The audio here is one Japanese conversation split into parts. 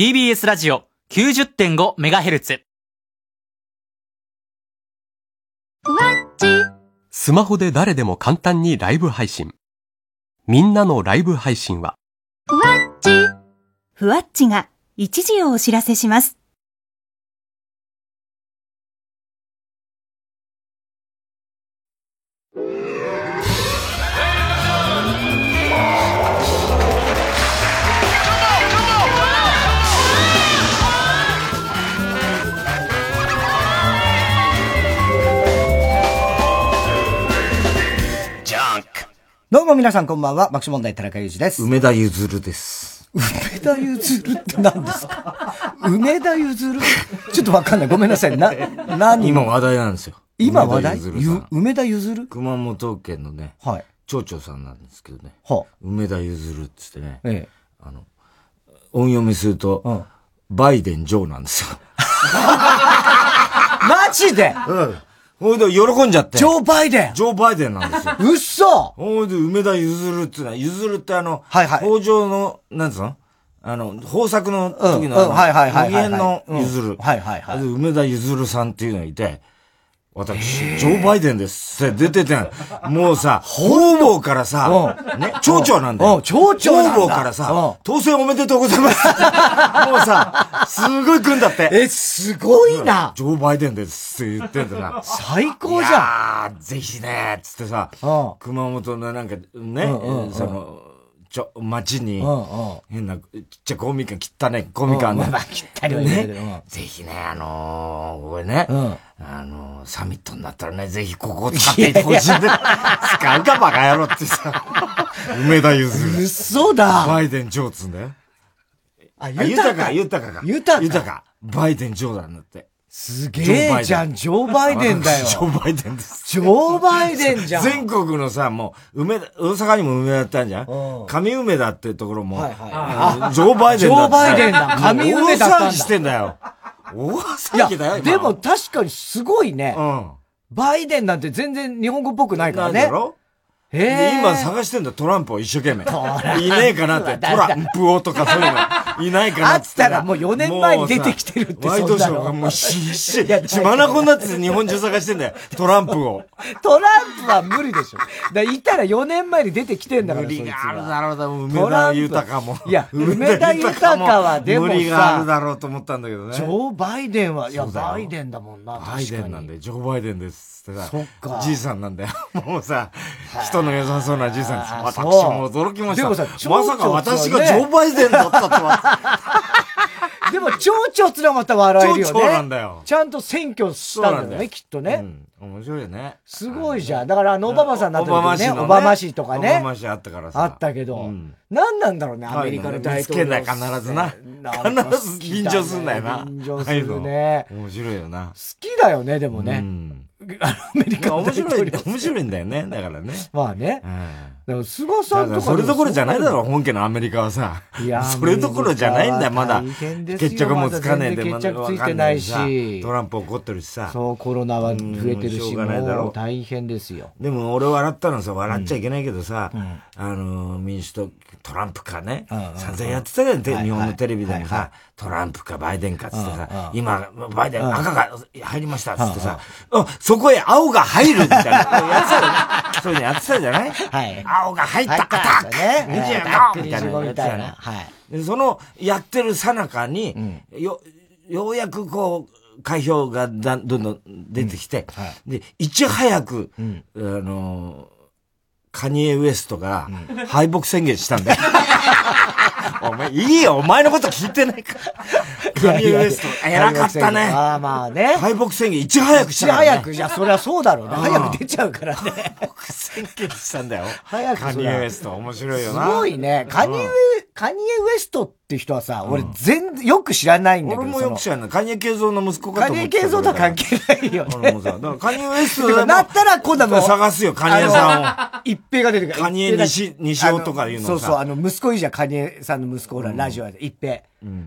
TBS ラジオ 90.5MHz。スマホで誰でも簡単にライブ配信。みんなのライブ配信は、ふわっちが一時をお知らせします。どうも皆さんこんばんは、爆笑問題田中裕二です。梅田ゆずるです。梅田ゆずるって何ですか？梅田ゆずる？ちょっとわかんない。ごめんなさい。な、何今話題なんですよ。今話題？梅田ゆずるさんゆ梅田ゆずる？熊本県のね、はい。町長さんなんですけどね。は梅田ゆずるっつってね、ええ。あの、音読みすると、うんバイデン・ジョーなんですよ。マジで？うん。ほいで、喜んじゃって。ジョー・バイデン。ジョー・バイデンなんですよ。うっそほいで、梅田ゆずるってのは、ゆずるってあの、はいはい。北条の、なんつうの？あの、豊作の時の、はいはいはいはいはい無限のゆずる。うん。はいはいはい。で梅田ゆずるさんっていうのがいて、私、ジョー・バイデンです。って出てて、もうさ、方々からさ、ね、町長なんだよ。うん町長なんだ。方々からさうん、当選おめでとうございます。もうさ、すごい来んだって。え、すごいな。ジョー・バイデンです。って言ってんだな。最高じゃん。ゃん。ぜひね、つってさ、うん。熊本のなんかね、その、ちょ、町に変な、ちっちゃい公民館、汚ね、公民館あんねうんまあ汚いわねね。ぜひね、あのー、これね、うんあのー、サミットになったらね、ぜひここを使っていほしいんで、使うかバカ野郎ってさ、梅田ゆずる。嘘だバイデン・ジョーっつうんだよ。あ、あ豊か。豊かか。豊か豊か。バイデン・ジョーなんだって。すげえじゃん、ジョー・バイデンだよ。ジョー・バイデンです。ジョー・バイデンじゃん。全国のさ、もう、梅田、大阪にも梅田やったんじゃんうん上梅田ってところも、はいはいあジョー・バイデンだジョーバイデンだ上梅田大騒ぎしてんだよ。大い騒ぎだよ、でも、確かにすごいね。うん。バイデンなんて全然日本語っぽくないからね。だろ？え。今探してんだ、トランプを一生懸命。ラいねえかなって、トランプをとかそういうの、いないかなっつあったらもう4年前に出てきてるってワイドショーがもう必死いや。血まなこになってて日本中探してんだよ、トランプを。トランプは無理でしょ。だいたら4年前に出てきてんだから、無理があるだろうだ、梅田豊も。いや梅田豊はでもさ無理があるだろうと思ったんだけどね。ジョー・バイデンは、いや、バイデンだもんな。バイデンなんで、ジョー・バイデンですってさ。そっかじいさんなんだよ。もうさ、人の良さそうなじいさんです。私そうも驚きました。まさか私がジョー・バイデンだったとは。でも、蝶々つらまた笑えるよね。蝶々なんだよちゃんと選挙したんだよね、きっとね。うん。面白いよね。すごいじゃん。だから、あの、オバマさんになった時ね、オバマ氏とかね。オバマ氏あったからさ。あったけど、うん何なんだろうね、アメリカの大統領つけんだよ必ずな必ず便乗すんだよな。便乗するね。面白いよな。好きだよね、でもうね。ん。アメリカの面白い、面白いんだよね。だからね。まあねう。ん。でも、菅さんとかそれどころじゃないだろ、う。本家のアメリカはさ。いやそれどころじゃないんだよ、まだ決着もつかねえで、まだ決着ついてないしトランプ怒ってるしさ。そう、コロナは増えてるし、もう大変ですよ。でも俺笑ったのさ、笑っちゃいけないけどさ、あの、民主党、トランプかね、散々やってたじゃん、て日本のテレビでもさ、トランプかバイデンかっつってさ、今、バイデン赤が入りましたっつってさ、あそこへ青が入るみたいな、やってたよね。そういうのやってたじゃない？はい。青が入った、アタックたんですよね。アタック25みたいなのや25みたいな。ってたよね。はい。でその、やってるさなかに、よ、ようやくこう、開票がだんどんどん出てきて、で、いち早く、あの、カニエ・ウエストが敗北宣言したんだよ。お前、いいよ、お前のこと聞いてないから。カニエ・ウエスト、偉かったね。まあまあね。敗北宣言いち早くしいちたから、ね。早く、じゃそりゃそうだろうね。早く出ちゃうからね。宣言したんだよ。早くカニエ・ウエスト、面白いよすな。ごいね。カニエ、カニエ・ウエストって人はさ、俺全然、よく知らないんだけど。俺もよく知らない。カニエ・ケイゾーの息子かカニエ・と思ってたケイゾーとは関係ないよね。俺もさ、だからカニエ・ウエストな ったら今度は探すよ、カニエさんを。一平が出てくる。カニエ西西尾とかいうのさそうそう、あの、息子いいじゃん、カニエさんの息子、ほら、ラジオで、一平。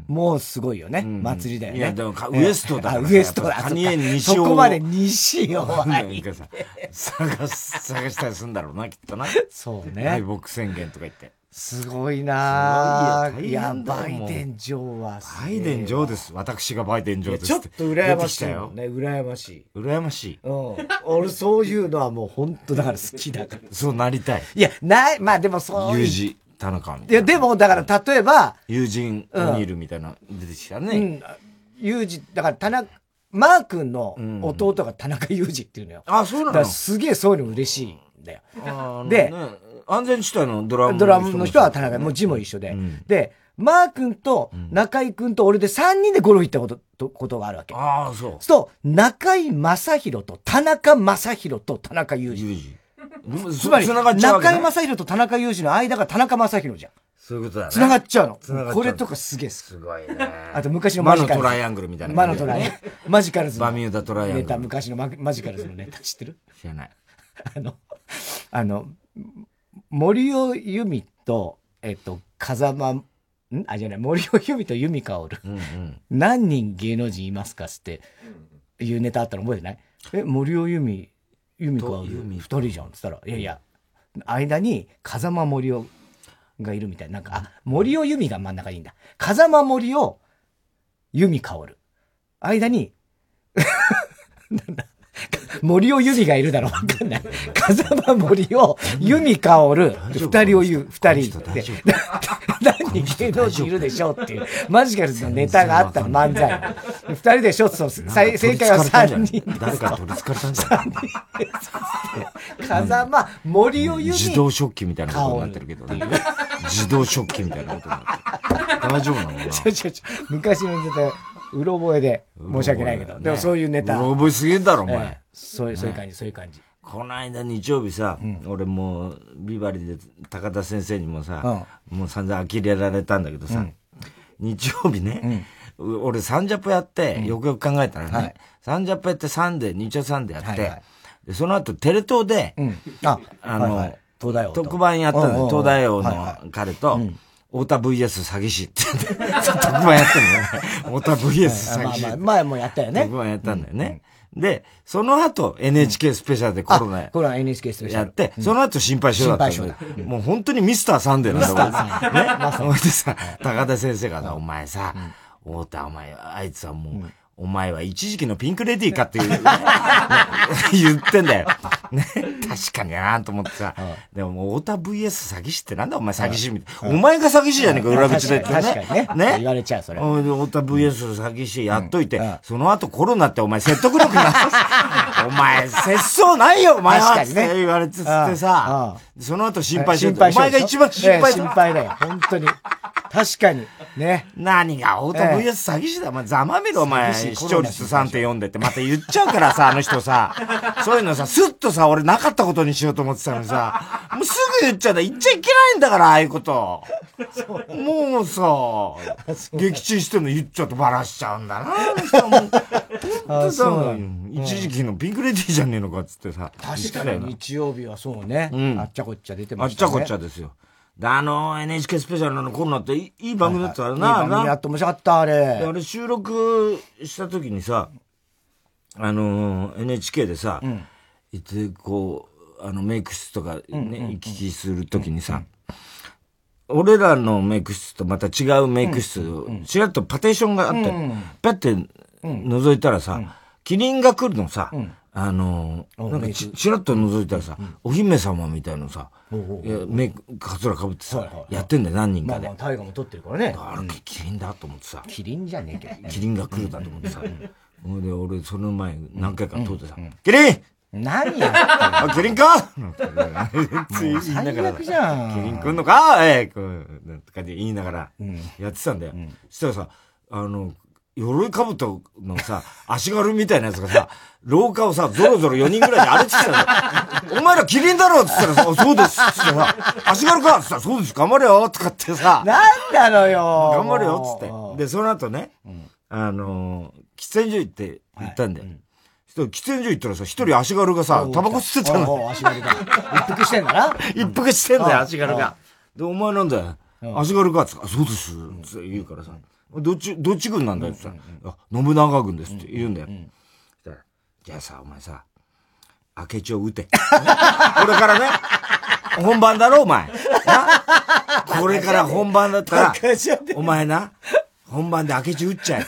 もうすごいよね。祭りだよね。いやでもウエストだウエストだ。カニエ西尾そこまで西尾はなんかさ、探す、探したりするんだろうな、きっとな。そう敗ね。北宣言とか言って。すごいなすごいや、大変だよバイデン女王はすげえわ。バイデン女王です。私がバイデン女王です。ちょっと羨ましいよ。よね。羨ましい。羨ましい。うん。俺そういうのはもう本当だから好きだから。そうなりたい。いや、ない、まあでもそういう。友人、田中みたいな。いや、でもだから例えば、友人、オニールみたいな、出てきたね。うん、ユージ、だから田中、マー君の弟が田中裕二っていうのよ。あ、そうなのだからすげえそういうの嬉しいんだよ。あのでね安全地帯のドラムドラムの人は田中、もう字も一緒で。んで、マー君と中井君と俺で3人でゴルフ行ったこと、とことがあるわけ。ああ、そう。そう中井正宏と田中正宏と田中裕二。つまり、中井正宏と田中裕二の間が田中正宏じゃん。そういうことだね。繋がっちゃうの。繋がっちゃうこれとかすげえ。すごいね。あと昔の魔マジカルズ。のトライアングルみたいな。魔のトライアングル。マジカルズのバミューダトライアングルネタ、昔のママジカルズのネタ知ってる？知らない。あの、あの、森尾由美と、えっと、風間、ん？あ、じゃない、森尾由美と由美薫。うんうん。何人芸能人いますかっていうネタあったの覚えてない？え、森尾由美、由美薫二人じゃんって言ったら、いやいや、間に風間森尾がいるみたいな。なんか、あ、森尾由美が真ん中にいいんだ。風間森尾、由美薫。間に、なんだ。森尾由美がいるだろうわかんない。風間森尾、由美薫、二人を言う、二人で。何人芸能人いるでしょうっていう、マジカルズのネタがあったの、漫才の。二人でしょ？そう、正正解は三人。誰か取り憑かれたんじゃない？風間森尾由美。自動食器みたいなことになってるけどね。自動食器みたいなことになってる。大丈夫なのかな？ちょちょちょ、昔のネタ、うろ覚えで申し訳ないけど。でもそういうネタ。うろ覚えすぎんだろ、おええ。前。そういう、そういう感じ、そういう感じ。この間日曜日さ、俺もう、ビバリーで高田先生にもさ、もう散々呆れられたんだけどさ、日曜日ね、俺サンジャポやって、よくよく考えたらね、はい。サンジャポやってサンデー、日曜サンデーやって、その後テレ東で、うん。あ、あの、東大王と。特番やったの東大王の彼と、太田 VS 詐欺師って 言って、特番やってんのよね。太田 VS 詐欺師あまあまあ、前もやったよね特。番やったんだよね。で、その後 NHK スペシャルでコロナあこれは NHK スペシャル。やって、その後心配性だったんだよ心。もう本当にミスターサンデーなんだミ俺ね。それでさ、高田先生がさ、お前さ、太田お前、あいつはもう、お前は一時期のピンクレディーかっていう、ね 言ってんだよ。ね、確かになと思ってさ。でももう、太田 VS 詐欺師ってなんだお前詐欺師みたいな。お前が詐欺師じゃねえか、裏口で言ってね。確かにね。ね。言われちゃうそれ。太田 VS 詐欺師やっといて、うん。その後コロナってお前説得力ない。お前、節操ないよ、お前はって言われてつってさ、その後心配して心配お前が一番心配心配だよ。本当に。確かに。ね。何が太田ええ VS 詐欺師だ、お前ざまみろ、お前。視聴率3.4でってまた言っちゃうからさ、あの人さ。そういうのさ、スッとさ、俺なかったことにしようと思ってたのにさ、もうすぐ言っちゃうんだ。言っちゃいけないんだから、ああいうこと。もうさ、撃沈してんの言っちゃうとバラしちゃうんだな。本当さ一時期のピンクレディーじゃねえのかっつってさ。確かに日曜日はそうね。んあっちゃこっちゃ出てあましたね。っちゃこっちゃですよ。で、あの NHK スペシャルのコロナっていいいい番組だったからいい。な、な番組やって面白かった、あでれ。あれ収録した時にさ、あのー NHK でさ、行ってこう、あのメイク室とかね、行き来する時にさ、俺らのメイク室とまた違うメイク室、ちらっとパテーションがあって、ペッて覗いたらさ、キリンが来るのさ、あのーなんかちちらっと覗いたらさ、お姫様みたいのさ、いやメイク、カツラかぶってさ、やってんだよ、何人かで。まあまあ、。大河も撮ってるからね。あれ、キリンだと思ってさ。キリンじゃねえけど。ね。キリンが来るだと思ってさ。ほいで、俺、その前、何回か通ってさ、キリン何やってあ、キリンか つい言いな最がら、キリン来んのか？ええこう、なんとかで言いながら、やってたんだよ。そしたらさ、あの、鎧兜のさ、足軽みたいなやつがさ、廊下をさ、ゾロゾロ4人ぐらいで歩いてきてたんだよ。お前らキリンだろっつったらさ、そうですっつってさ、足軽かっつったら、そうです、頑張れよとかってさ、なんなのよ。頑張れよっつって。で、その後ね、あのー、喫煙所行って行ったんだよ。そしたら喫煙所行ったらさ、一人足軽がさ、タバコ吸ってたの。足軽が。一服してんだな。一服してんだよ、うん足軽が。で、お前なんだよ。足軽かっつって、あそうです。つって言うからさ、どっち、どっち軍なんだよって言ったら、あ、信長軍ですって言うんだよ。じゃあさ、お前さ、明智を撃て。これからね、本番だろ、お前。な？これから本番だったら、お前な、本番で明智打っちゃえ。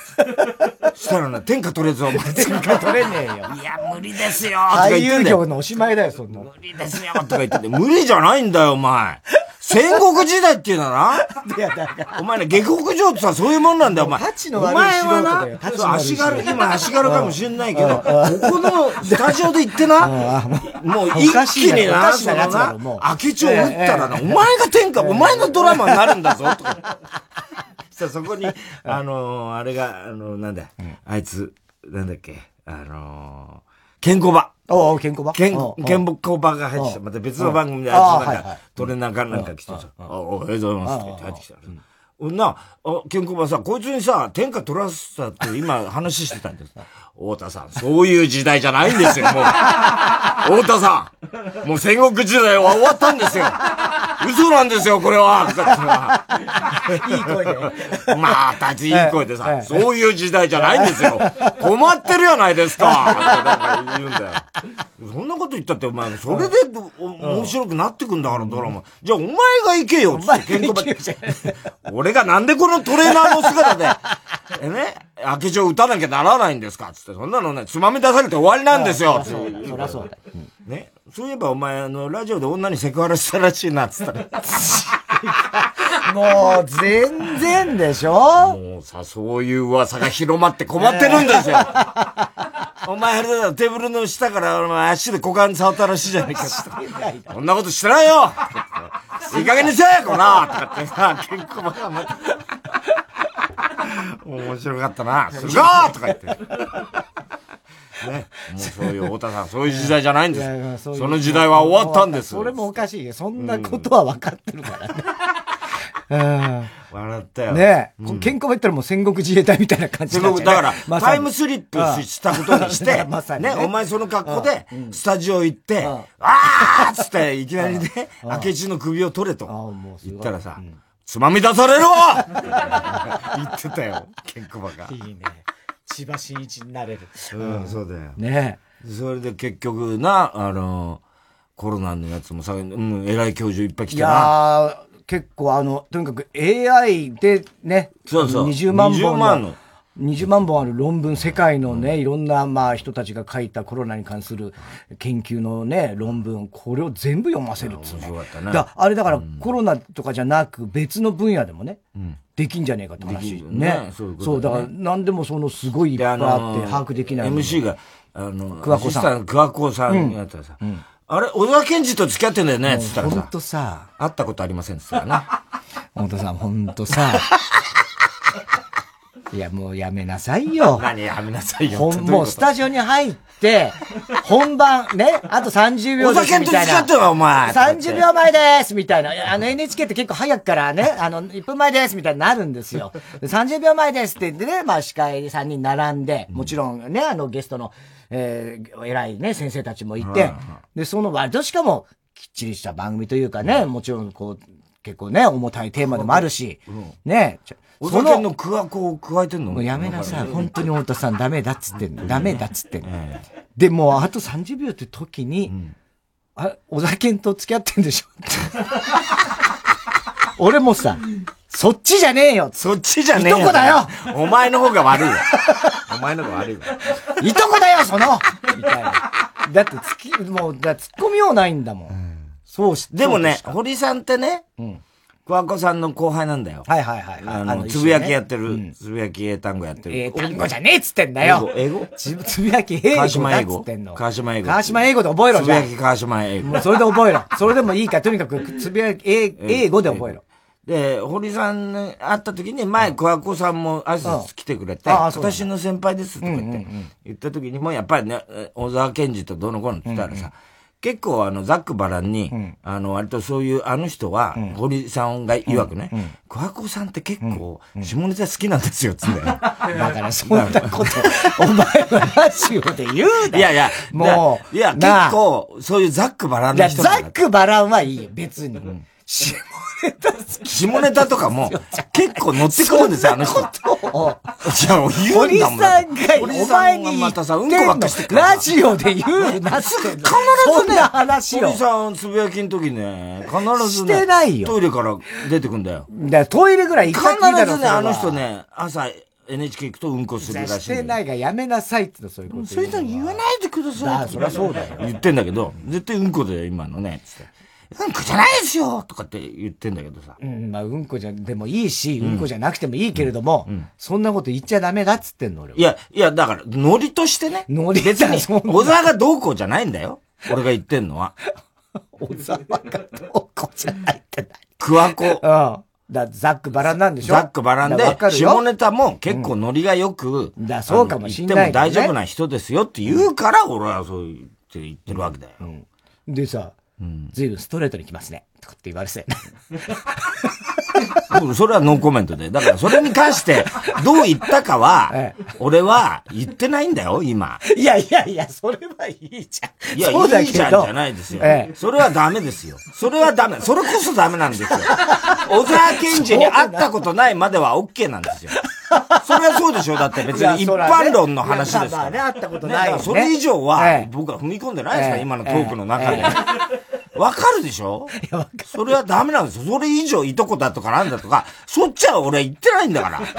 そしたらな、天下取れずお前。天下取れねえよ。いや、無理ですよとか俳優言ってんだよ。業のおしまいだよ、そんな。無理ですよとか言ってて、無理じゃないんだよ、お前。戦国時代っていうのはな。いや、だから。お前ね、下克上ってさ、そういうもんなんだよ、お前。お前はな、足軽、今足軽かもしんないけど、ここのスタジオで言ってな、もう一気にな、そのな明智を打ったらな、お前が天下、お前のドラマになるんだぞ、とか。そしたらそこに、あのー、あれが、あの、なんだ、あいつ、なんだっけ、あのー、ケンコバ。おう、ケンコバ？ケンおう、ケンコバが入ってきた。うんまた別の番組でうんあいつなんかトレーナーかなんか来てさ、あ、おはようございますって入ってきた。なあ、あケンコバさ、こいつにさ、天下取らせたって今話してたんです。太田さん、そういう時代じゃないんですよ、もう。太田さん、もう戦国時代は終わったんですよ。嘘なんですよ、これは。いい声で。さまあ、たちいい声でさ、ええそういう時代じゃないんですよ。困ってるやないですか。ってなんか言うんだよ。そんなこと言ったって、お前、それでお面白くなってくんだから、ドラマ。じゃあ、お前が行けよ、つって、ケンコバ俺がなんでこのトレーナーの姿で、えね、明智を打たなきゃならないんですかつって、そんなのね、つまみ出されて終わりなんですよ。つってそりゃそうだ。ね。そういえば、お前、あの、ラジオで女にセクハラしたらしいな、つったら。もう、全然でしょ？もうさ、そういう噂が広まって困ってるんですよ。お前あれだよ、テーブルの下からお前足で股間触ったらしいじゃないか。そんなことしてないよいい加減にせえこらとかってさ、結構またまた。面白かったな。すごーとか言って。ね。もうそういう、太田さん、そういう時代じゃないんです。そういうその時代は終わったんです。それもおかしいよ。そんなことは分かってるからね。笑ったよ。うん。ねえ、ケンコバ言ったらもう戦国自衛隊みたいな感じ戦国、になっちゃうだから、タイムスリップしたことにして、まさにね、ねお前その格好で、スタジオ行って、ん。あーっつって、いきなりね、明智の首を取れと言ったらさ、つまみ出されるわ！言ってたよ、ケンコバが。いいね。千葉真一になれる。うん、そうだよ。ねそれで結局な、あの、コロナのやつもさ、うん、偉い教授いっぱい来てな。やー、結構あの、とにかく AI でね、そうそう。20万20本の万の、20万本ある論文、世界のね、いろんな、まあ、人たちが書いたコロナに関する研究のね、論文、これを全部読ませるっつうね。だあれだから、コロナとかじゃなく、別の分野でもね、ん。できんじゃねえかって話。ね。ね。そうだから、何でもその、すごいいっぱいあって、把握できない。MC が、あの、桑子さん。桑子さんやったらさ、あれ、小沢健二と付き合ってんだよね？つったらほんさ、とさ、会ったことありません？っつったらな。本当さん、ほんとさ、いや、もうやめなさいよ。何やめなさいよ。ほんもうスタジオに入って、本番、ね、あと30秒小沢健とですみたいな。付き合ってんわ、お前。30秒前ですみたいな。あの NHK って結構早くからね、あの、1分前ですみたいになるんですよ。で30秒前ですって言ってね、まあ司会3人並んで、もちろんね、あのゲストの、えー、偉いね、先生たちもいて、で、その割としかも、きっちりした番組というかね、もちろんこう、結構ね、重たいテーマでもあるし、ね、ちょ小沢健の桑子を加えてんの？もうやめなさい。本当に太田さんダメだっつってんの。ダメだっつってんの。で、もうあと30秒って時に、あ、小田健と付き合ってんでしょ 俺もさ、そっちじゃねえよそっちじゃねえよ。いとこだよ。お前の方が悪いよ。お前の方が悪いわ。いとこだよ、そのみたいな。だってつき、もう、だ突っ込みようないんだもん。そうし、でもね、堀さんってね、ん桑子さんの後輩なんだよ。はいはいはい。あの、つぶやきやってる、うんつぶやき英単語やってる。英単語じゃねえっつってんだよ。英語つつぶやき英語だっ英語つってんの。川島英語川島英語で覚えろ、じゃあつぶや。き川島英語もう。それで覚えろ。それでもいいから、とにかく、つぶやき、英英語で覚えろ。で、堀さんに会った時に、前、桑子さんも挨拶来てくれて、私の先輩ですとか言って、言った時にも、やっぱりね、え小沢健二とどうのこうのって言ったらさ、結構あの、ざっくばらんに、あの、割とそういう、あの人は、堀さんが曰くね、桑子さんって結構、下ネタ好きなんですよ、つって。だから、そんなこと、お前はラジオで言うな。いやいや、もう、いや、結構、そういうざっくばらんな人なんだざっくばらんはいいよ、別に。下下ネタとかも、結構乗ってくるんですよ、あの人。じゃあ、言うん堀だもん。さんが、お前に言またさ、うんこばっかしてくるラジオで言うな。必必そんな話を。堀さん、つぶやきの時ね、必ずね、してないよトイレから出てくんだよ。だトイレぐらい行必かないだろずね、あの人。ね、朝 NHK 行くとうんこするらしい。してないがやめなさいってのそういうことそういうの言わないでください。だそりゃそうだよ。言ってんだけど、絶対うんこだよ、今のね。つって。うんこじゃないですよとかって言ってんだけどさ。うん、まあ、うんこじゃ、でもいいし、うんこじゃなくてもいいけれども、そんなこと言っちゃダメだっつってんの、俺は。いや、いや、だから、ノリとしてね。ノリ別に小沢がどうこうじゃないんだよ。俺が言ってんのは。小沢がどうこじゃないってない。クワコ。うん。だざっくばらんなんでしょ？ザックバランで下ネタも結構ノリがよく、だそうかもしんないあの言っても大丈夫な人ですよって言うから、俺はそう言って言ってるわけだよ。でさ、ずいぶんストレートにきますね。とかって言われて。うんそれはノーコメントで。だからそれに関して、どう言ったかは え、俺は言ってないんだよ、今。いやいやいや、それはいいじゃん。いや、そうだけどいいじゃんじゃないですよ。ええそれはダメですよ。それはダメ。それこそダメなんですよ。小沢健二に会ったことないまでは OK なんですよ。それはそうでしょ？だって別に一般論の話ですから。まあね、会ったことねないそれ以上はええ、僕は踏み込んでないですから、ええ今のトークの中でえ。わかるでしょ？それはダメなんですよ。それ以上いとこだとかなんだとか、そっちは俺は言ってないんだから。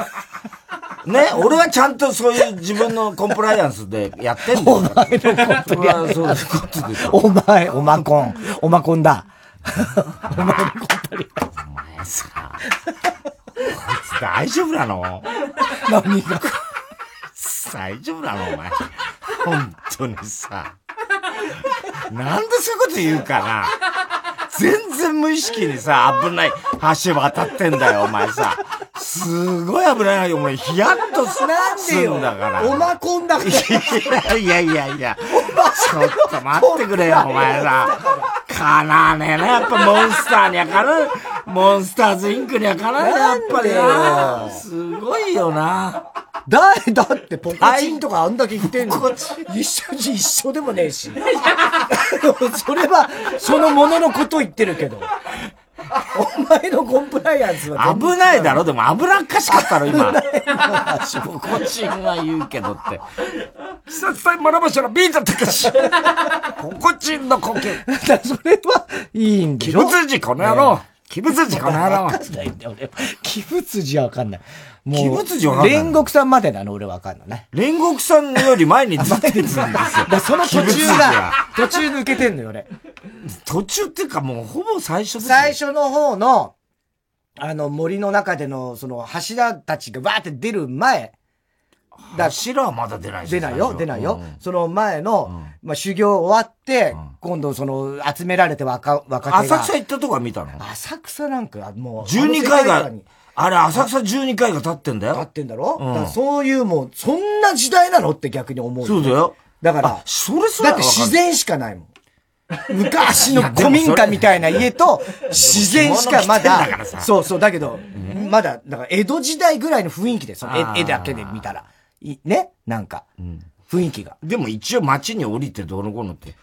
ね、俺はちゃんとそういう自分のコンプライアンスでやってんだよ。お前のコンプライアンス。そういうことですよ。お前、おまこん。おまこんだ。お前さ、こいつ大丈夫なの？何が？大丈夫なの？お前。本当にさ。なんでそういうこと言うかな。全然無意識にさ、危ない橋渡ってんだよ、お前さ。すごい危ないよ、お前。ヒヤッとすなんだから。おまこんだから。いやいやいや、ちょっと待ってくれよ、お前さ。かなわねえな、やっぱモンスターにはかなう。モンスターズインクにはかなわねえ、やっぱりな。すごいよな。だ、だってポコチンとかあんだけ言ってんの。一緒に一緒でもねえし。それは、そのもののこと言ってるけど。お前のコンプライアンスは全危然ないだろ？でも危なっかしかったろ、今。ポコチンは言うけどって。久々に学ばしたらビートたかし。ポコチンの呼吸。だそれはいいんで鬼しょ？物児この野郎。鬼物児この野郎わ。かんないんだよ、俺。鬼物児はわかんない。もう、鬼物児わかんない煉獄さんまでなの、俺わかんのね。煉獄さんより前に出てるんですよ。その途中 が、途中抜けてんのよ、俺。途中っていうかもうほぼ最初ですよ。最初の方の、あの、森の中での、その、柱たちがバーって出る前、だ柱はまだ出ないです出ないよ、出ないよ。その前の、まあ、修行終わって、今度その、集められて若、若手が。浅草行ったとこは見たの？浅草なんか、もう、?12 回があれ浅草12回が経ってんだ立っよ。てんだろ、うんだからそういうもう、そんな時代なのって逆に思う。そうだよ。だからあ、それすらだって自然しかないもん。昔の古民家みたいな家と、自然しかまだそうそう、だけど、まだ、だから江戸時代ぐらいの雰囲気ですよ。あー絵絵だけで見たら。いね？なんか、雰囲気が。でも一応街に降りてどうのこうのって。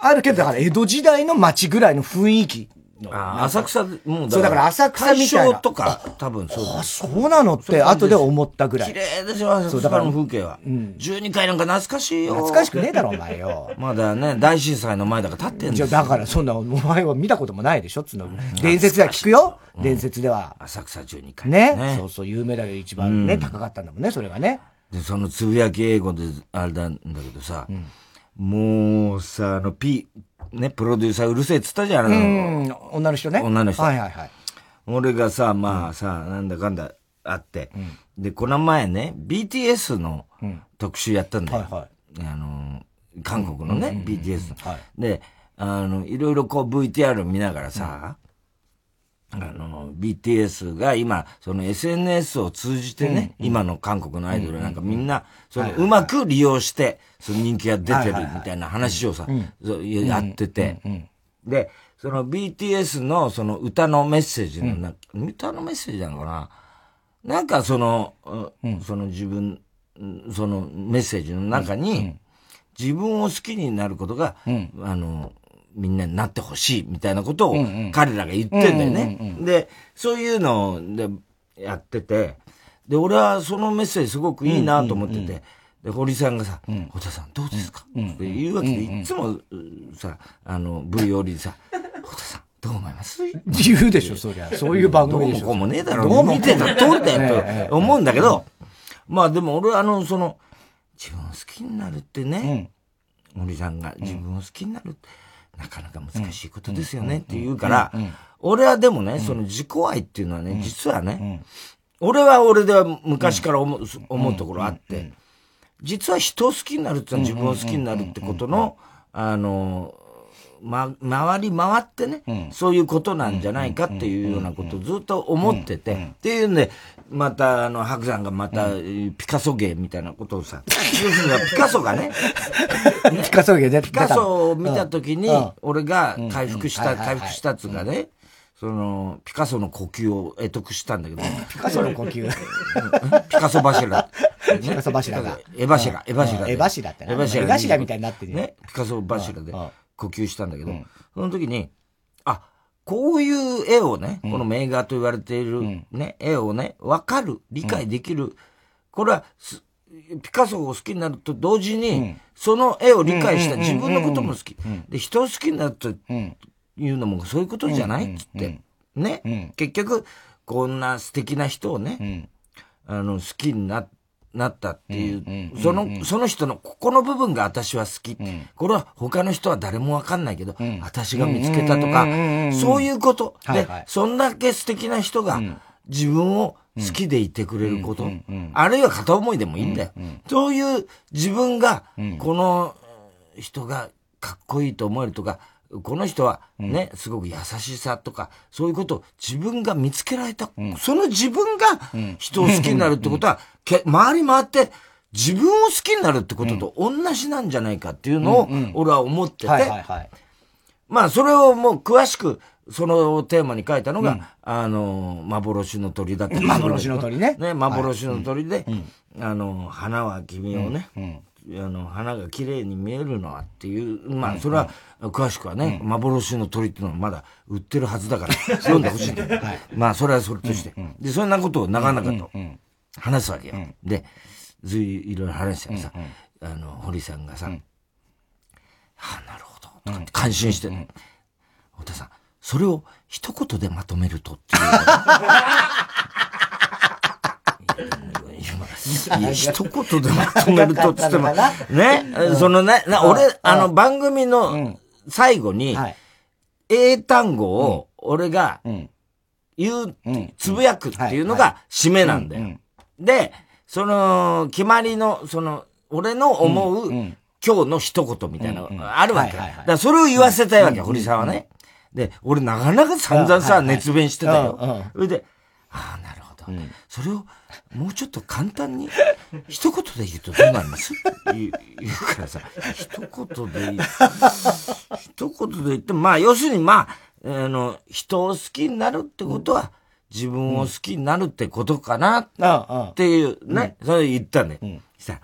あるけど、だから江戸時代の街ぐらいの雰囲気の。あ浅草、もうそうだから浅草みたいなとか、多分そうあ、そうなの？って、後で思ったぐら綺い。麗でしょ、浅草そうだからの風景は。12回なんか懐かしいよ。懐かしくねえだろ、お前よ。まだね、大震災の前だから立ってん。じゃあ、だからそんな、お前は見たこともないでしょつうの。伝説では聞くよ。伝説では。浅草12回。ねそうそう、有名だけど一番ね、高かったんだもんね、それがね。で、そのつぶやき英語で、あれなんだけどさ、もうさ、あの、P、ね、プロデューサーうるせえっつったじゃん、あうの、ん、女の人ね。女の人。はいはいはい。俺がさ、まあさ、なんだかんだあって、で、この前ね、BTS の特集やったんだよ。はいはい。あの、韓国のね、BTS の、はい。で、あの、いろいろこう VTR 見ながらさ、あの、BTS が今、その SNS を通じてね、今の韓国のアイドルなんかみんな、そのうまく利用して、その人気が出てるみたいな話をさ、やってて、で、その BTS のその歌のメッセージのな、歌のメッセージなのかな？なんかその、うん。その自分、うんそのメッセージの中に、自分を好きになることが、あの、みんなになってほしいみたいなことを彼らが言ってんだよね。で、そういうのでやってて、で、俺はそのメッセージすごくいいなと思ってて、で、堀さんがさ、堀田さんどうですか、って言うわけで、いつもうさ、あの、V よりさ、堀田さんどう思います？言うでしょ、そりゃ。そういう番組でしょ。どうもこうもねえだろ。どうも。見てたら通った えよえと思うんだけど、まあでも俺あの、その、自分を好きになるってね、森さんが自分を好きになるって、なかなか難しいことですよねって言うから、俺はでもね、その自己愛っていうのはね、実はね、俺は俺では昔から思う思うところあって、実は人を好きになるってのは自分を好きになるってことの、あの、ま、回り回ってね、そういうことなんじゃないかっていうようなことをずっと思ってて、っていうんで、また、あの、白山がまた、ピカソ芸みたいなことをさ、要するにピカソがね、ピカソ芸出 ピカソを見たときにうん、俺が回復した、回復したっつうかね、その、ピカソの呼吸を得得したんだけど、ピカソの呼吸。ピカソ柱。ピカソ柱が。エ柱、エ柱で。エ柱ってな。エ柱みたいになってるよ。ね。ピカソ柱で呼吸したんだけど、その時に、あ、こういう絵をね、この名画と言われているね、絵をね、わかる、理解できる。これはす、ピカソを好きになると同時に、その絵を理解した自分のことも好き。で、人を好きになるというのもそういうことじゃない？っつって。ね。結局、こんな素敵な人をね、あの、好きにな、なったっていう、その、その人のここの部分が私は好き。これは他の人は誰もわかんないけど、私が見つけたとか、そういうこと。でそんだけ素敵な人が自分を好きでいてくれること、あるいは片思いでもいいんだよ。そういう自分が、この人がかっこいいと思えるとか、この人はね、すごく優しさとか、そういうことを自分が見つけられた。その自分が人を好きになるってことは、け回り回って自分を好きになるってことと同じなんじゃないかっていうのを俺は思ってて、はいはいはい。まあ、それをもう詳しく、そのテーマに書いたのが、あの、幻の鳥だった幻の鳥ね。ね、幻の鳥で、あの、花は君をね、あの、花が綺麗に見えるのはっていう、まあ、それは、詳しくはね、幻の鳥っていうのはまだ売ってるはずだから、読んでほしいんだよ。まあ、それはそれとして。で、そんなことを長々と話すわけよ。で、ずい、いろいろ話してさ、あの、堀さんがさ、あなるほど。とかって感心して、太田さん、それを一言でまとめるとっていう。いや、一言でまとめるとっつっても、ね、そのね、な俺、あの、番組の最後に、はい。英単語を俺がん。言う、つぶやくっていうのが締めなんだよ。で、その、決まりの、その、俺の思う、今日の一言みたいなのがあるわけ。だからそれを言わせたいわけ、堀さん。はね。で、俺なかなか散々さ、熱弁してたよ。それで、ああ、なるほど。それを、もうちょっと簡単に、一言で言うとどうなります？言うからさ、一言で一言で言っても、まあ、要するに、まあ、あの、人を好きになるってことは、自分を好きになるってことかな、うんうんっ。ていうね、それ言ったんだよ。したら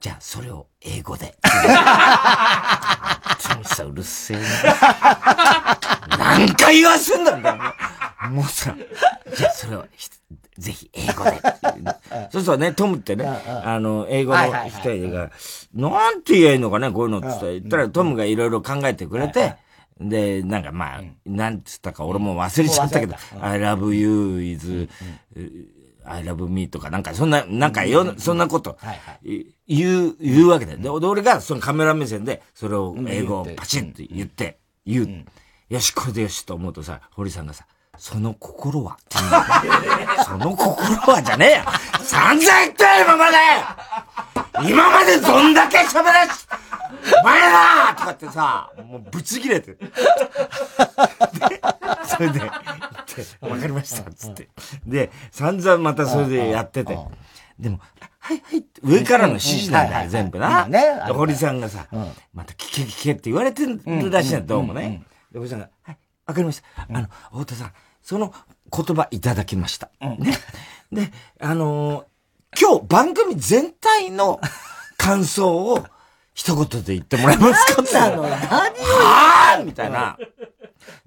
じゃあ、それを英語で。本当にさ、うるせえな。何回言わすんだみたいな。もうさ、じゃあ、それをひ、ぜひ英語で。そうそうね、トムってね、あの、英語の人が、なんて言えばいいのかね、こういうのって言ったらトムがいろいろ考えてくれて、で、なんかまあ、なんつったか俺も忘れちゃったけど、I love you is, I love me とか、なんかそんな、なんかよ、そんなこと言う、言うわけだよ。で、で俺がそのカメラ目線で、それを英語をパチンって言って、言う。よし、これでよしと思うとさ、堀さんがさ、その心は その心はじゃねえよ散々言ったよ、今まで今までどんだけ喋らし、お前だとかってさ、もうブチ切れて。で、それで、わかりました、つって。で、散々またそれでやってて。でも、はいはいって、上からの指示なんだよ、全部な。今ね堀さんがさ、また聞け聞けって言われてるらしいんだ、どうもね。で、堀さんが、はい、わかりました。あの、太田さん、その言葉いただきました。ね。で、あのー今日番組全体の 感想を一言で言ってもらえますかって。なの何をはぁみたいな。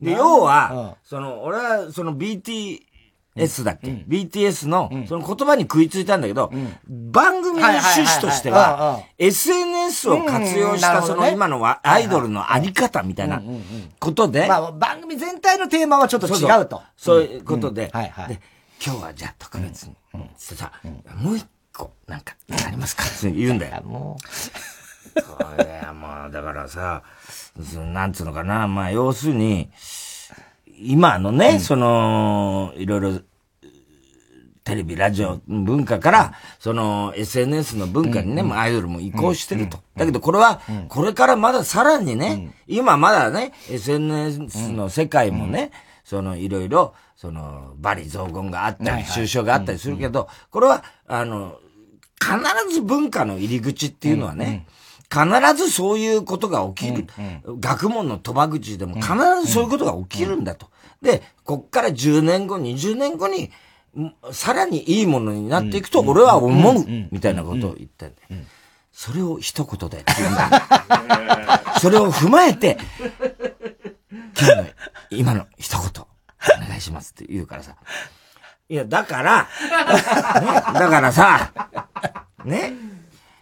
で、要は、その、俺は、その BTS だっけ、?BTS の、その言葉に食いついたんだけど、番組の趣旨としては、SNS を活用した、その今のはアイドルのあり方みたいなことで、まあ、番組全体のテーマはちょっと違うと。そういうことで、はいはい。で、今日はじゃあ特別に、つってさ、もう一個、なんか、ありますか？って言うんだよ。もこれはもう、だからさ、なんつうのかな、まあ、要するに、今のね、その、いろいろ、テレビ、ラジオ文化から、その SNS の文化にね、まあアイドルも移行してると。だけどこれは、これからまださらにね、今まだね、SNS の世界もね、そのいろいろ、その、バリ雑言があったり、抽象があったりするけど、これは、あの、必ず文化の入り口っていうのはね、必ずそういうことが起きる。学問の賭場口でも必ずそういうことが起きるんだと。で、こっから10年後、20年後に、んさらにいいものになっていくと俺は思う、みたいなことを言ってんで。それを一言で言うんだ。それを踏まえて、今日の、今の一言、お願いしますって言うからさ。いや、だから、ね、だからさ、ね。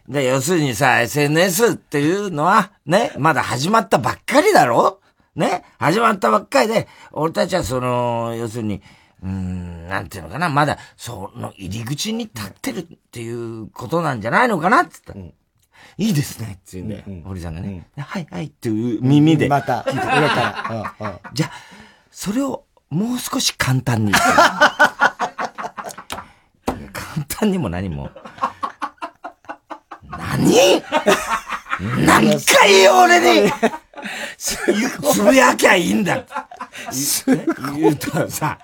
で、要するにさ、SNS っていうのは、ね、まだ始まったばっかりだろ？ね始まったばっかりで、俺たちはその、要するに、うーん、なんていうのかな、まだ、その入り口に立ってるっていうことなんじゃないのかなって言ったら、いいですねって言うんだよ、堀さんがね、はいはいっていう耳で。また、上から。うんうんじゃあ、それをもう少し簡単に。簡単にも何も。何何回俺につぶやきゃいいんだ。って言うとさ、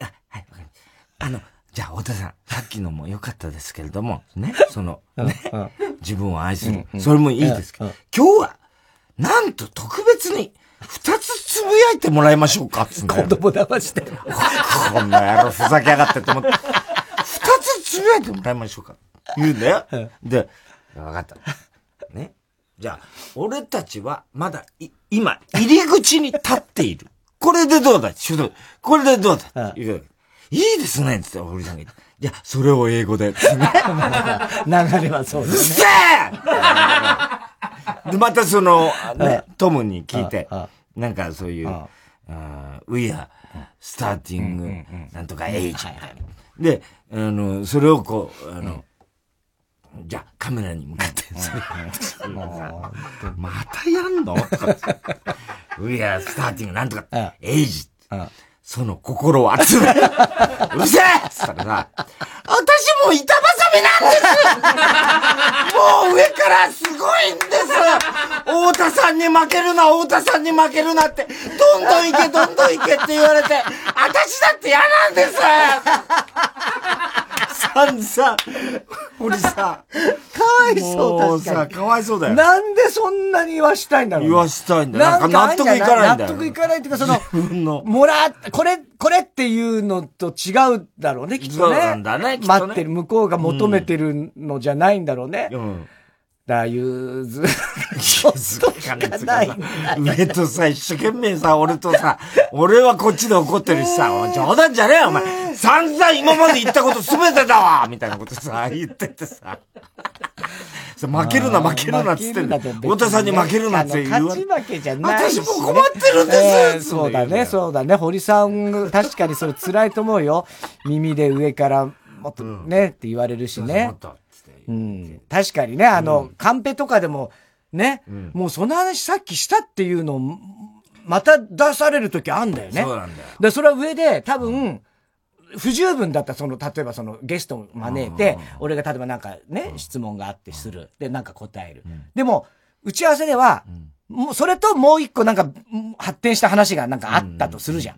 あ、はい、あの、じゃあ、太田さん、さっきのも良かったですけれども、ね、その、ね、自分を愛する、それもいいですけど、今日は、なんと特別に、二つつぶやいてもらいましょうかっつうんだよ。子供騙して。こんな野郎ふざけやがってって思って、二つつぶやいてもらいましょうか。言うんだよ。で、わかった。ね。じゃあ、俺たちはまだい、今、入り口に立っている。これでどうだちょっと、これでどうだい？いですね。つって、堀さんが言って。じゃあ、それを英語で。流れはそううっですせえで、またその、ね、トムに聞いてなんかそういう、ああー We are starting なんとか age で、あの、それをこう、あの、じゃあカメラに向かって、それまたやんの？We are starting なんとかあ age あその心は熱い。うるせえ！っつったらさ、私もう板挟みなんです。もう上からすごいんです。太田さんに負けるな、太田さんに負けるなって、どんどん行け、どんどん行けって言われて、私だって嫌なんですさんさ、俺さ、かわいそう、もうさ、確かわいそうだよ。なんでそんなに言わしたいんだろうね言わしたいんだよ。なんか納得いかないんだよ。納得いかないっていうか、その、自分の。もらっ、これ、これっていうのと違うだろうね、きっとね。そうなんだねきっとね待ってる、向こうが求めてるのじゃないんだろうね。うん。だから、ゆず、ちょっとさ、一生懸命さ、俺とさ、俺はこっちで怒ってるしさ、冗談じゃねえよ、お前。散々今まで言ったこと全てだわみたいなことさ、言っててさ。さ負けるな、負けるなっつって。太田さんに負けるなって言われあの勝ち負けじゃないし私も困ってるんですそうだね、そうだね。堀さん、確かにそれ辛いと思うよ。耳で上から、もっとね、って言われるしねうん。確かにね、あの、カンペとかでも、ね、もうその話さっきしたっていうのを、また出される時あんだよね。そうなんだよ。で、それは上で、多分、不十分だった、その、例えばそのゲストを招いて、俺が例えばなんかね、質問があってする。で、なんか答える。でも、打ち合わせでは、もう、それともう一個なんか、うん発展した話がなんかあったとするじゃん。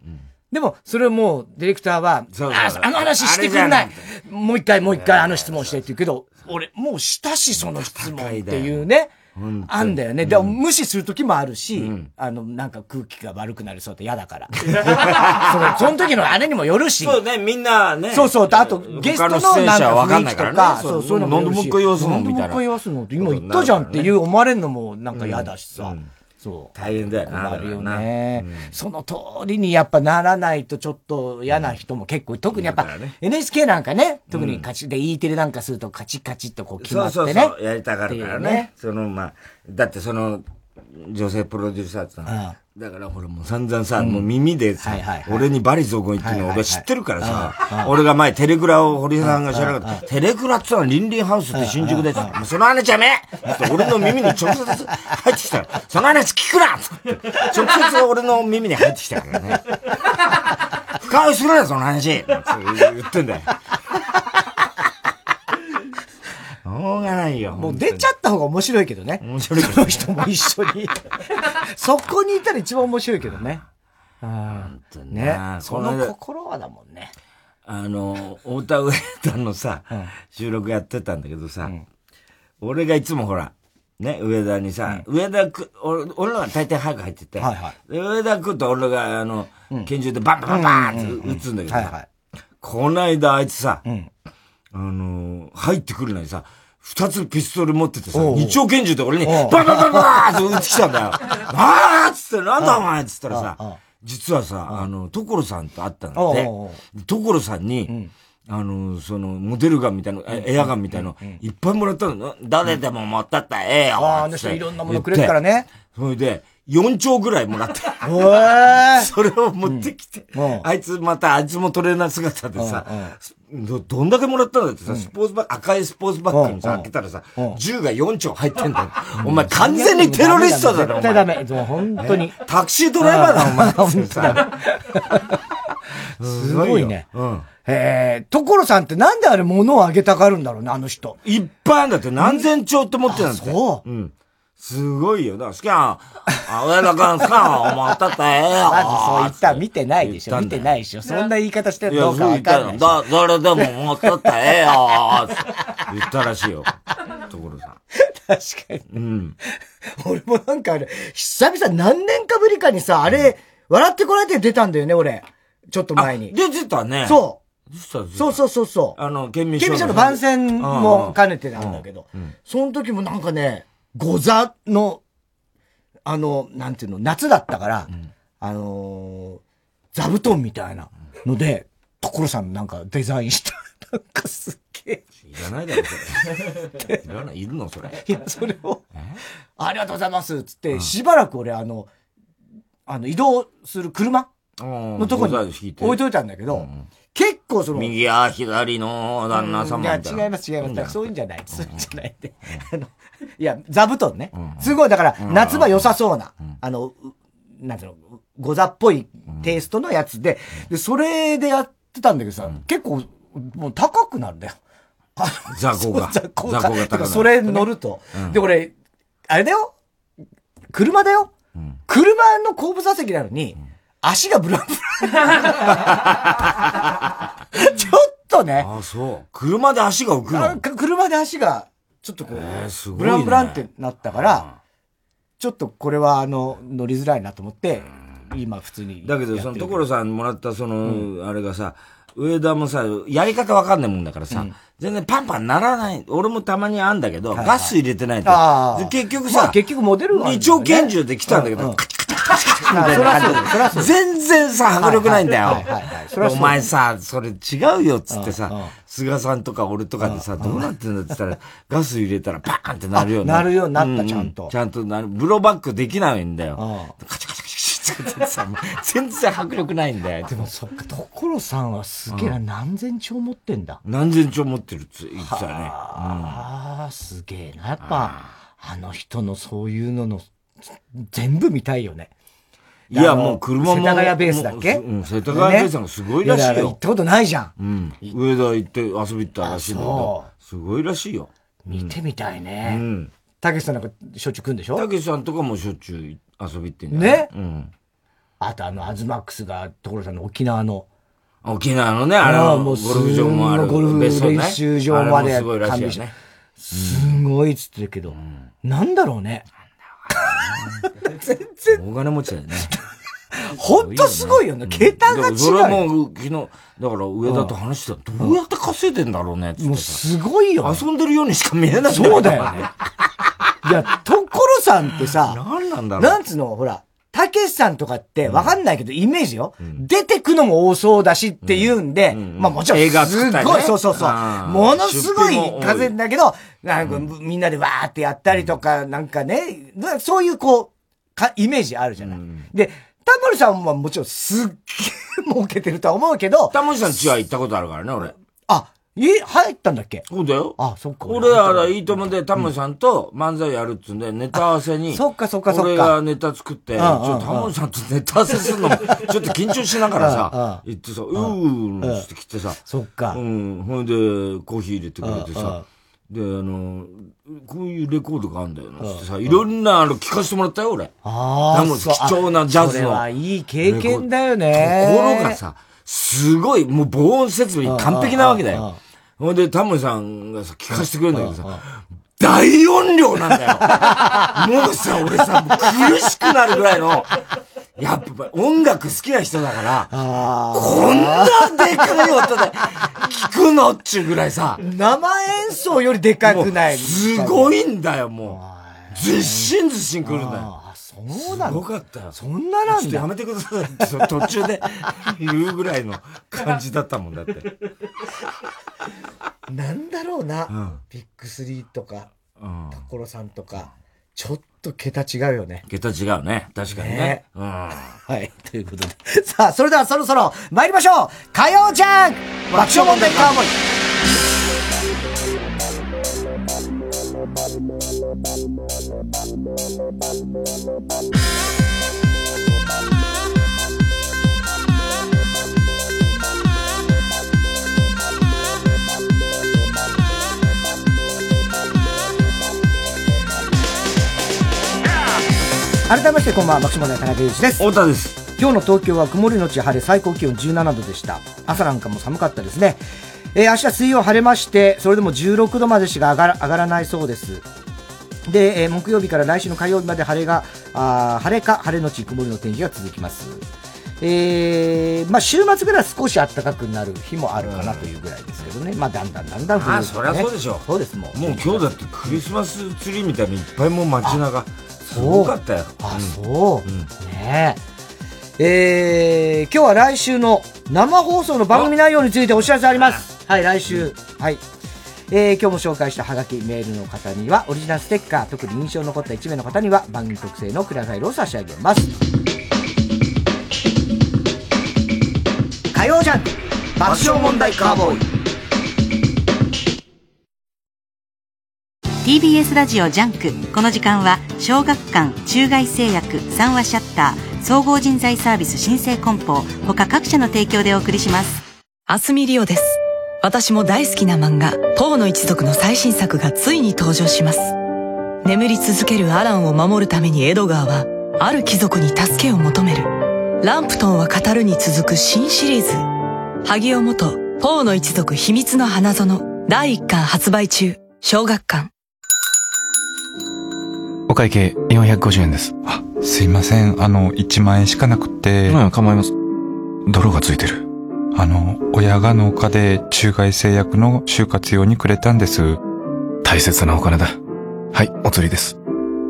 でも、それをもう、ディレクターは、ああの話してくんない。もう一回、もう一回あの質問してって言うけど、俺、もうしたし、その質問っていうね。あんだよね。でも無視する時もあるし、あの、なんか空気が悪くなりそうって嫌だから。そのその時のあれにもよるし。そうね、みんなね。そうそう。あと、ゲストのなんか者はわかん雰囲気とないからね、かそう、そういうのもなんでもう一回言わすのみたいな。なんでもう一回言わすのって今言ったじゃんっていう思われるのもなんか嫌だしさ。そう。大変だよな。困るよだからなね。その通りにやっぱならないとちょっと嫌な人も結構、特にやっぱ NHK なんかね、特にカチで E テレなんかするとカチカチっとこう決そうまってね。そうそう、やりたがるからっていうね。その、まあ、だってその、女性プロデューサーってのはだからほらもう散々さ、もう耳でさ、俺にバリ雑言言ってるの俺知ってるからさ、俺が前テレクラを堀さんが知らなかった。テレクラってのはリンリンハウスって新宿でさ、もうその話やめって俺の耳に直接入ってきたら、その話聞くなって直接俺の耳に入ってきたからね。深追いするな、その話言ってんだよ。しょうがないよ。もう出ちゃが面白いけどね。面白いけどその人も一緒に。そこにいたら一番面白いけどね。うん。ね。その心はだもんね。あの、太田上田のさ、収録やってたんだけどさ、俺がいつもほら、ね、上田にさ、上田く、俺俺のが大体早く入ってて、で上田くんと俺が、あの、拳銃でバンバンバンバンって撃つんだけどさ、こない。だあいつさ、あの、入ってくるのにさ、二つピストル持っててさ、二丁拳銃で俺に、バンバンバンバンって撃ってきたんだよ。あーっつって、なんだお前っつったらさ、実はさ、あの、所さんと会ったんだって。所さんに、あの、その、モデルガンみたいな、エアガンみたいなの、いっぱいもらったの。誰でも持ったったらええよ。ああ、あの人いろんなものくれるからね。それで、4丁ぐらいもらって。それを持ってきて、あいつまた、あいつもトレーナー姿でさ、ど、どんだけもらったんだってさ、スポーツバッグ、赤いスポーツバッグにさ、開けたらさ、銃が4丁入ってんだよ。お前完全にテロリストだろ、絶対ダメ。本当に。タクシードライバーだ、お前。本当だ。すごいね。ええ、所さんってなんであれ物をあげたがるんだろうね、あの人。いっぱいあるんだって、何千丁って持ってたんだって。そう。うん。すごいよ。だから、好きな、あ、上田君好きな思ったったらええよ。まずそう言った見てないでしょ。見てないでしょ。そんな言い方してるどうかわかんない。だ、誰でも思ったったらええよ。言ったらしいよ。所さん。確かに。うん。俺もなんかあれ、久々何年かぶりかにさ、あれ、笑ってこられて出たんだよね、俺。ちょっと前に。出てたね。そう。そうそうそうそう。あの、県民賞の番宣も兼ねてなんだけど、その時もなんかね、ご座の、あの、なんていうの、夏だったから、あの座布団みたいなので、所さんなんかデザインした。なんかすっげえ。いらないだろ、それ。いらない、いるの、それ。いや、それを、ありがとうございます、つって、しばらく俺、あの、あの、移動する車のとこに置いといたんだけど、結構その。右や左の旦那様みたいな。いや、違います、違います。そういうんじゃない。そういうんじゃないって。あの、いや、座布団ね。すごい、だから、夏場良さそうな、あの、なんていうの、ござっぽいテイストのやつで、で、それでやってたんだけどさ、結構、もう高くなるんだよ。雑魚が。雑魚が。雑魚が高。それ乗ると。で、俺、あれだよ車だよ車の後部座席なのに、足がブランブラン。ちょっとね。あ、そう。車で足が浮くの？車で足が、ちょっとこう、えーブランブランってなったから、ちょっとこれはあの、乗りづらいなと思って、今普通に。だけど、その所さんもらったその、あれがさ、上田もさ、やり方わかんないもんだからさ、全然パンパンならない。俺もたまにあんだけど、ガス入れてないと。結局さ、結局モデル二丁拳銃で来たんだけど、カチカチカチカ。全然さ、迫力ないんだよ。お前さ、それ違うよっつってさ、菅さんとか俺とかでさ、どうなってんだって言ったら、ガス入れたらパーンってなるようなるようになった、ちゃんと。ちゃんとなる。ブローバックできないんだよ。カチカチカチってさ、全然迫力ないんだよ。でもそっか、所さんはすげえな、何千兆持ってんだ。何千兆持ってるって言ってたね。ああ、すげえな。やっぱ、あの人のそういうのの、全部見たいよね。いや、もう車も。世田谷ベースだっけ？うん、世田谷ベースがすごいらしいよ。行ったことないじゃん。うん。上田行って遊び行ったらしいんだけど、すごいらしいよ。見てみたいね。うん。たけしさんなんかしょっちゅう来るんでしょ？たけしさんとかもしょっちゅう遊び行ってんね。うん。あとあの、アズマックスが、所さんの沖縄の。沖縄のね、あれはもうゴルフ場もある。ゴルフ練習場まですごいらしいよね。すごいっつってるけど、なんだろうね。全然。大金持ちだよね。ほんとすごいよね。桁が違う。それはもう、昨日、だから上田と話してたどうやって稼いでんだろうねもうすごいよ、ね。遊んでるようにしか見えないそうだよね。いや、所さんってさ、何なんだろう。なんつうの、ほら、たけしさんとかってわかんないけど、イメージよ、出てくのも多そうだしって言うんで、まあもちろん、すごい、そうそうそう。ものすごい風だけど、なんかみんなでわーってやったりとか、なんかね、そういうこう、か、イメージあるじゃない。で、タモリさんはもちろんすっげえ儲けてるとは思うけど。タモリさんちは行ったことあるからね、俺。あ、え、入ったんだっけ？そうだよ。あ、そっか。俺ら、いいともでタモリさんと漫才やるっつうんで、ネタ合わせに。そっかそっかそっか。俺がネタ作って、ちょタモリさんとネタ合わせするのも、ちょっと緊張しながらさ、言ってさ、うーんって来てさ。そっか。うん。ほんで、コーヒー入れてくれてさ。で、あの、こういうレコードがあるんだよな。ってさ、いろんな、あの、聞かせてもらったよ、俺。ああ。貴重なジャズの。それはいい経験だよね。ところがさ、すごい、もう防音設備完璧なわけだよ。ほんで、タモリさんがさ、聞かせてくれるんだけどさ、大音量なんだよ。もうさ、俺さ、苦しくなるぐらいの、やっぱ音楽好きな人だから、こんなでかい音で聞くのっちゅうぐらいさ、生演奏よりでかくないすごいんだよ、もう。ずっしんずっしんくるんだよ。そうなのすごかったよ。そんななんだ。ちょっとやめてください途中で言うぐらいの感じだったもんだって。なんだろうな、うん、ビッグスリーとか、うん、所さんとか、ちょっと桁違うよね。桁違うね。確かにね。ねうん、はい。ということで。さあ、それではそろそろ参りましょう火曜ジャン爆笑問題カーボーイ 改めましてこんばんは爆笑問題田中裕二です。太田です。今日の東京は曇りのち晴れ最高気温17度でした。朝なんかも寒かったですね。えー、明日水曜晴れましてそれでも16度までしか上がら上がらないそうです。で、えー、木曜日から来週の火曜日まで晴れがあ晴れか晴れのち曇りの天気が続きます。えー、まあ週末ぐらい少し暖かくなる日もあるかなというぐらいですけどね、まあだんだんだんだん冬、ね、あそりゃそうでしょそうですもう。もう今日だってクリスマスツリーみたいにいっぱいもう街中すごかったよ。あ、そう。うん、ねえ。えー、今日は来週の生放送の番組内容についてお知らせあります。はい、来週。はい。えー、今日も紹介したハガキメールの方にはオリジナルステッカー、特に印象に残った1名の方には番組特製のクラファイルを差し上げます。火曜ジャン爆笑問題カーボーイ。TBS ラジオジャンク。この時間は小学館中外製薬三和シャッター総合人材サービス新生梱包他各社の提供でお送りします。明日海りおです。私も大好きな漫画「ポーの一族」の最新作がついに登場します。眠り続けるアランを守るためにエドガーはある貴族に助けを求める。ランプトンは語るに続く新シリーズ。萩尾元ポーの一族秘密の花園第1巻発売中。小学館。お会計450円です。あ、すいません。あの、1万円しかなくて。うん、構います。泥がついてる。あの、親が農家で中外製薬の就活用にくれたんです。大切なお金だ。はい、お釣りです。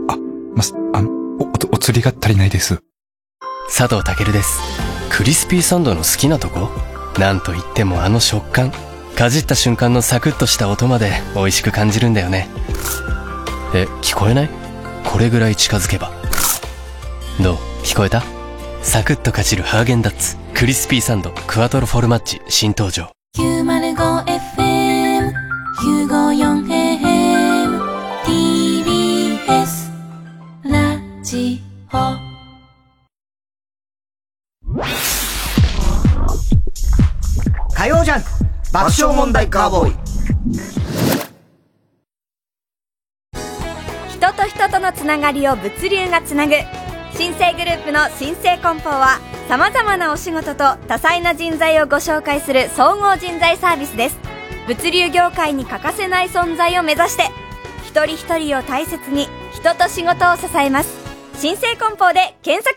あ、ま、あの、お、お、お釣りが足りないです。佐藤健です。クリスピーサンドの好きなとこ？なんといってもあの食感。かじった瞬間のサクッとした音まで美味しく感じるんだよね。え、聞こえない？これぐらい近づけば。どう？聞こえた？サクッとかじるハーゲンダッツ。クリスピーサンド、クワトロフォルマッチ、新登場。905FM、954AM、TBS、ラジオ。火曜ジャンク爆笑問題カーボーイと人とのつながりを物流がつなぐ。新生グループの新生梱包はさまざまなお仕事と多彩な人材をご紹介する総合人材サービスです。物流業界に欠かせない存在を目指して一人一人を大切に人と仕事を支えます。新生梱包で検索。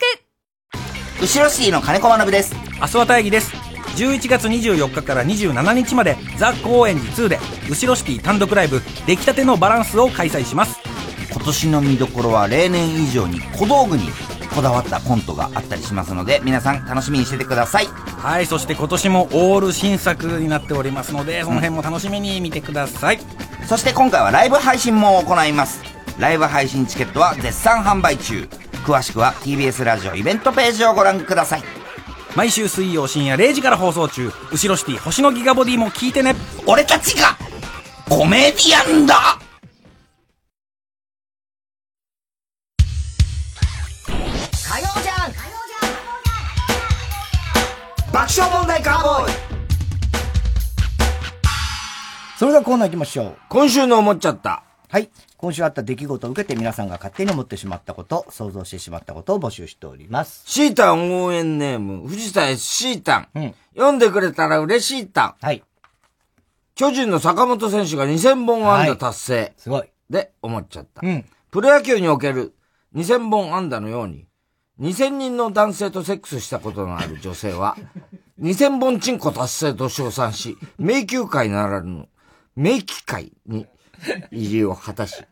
後ろシティの金子学です。明日は大義です。11月24日から27日までザ・高円寺2で後ろシティ単独ライブ出来たてのバランスを開催します今年の見どころは例年以上に小道具にこだわったコントがあったりしますので皆さん楽しみにしててください。はいそして今年もオール新作になっておりますのでその辺も楽しみに見てください、そして今回はライブ配信も行います。ライブ配信チケットは絶賛販売中。詳しくは TBS ラジオイベントページをご覧ください。毎週水曜深夜0時から放送中。後ろシティ星のギガボディも聞いてね。俺たちがコメディアンだそれではコーナー行きましょう。今週の思っちゃった。はい。今週あった出来事を受けて皆さんが勝手に思ってしまったこと、想像してしまったことを募集しております。シータン応援ネーム、藤田 S シータン。読んでくれたら嬉しいタン。はい。巨人の坂本選手が2000本安打達成。すごい。で、思っちゃった。うん。プロ野球における2000本安打のように、2000人の男性とセックスしたことのある女性は、2000本チンコ達成と称賛し、迷宮会ならぬ、迷機会に入りを果たし、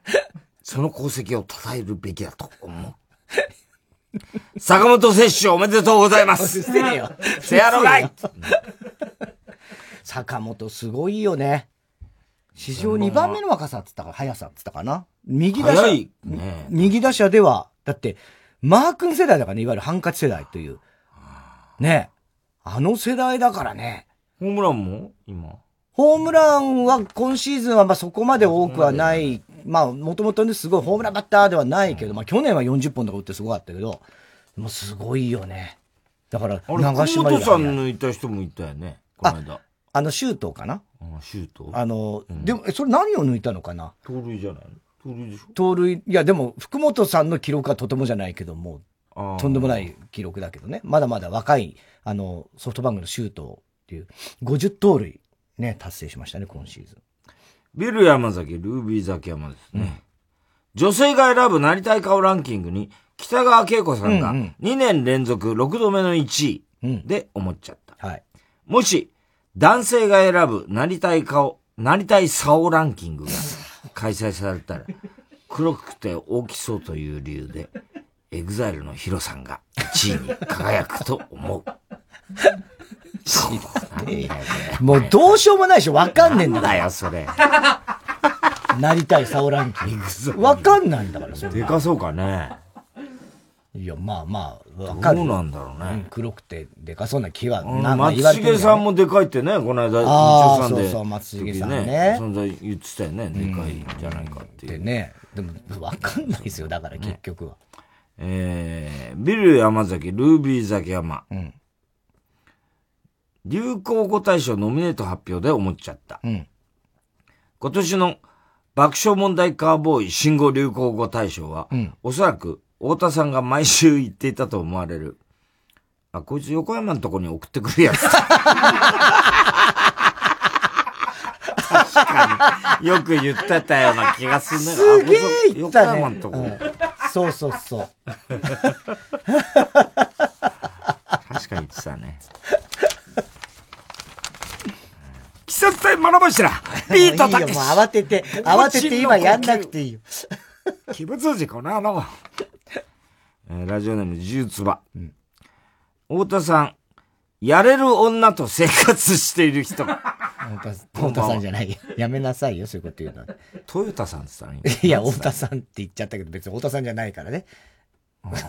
その功績を称えるべきだと思う。坂本選手おめでとうございます。せえよ。せやろがい坂本すごいよね。史上2番目の若さっつったか、速さっつったかな。右打者。ね右打者では、だって、マー君世代だからね、いわゆるハンカチ世代という。ねあの世代だからね。ホームランも今。ホームランは今シーズンはまあそこまで多くはない。まあ、もともとね、すごいホームランバッターではないけど、まあ去年は40本とか打ってすごかったけど、もうすごいよね。だから、長島福本さん抜いた人もいたよね。この間。あの、シュートかな？あシュートあの、でも、えそれ何を抜いたのかな？盗塁じゃないの？盗塁でしょ？盗塁、いやでも、福本さんの記録はとてもじゃないけども、とんでもない記録だけどね。まだまだ若い、あの、ソフトバンクのシュートっていう、50盗塁、ね、達成しましたね、今シーズン。ビル山崎、ルービー崎山ですね。女性が選ぶなりたい顔ランキングに、北川景子さんがうんうん2年連続6度目の1位で思っちゃった。はい。もし、男性が選ぶなりたい顔、なりたい竿ランキングが 開催されたら、黒くて大きそうという理由で、エグザイルのヒロさんが1位に輝くと思う。もうどうしようもないでしょ、わかんねえんだだよ、それ。なりたいサオランキング。わかんないんだから、それ。でかそうかね。いや、まあまあ、わかる。どうなんだろうねん黒くてでかそうな気は、うんなまあ松言われてる重さんもでかいってね、この間、あー日曜さんで。そうそう松重さんね存在言ってたよね。でかいんじゃないかっていう。ね。でも、わかんないですよ、だから結局は。えー、ビル山崎、ルービー崎山。うん流行語大賞ノミネート発表で思っちゃった。うん今年の爆笑問題カーボーイ新語・流行語大賞は、うんおそらく太田さんが毎週言っていたと思われる。あ、こいつ横山のとこに送ってくるやつだ。確かによく言ってたような気がするね。すげえ言横ったね。山のとこ。うんそうそうそう。確かに言ってたね。季節隊学ばしら ビートたけしいいよもう慌てて、慌てて今やんなくていいよ。鬼物事故なの。えーラジオネーム、ジューツバ。太田さん、やれる女と生活している人。太田太田さんじゃないよ。やめなさいよ、そういうこと言うのは。トヨタさんって言ったらいいや、太田さんって言っちゃったけど、別に太田さんじゃないからね。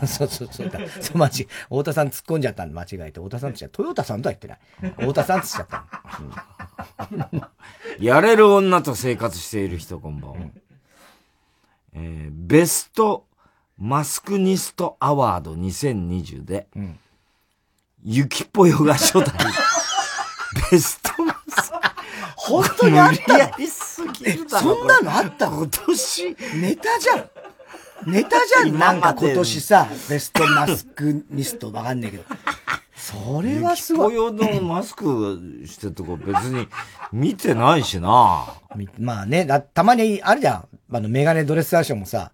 そうそうそうだ。そう、マジ。太田さん突っ込んじゃったんで間違えて。太田さんって言っちゃトヨタさんとは言ってない。太田さんって言っちゃったの。やれる女と生活している人、こんばんは。えーベストマスクニストアワード2020で、ゆきぽよが初代、ベストマスク。本当にあったの？無理やりすぎるだろ。そんなのあったの？今年。ネタじゃん。ネタじゃん。なんか今年さ、ベストマスクニストわかんないけど。それはすごい。用のマスクしてるとこ別に見てないしな。まあね、だたまにあるじゃん。あの、メガネドレスアーションもさ、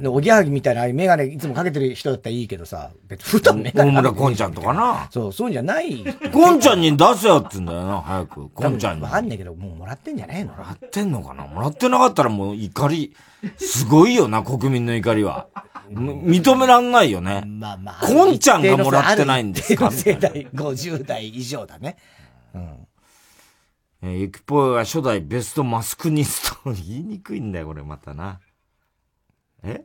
でおぎやはぎみたいなああいうメガネいつもかけてる人だったらいいけどさ、別に普段メガネ大村こんちゃんとかな。そう、そうじゃない。こんちゃんに出せよって言うんだよな、早く。こんちゃんに。わかんないけど、もうもらってんじゃねえの？もらってんのかな？もらってなかったらもう怒り、すごいよな、国民の怒りは。認めらんないよね。まあまあ。こんちゃんがもらってないんですか？世代、50代以上だね。うん。えー、ゆきぽよが初代ベストマスクニスト。言いにくいんだよ、これまたな。え？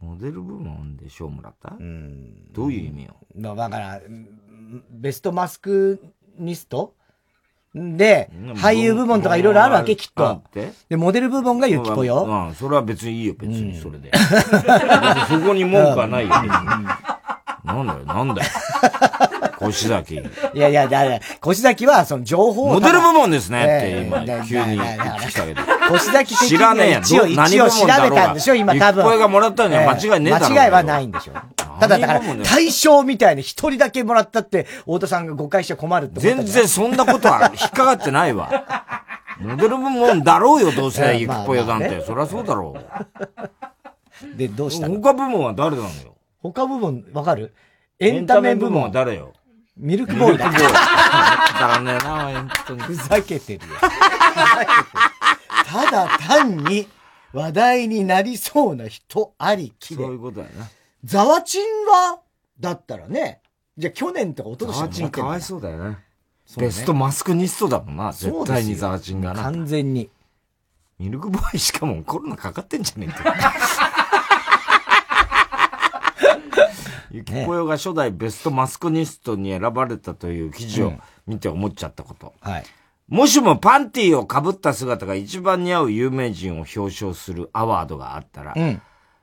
モデル部門で賞もらった？うん。どういう意味よ？だから、ベストマスクニスト？で、俳優部門とかいろいろあるわけ、きっと。で、モデル部門がゆきぽよ。うん、それは別にいいよ、別にそれで。そこに文句はないよ。なんだよ、なんだよ。腰崎。いやいや、だ腰崎は、その情報モデル部門ですねって、今、急に言ってきたけど。腰崎的知らねえや一応、一応調べたんでしょ、今多分。声がもらったのには間違いねえだろ。間違いはないんでしょ。ただ、だから、対象みたいに一人だけもらったって、太田さんが誤解して困るって全然そんなことは引っかかってないわ。モデル部門だろうよ、どうせ、ゆきぽよなんて。そりゃそうだろう。で、どうしたの？他部門は誰なのよ。他部門、わかる？エンタメ部門は誰よ。ミルクボーイだ。ミルクボーイ。だからねな、本当に。ふざけてるよ。ただ単に話題になりそうな人ありきで。そういうことだよな。ザワチンは、だったらね、じゃあ去年とか一昨年ザワチンかわいそうだよね。ねベストマスクニストだもんな、絶対にザワチンがな。完全に。ミルクボーイしかもコロナかかってんじゃねえか。ゆきぽよが初代ベストマスクニストに選ばれたという記事を見て思っちゃったこと。はい。もしもパンティーを被った姿が一番似合う有名人を表彰するアワードがあったら、うん、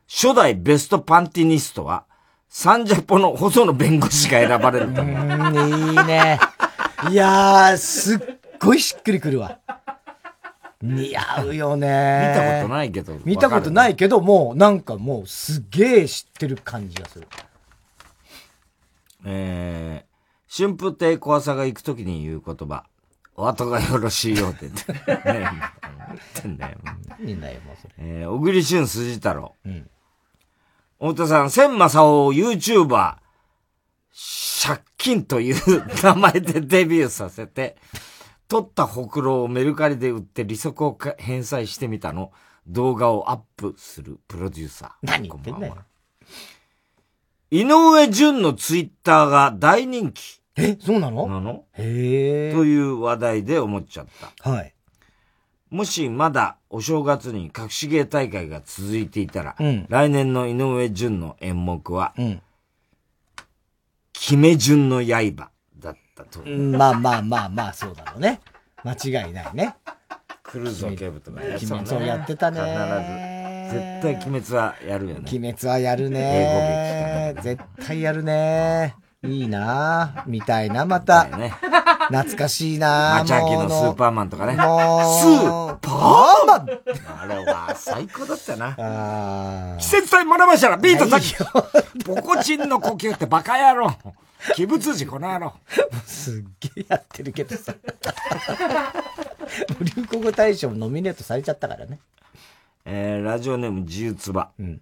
初代ベストパンティニストは、サンジャポの細野弁護士が選ばれると思う。うん、いいね。いやー、すっごいしっくりくるわ。似合うよね。見たことないけど。見たことないけど、もうなんかもうすげえ知ってる感じがする。えー、春風亭小朝が行くときに言う言葉。お後がよろしいよって言って。ね、言ってんだよ。いいんだよ、もうそれ。えー、小栗旬辻太郎。うん。太田さん、千正夫 YouTuber、借金という名前でデビューさせて、取ったほくろをメルカリで売って利息を返済してみたの、動画をアップするプロデューサー。何言ってんだよ。井上淳のツイッターが大人気。え、そうなの？なの？へえ。という話題で思っちゃった。はい。もしまだお正月に隠し芸大会が続いていたら、うん、来年の井上淳の演目は、うん、決め順の刃だったと。うん、まあまあまあまあ、そうだろうね。間違いないね。クルーズの警部とかやってたね。そうやってたね。絶対鬼滅はやるよね。鬼滅はやるね。絶対やるね。いいなみたいな、また。ね、懐かしいなマチャキのスーパーマンとかね。もうスーパーマン？あれは最高だったな。季節隊学ばしたらビートたち。ポコチンの呼吸ってバカ野郎。鬼物児この野郎。すっげえやってるけどさ。流行語大賞ノミネートされちゃったからね。えー、ラジオネーム自由つば。うん。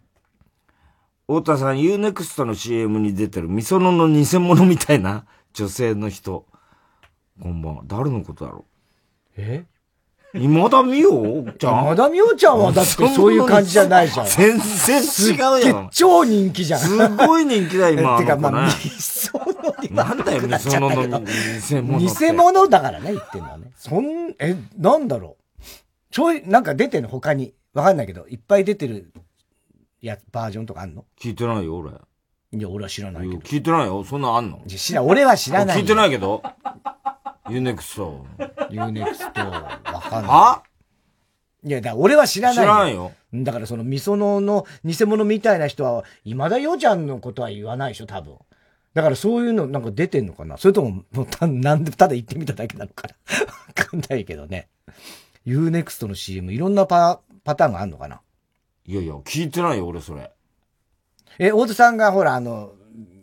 太田さん、UNEXT の CM に出てるみそのの偽物みたいな女性の人。こんばんは。誰のことだろう？え？今田美桜？ちゃん今田美桜ちゃんはだってそういう感じじゃないじゃん。全然違うやん。超人気じゃん。すごい人気だ、今。てか、まあ、ね、みそのになんだよ、みそのの偽物。偽物だからね、言ってんのはね。そん、え、なんだろう。ちょい、なんか出てんの？他に。わかんないけど、いっぱい出てるやバージョンとかあんの？聞いてないよ、俺。いや、俺は知らないけど。聞いてないよ、そんなんあんの？知ら、俺は知らない。聞いてないけど。 U-NEXT。U-NEXT、わかんない。は？いや、だ俺は知らない。知らんよ。だからその、みそのの偽物みたいな人は、今田よちゃんのことは言わないでしょ、多分。だからそういうのなんか出てんのかな？それとも、もうた、なんで、ただ言ってみただけなのかな？わかんないけどね。U-NEXT の CM、いろんなパ、パターンがあるのかな？いやいや、聞いてないよ、俺それ。え、大津さんがほら、あの、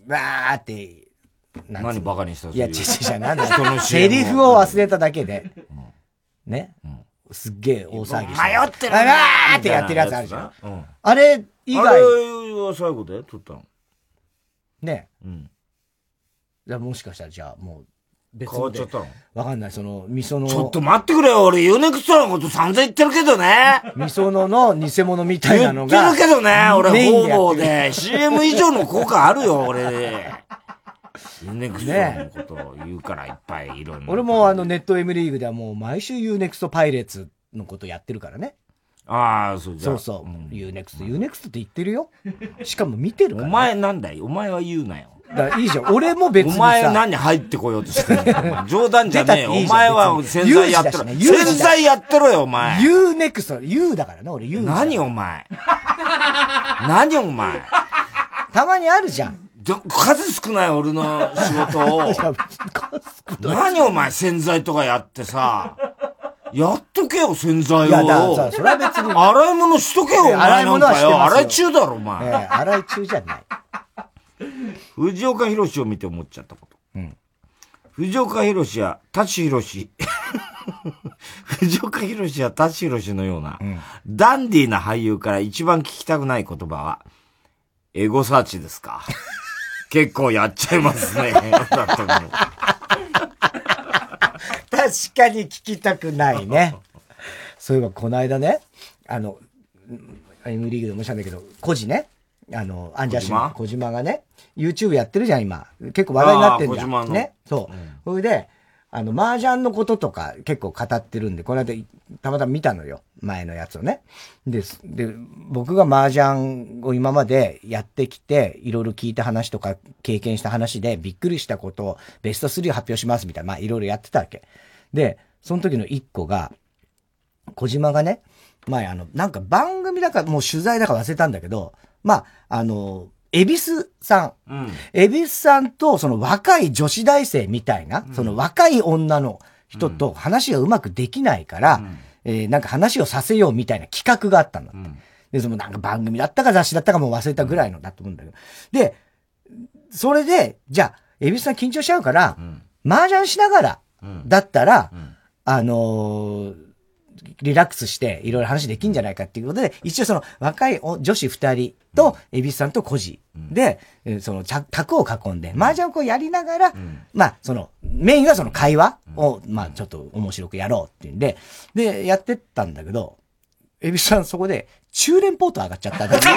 わーって、何バカにしたいや、違う違う、なんだ人の CM をセリフを忘れただけで、ね？すっげえ大騒ぎして。迷ってるわなーってやってるやつあるじゃん。うんあれ以あ外、れは最後で撮ったの？ね。うん。じゃあもしかしたらじゃあもう別変わっちゃったの？わかんない、その、みその。ちょっと待ってくれよ、俺 U-NEXT のこと散々言ってるけどね。みそのの偽物みたいなの言が。ってるけどね、俺方々で CM 以上の効果あるよ、俺。 U-NEXT のことを言うからいっぱいいろんな。俺もあのネット M リーグではもう毎週 UNEXT パイレーツのことやってるからね。ああ、そうじゃあそうそう。 U-NEXT、UNEXT って言ってるよ。しかも見てるから、お前なんだい？お前は言うなよ。だいいじゃん。俺も別にさ。お前何入ってこようとしてんの？冗談じゃねえよ。お前は別に洗剤やってろ。有事だしね有事だ洗剤やってろよ、お前。UNEXT、U だからな、俺 U。何お前？何お前？たまにあるじゃん。数少ない俺の仕事を。何お前洗剤とかやってさ。やっとけよ、洗剤を。いやだからさそれは別に洗い物しとけよ、お前洗い物はしてますよ洗い中だろ、お前。ええ洗い中じゃない。藤岡弘を見て思っちゃったこと。藤岡弘や舘ひろし。藤岡弘や舘ひろしのような、ダンディーな俳優から一番聞きたくない言葉は、エゴサーチですか。結構やっちゃいますね。だと思う確かに聞きたくないね。そういえば、この間ね、あの、M リーグでもしたんだけど、コジね、あの、アンジャッシュの小島？がね、YouTube やってるじゃん、今。結構話題になってんじゃん。ね。そう。それで、あの、麻雀のこととか結構語ってるんで、この間、たまたま見たのよ。前のやつをね。で、で、僕が麻雀を今までやってきて、いろいろ聞いた話とか経験した話で、びっくりしたことをベスト3を発表しますみたいな、まあいろいろやってたわけ。で、その時の一個が、小島がね、前あの、なんか番組だか、もう取材だか忘れたんだけど、まあ、あの、恵比寿さん。うん。恵比寿さんとその若い女子大生みたいな、その若い女の人と話がうまくできないから、えーなんか話をさせようみたいな企画があったんだって。で、そのなんか番組だったか雑誌だったかもう忘れたぐらいのだと思うんだけど。で、それで、じゃあ、恵比寿さん緊張しちゃうから、麻雀しながら、だったら、あのーリラックスしていろいろ話できんじゃないかっていうことで、一応その若いお女子二人と、恵比寿さんとコジで、えーその、卓を囲んで、麻雀をこうやりながら、まあ、その、メインはその会話を、まあ、ちょっと面白くやろうっていうんで、で、やってったんだけど、恵比寿さんそこで、中連ポート上がっちゃったんだよ ね。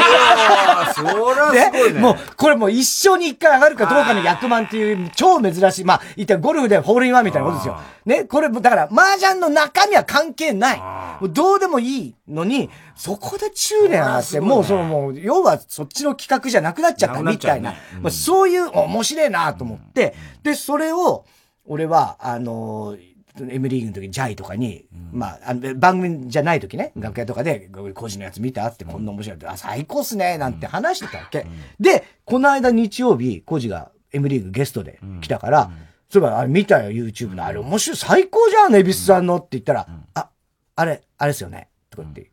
そすごいね。もう、これもう一生に一回上がるかどうかの役満っていう超珍しい。まあ、言ったらゴルフでホールインワンみたいなことですよ。ね、これも、だから、麻雀の中身は関係ない。もうどうでもいいのに、そこで中連上がって、もうそのもう、要はそっちの企画じゃなくなっちゃったみたいな。まあそういう面白いなと思って、で、それを、俺は、あのー、M リーグの時にジャイとかに、まあ、あの番組じゃない時ね、楽屋とかで、個人のやつ見たって、こんな面白いって、あ、最高っすね、なんて話してたわけ。で、この間日曜日、コジが M リーグゲストで来たから、そういえば、あれ見たよ、YouTube の。あれ面白い、最高じゃん、恵比寿さんのって言ったら、あ、あれ、あれですよね、とか言って。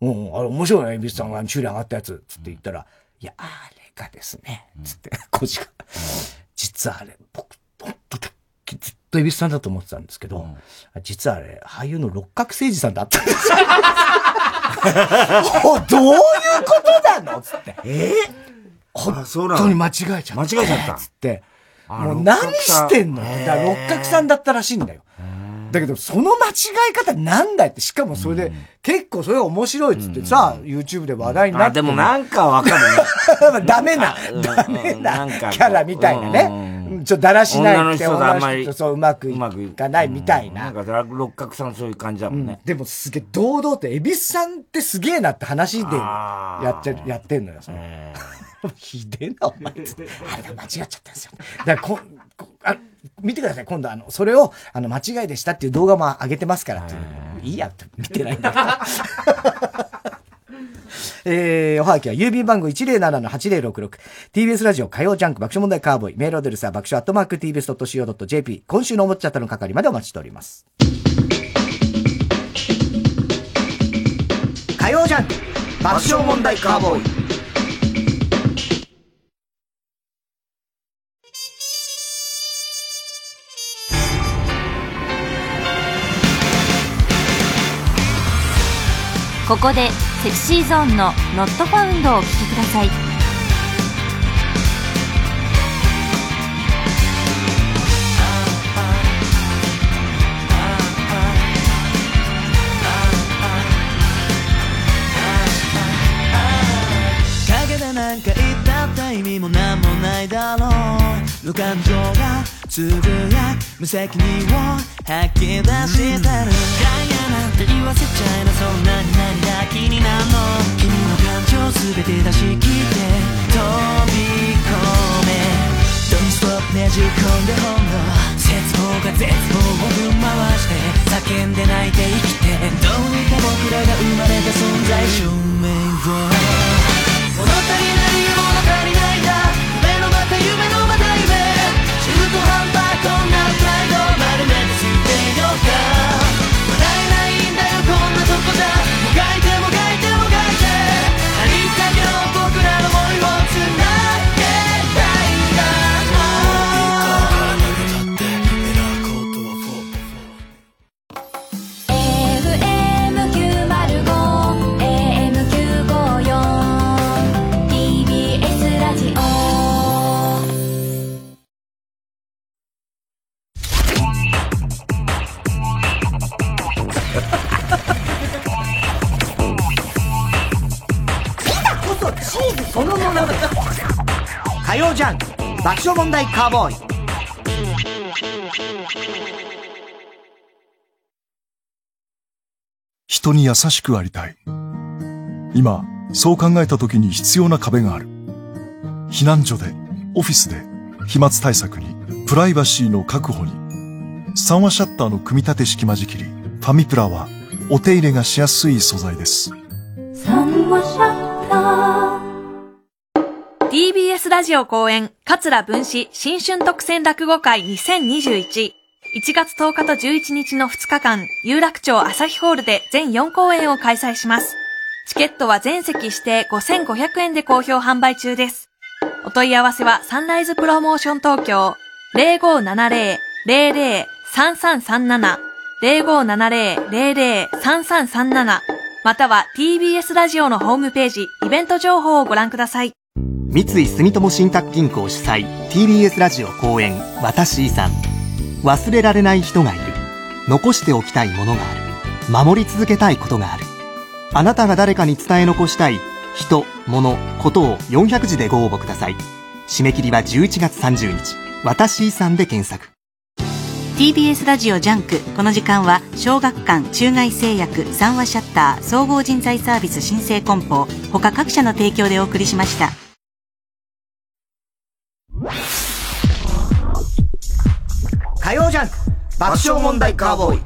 うん、うんあれ面白いね、恵比寿さんが修理上がったやつ、つって言ったら、いや、あれがですね、つって、コジが、実はあれ、僕、ほんとずっと恵比寿さんだと思ってたんですけど、実はあれ、俳優の六角誠治さんだったんですよ。おどういうことなの？つって。え？本当に間違えちゃった。間違えちゃったつって。あもう何してんの？よ。だ六角さんだったらしいんだよ。だけど、その間違い方なんだいって、しかもそれで、結構それが面白いっつってさ、YouTube で話題になって。あでもなんかわかるね。ダメな、ダメなキャラみたいなね。ちょっとだらしない女の人とあんまり女の人とそううまくいかないみたいな。なんか六角さんそういう感じだもんね。でもすげえ、堂々と、恵比寿さんってすげえなって話でやっちゃ、やってんのよ、その。ひでえな、お前つって。あれ間違っちゃったんですよ。だからこ、こあ見てください、今度あの、それを、あの、間違いでしたっていう動画も上げてますから。いいやって見てないんだけど。えー、おはがきは郵便番号 107-8066TBS ラジオ火曜ジャンク爆笑問題カーボーイ。メールアドレスは爆笑アットマーク TBS.CO.JP 今週の思っちゃったの係までお待ちしております。火曜ジャンク爆笑問題カーボーイ。ここでセクシーゾーンの「ノットファウンドをお聴きください。陰でなんか言ったって意味もなんもないだろう。無感情がつぶや無責任を吐き出してるガヤなんて言わせちゃいなそんなに何が気になるの？君の感情すべて出し切って飛び込め。ドンストップねじ込んでほんの絶望が絶望をぶん回して叫んで泣いて生きて。どうにか僕らが生まれた存在。証明を。物足りない物足りないだ。夢のまた夢のまた夢。中途半火曜ジャンク爆笑問題カーボーイ人に優しくありたい。今、そう考えた時に必要な壁がある。避難所で、オフィスで、飛沫対策に、プライバシーの確保に。三話シャッターの組み立て式間仕切り、ファミプラは、お手入れがしやすい素材です。TBS ラジオ公演、桂文史新春特選落語会2021。1月10日と11日の2日間、有楽町朝日ホールで全4公演を開催します。チケットは全席指定5500円で好評販売中です。お問い合わせはサンライズプロモーション東京0570-00-3337 0570-00-3337または TBS ラジオのホームページイベント情報をご覧ください。三井住友信託銀行主催 TBS ラジオ公演「私遺産」忘れられない人がいる。残しておきたいものがある。守り続けたいことがある。あなたが誰かに伝え残したい人物ことを400字でご応募ください。締め切りは11月30日「私遺産」で検索。TBS ラジオジャンク。この時間は小学館中外製薬三和シャッター総合人材サービス新生梱包他各社の提供でお送りしました。火曜ジャンク爆笑問題カーボーイ。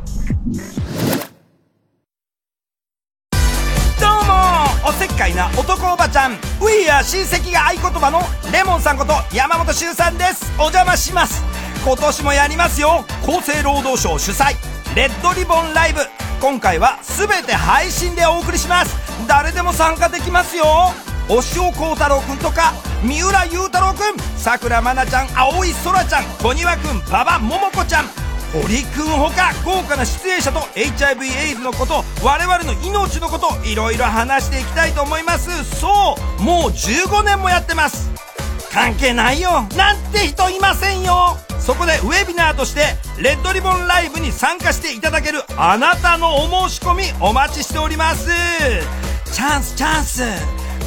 どうもおせっかいな男おばちゃん。ウィーアー親戚が合言葉のレモンさんこと山本修さんです。お邪魔します。今年もやりますよ。厚生労働省主催。レッドリボンライブ。今回は全て配信でお送りします。誰でも参加できますよ。押尾幸太郎くんとか三浦雄太郎くんさくらまなちゃん青井空ちゃん小庭くん馬場桃子ちゃん堀くんほか豪華な出演者と HIV エイズのこと我々の命のこといろいろ話していきたいと思います。そうもう15年もやってます。関係ないよ。なんて人いませんよ。そこでウェビナーとしてレッドリボンライブに参加していただけるあなたのお申し込みお待ちしております。チャンスチャンス。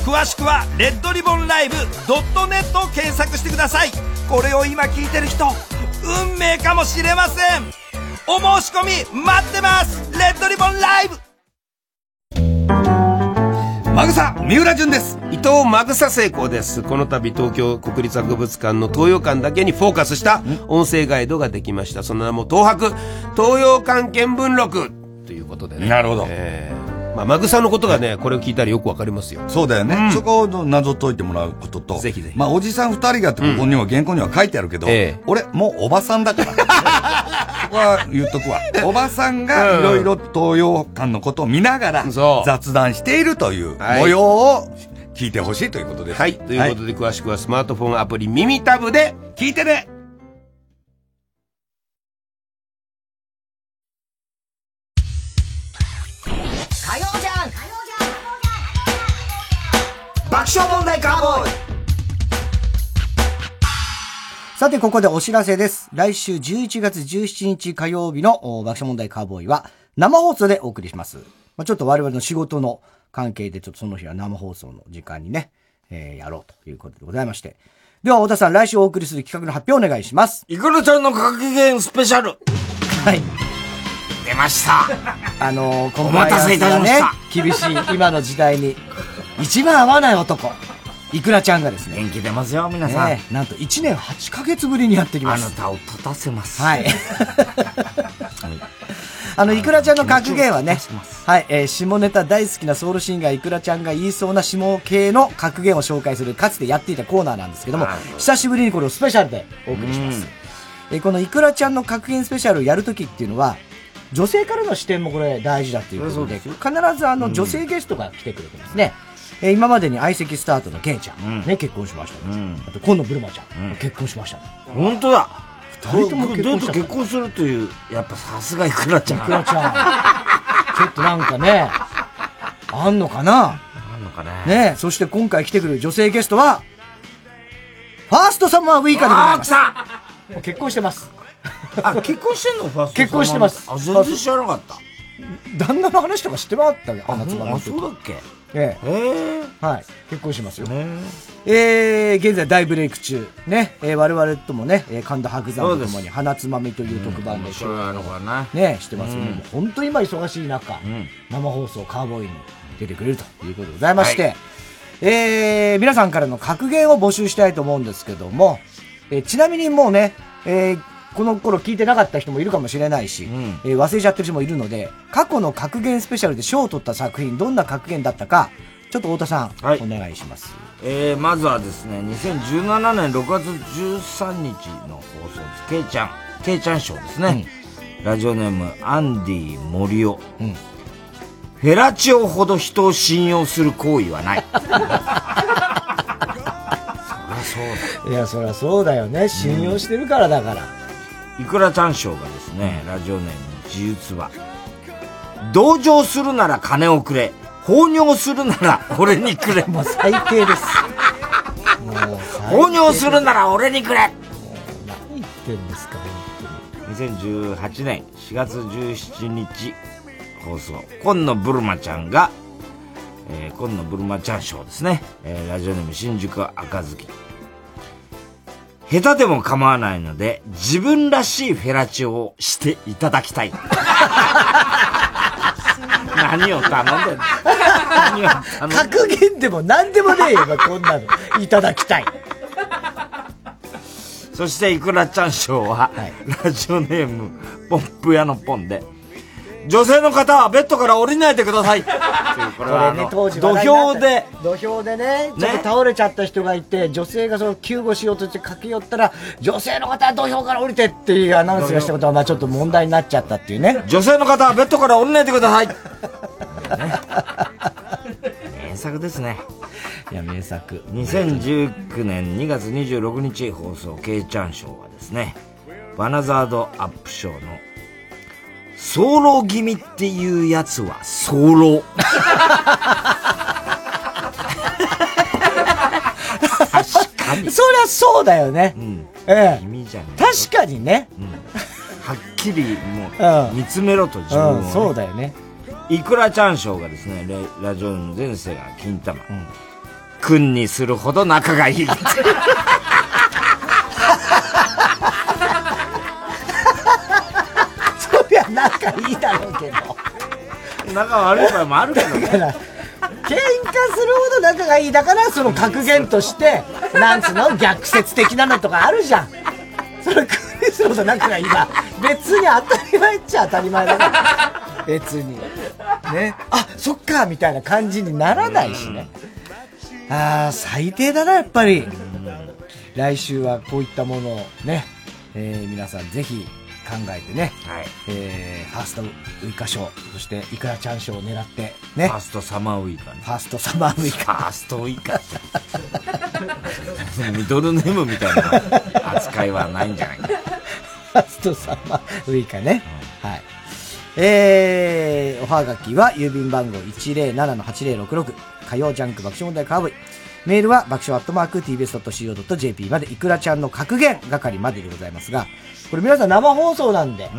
詳しくはレッドリボンライブ .net を検索してください。これを今聞いてる人運命かもしれません。お申し込み待ってます。レッドリボンライブ。マグサ三浦淳です。伊藤マグサ成功です。この度東京国立博物館の東洋館だけにフォーカスした音声ガイドができました。その名も東博東洋館見聞録。ということでね。なるほど、えーまあ、マグサのことがねこれを聞いたらよくわかりますよ。そうだよね、そこを謎解いてもらうこととぜひぜひ。まあおじさん二人がってここにも原稿には書いてあるけど、俺もうおばさんだから。そこは言っとくわ。おばさんがいろいろ東洋館のことを見ながら雑談しているというはい。模様を聞いてほしいということです。はい。ということで詳しくはスマートフォンアプリ耳タブで聞いてねさて、ここでお知らせです。来週11月17日火曜日のお爆笑問題カーボーイは生放送でお送りします。まあ、ちょっと我々の仕事の関係で、ちょっとその日は生放送の時間にね、えー、やろうということでございまして。では、太田さん、来週お送りする企画の発表お願いします。いくらちゃんの格言スペシャル。はい。出ました。あのー、お待たせいたしました厳しい今の時代に、一番合わない男、いくらちゃんがですね。元気出ますよ、皆さん。ねなんと1年8ヶ月ぶりにやってきます。あなたを立たせます。はい。あの、いくらちゃんの格言はね、はい、えー下ネタ大好きなソウルシンガーいくらちゃんが言いそうな下系の格言を紹介する、かつてやっていたコーナーなんですけども、久しぶりにこれをスペシャルでお送りします。えーこのいくらちゃんの格言スペシャルをやるときっていうのは、女性からの視点もこれ大事だっていうことで、必ずあの女性ゲストが来てくれてますね。えー今までに相席スタートのケンちゃん、ね、結婚しましたね。あと、今野ブルマちゃん、結婚しましたね。本当だ。二人とも結婚したどう結婚するという、やっぱさすがいくらちゃん。いくらちゃん。ちょっとなんかね、あんのかな？あんのかね。ねそして今回来てくれる女性ゲストは、ファーストサマーウイカでございます。もう結婚してます。あ、結婚してんの？ファースト結婚してます。あ、全然知らなかった。旦那の話とかしてもらったよ、あ夏場のあ、そうだっけ？えええ。はい。結婚しますよ。えー、現在大ブレイク中。ね。えー、我々ともね、えー神田伯山とともに、花つまみという特番で、それはあのかな。ね、してます？よね。うんもう本当に今忙しい中、生放送カーボーイに出てくれるということでございまして、はいえー、皆さんからの格言を募集したいと思うんですけども、えーちなみにもうね、えーこの頃聞いてなかった人もいるかもしれないし、えー忘れちゃってる人もいるので、過去の格言スペシャルで賞を取った作品、どんな格言だったか、ちょっと太田さん、お願いします。えー、まずはですね、2017年6月13日の放送です。ケイちゃん、ケイちゃんショーですね。ラジオネーム、アンディ森尾。フェラチオほど人を信用する行為はない。そりゃそうだ。いや、そりゃそうだよね。信用してるからだから。いくらちゃんショーがですね、ラジオネーム自由つば。同情するなら金をくれ。放尿するなら俺にくれ。もう最低です。もう放尿するなら俺にくれ。何言ってんですか、2018年4月17日放送今野ブルマちゃんが、えー、今野ブルマちゃんショーですね、えーラジオネーム新宿赤月下手でも構わないので自分らしいフェラチオをしていただきたい 何を頼んでんの？格言でも何でもねえよ、こんなの。いただきたい。そして、いくらちゃんショーは、ラジオネーム、ポンプ屋のポンで、女性の方はベッドから降りないでください。っていうこれはあの、当時土俵で、土俵でね、ちょっと倒れちゃった人がいて、女性がその救護しようとして駆け寄ったら、女性の方は土俵から降りてっていうアナウンスがしたことは、まあちょっと問題になっちゃったっていうね。女性の方はベッドから降りないでください。名作ですね。いや、名作。2019年2月26日放送、ケイちゃんショーはですね、バナザードアップショーの、早漏気味っていうやつは早漏。確かに。そりゃそうだよね。ええ。君じゃね確かにね。はっきりもうう見つめろと自分を、ねうんそうだよね。いくらちゃんショーがですね、レラジオの前世が金玉。くんにするほど仲がいい。仲いいだろうけど。仲悪い場合もあるけどね。だから、喧嘩するほど仲がいいだから、その格言として、なんつうの逆説的なのとかあるじゃん。それ、クリスほど仲がいいが、別に当たり前っちゃ当たり前だから。別に。ね。あ、そっか、みたいな感じにならないしね。ああ、最低だな、やっぱり。来週はこういったものをね、えー皆さんぜひ考えてね、えーファーストウイカ賞、そしてイクラちゃん賞を狙ってね。ファーストサマーウイカね。ファーストサマーウイカ。ファーストウイカって。ミドルネームみたいな扱いはないんじゃない？か。ファーストサマーウイカね。はい。えー、おはがきは郵便番号107-8066火曜ジャンク爆笑問題カーボーイ。メールは爆笑アットマーク tbs.co.jp まで、いくらちゃんの格言係まででございますが、これ皆さん生放送なんで、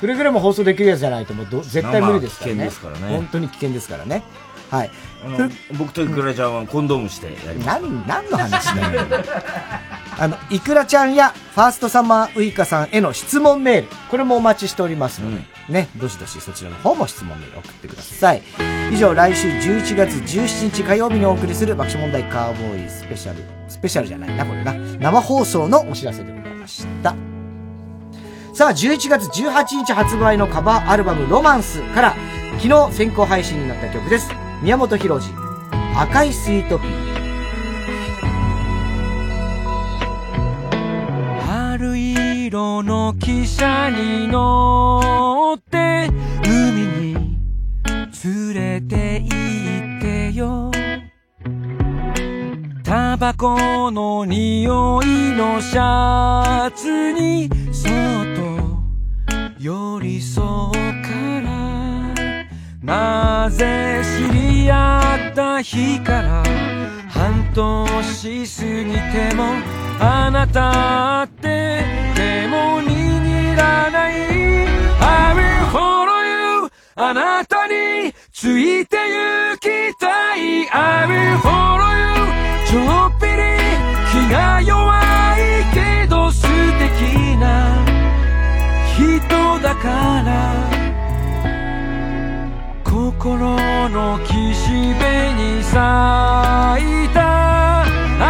くれぐれも放送できるやつじゃないともうど絶対無理ですからね。生危険ですからね本当に危険ですからね。はい。僕とイクラちゃんはコンドームしてやります。何、何の話だよ。あの、いくらちゃんやファーストサマーウイカさんへの質問メール、これもお待ちしておりますので、ね、どしどしそちらの方も質問メール送ってください。以上、来週11月17日火曜日にお送りする爆笑問題カーボーイスペシャル、スペシャルじゃないな、これな。生放送のお知らせでございました。さあ、11月18日発売のカバーアルバムロマンスから、昨日先行配信になった曲です。宮本浩次、赤いスイートピー。色の汽車に乗って海に連れて行ってよ。タバコの匂いのシャツにそっと寄り添うからなぜ知り合った日から半年過ぎてもあなたって手も握らない。I will follow you あなたについて行きたい I will follow you ちょっぴり気が弱いけど素敵な。人だから心の岸辺に咲いた。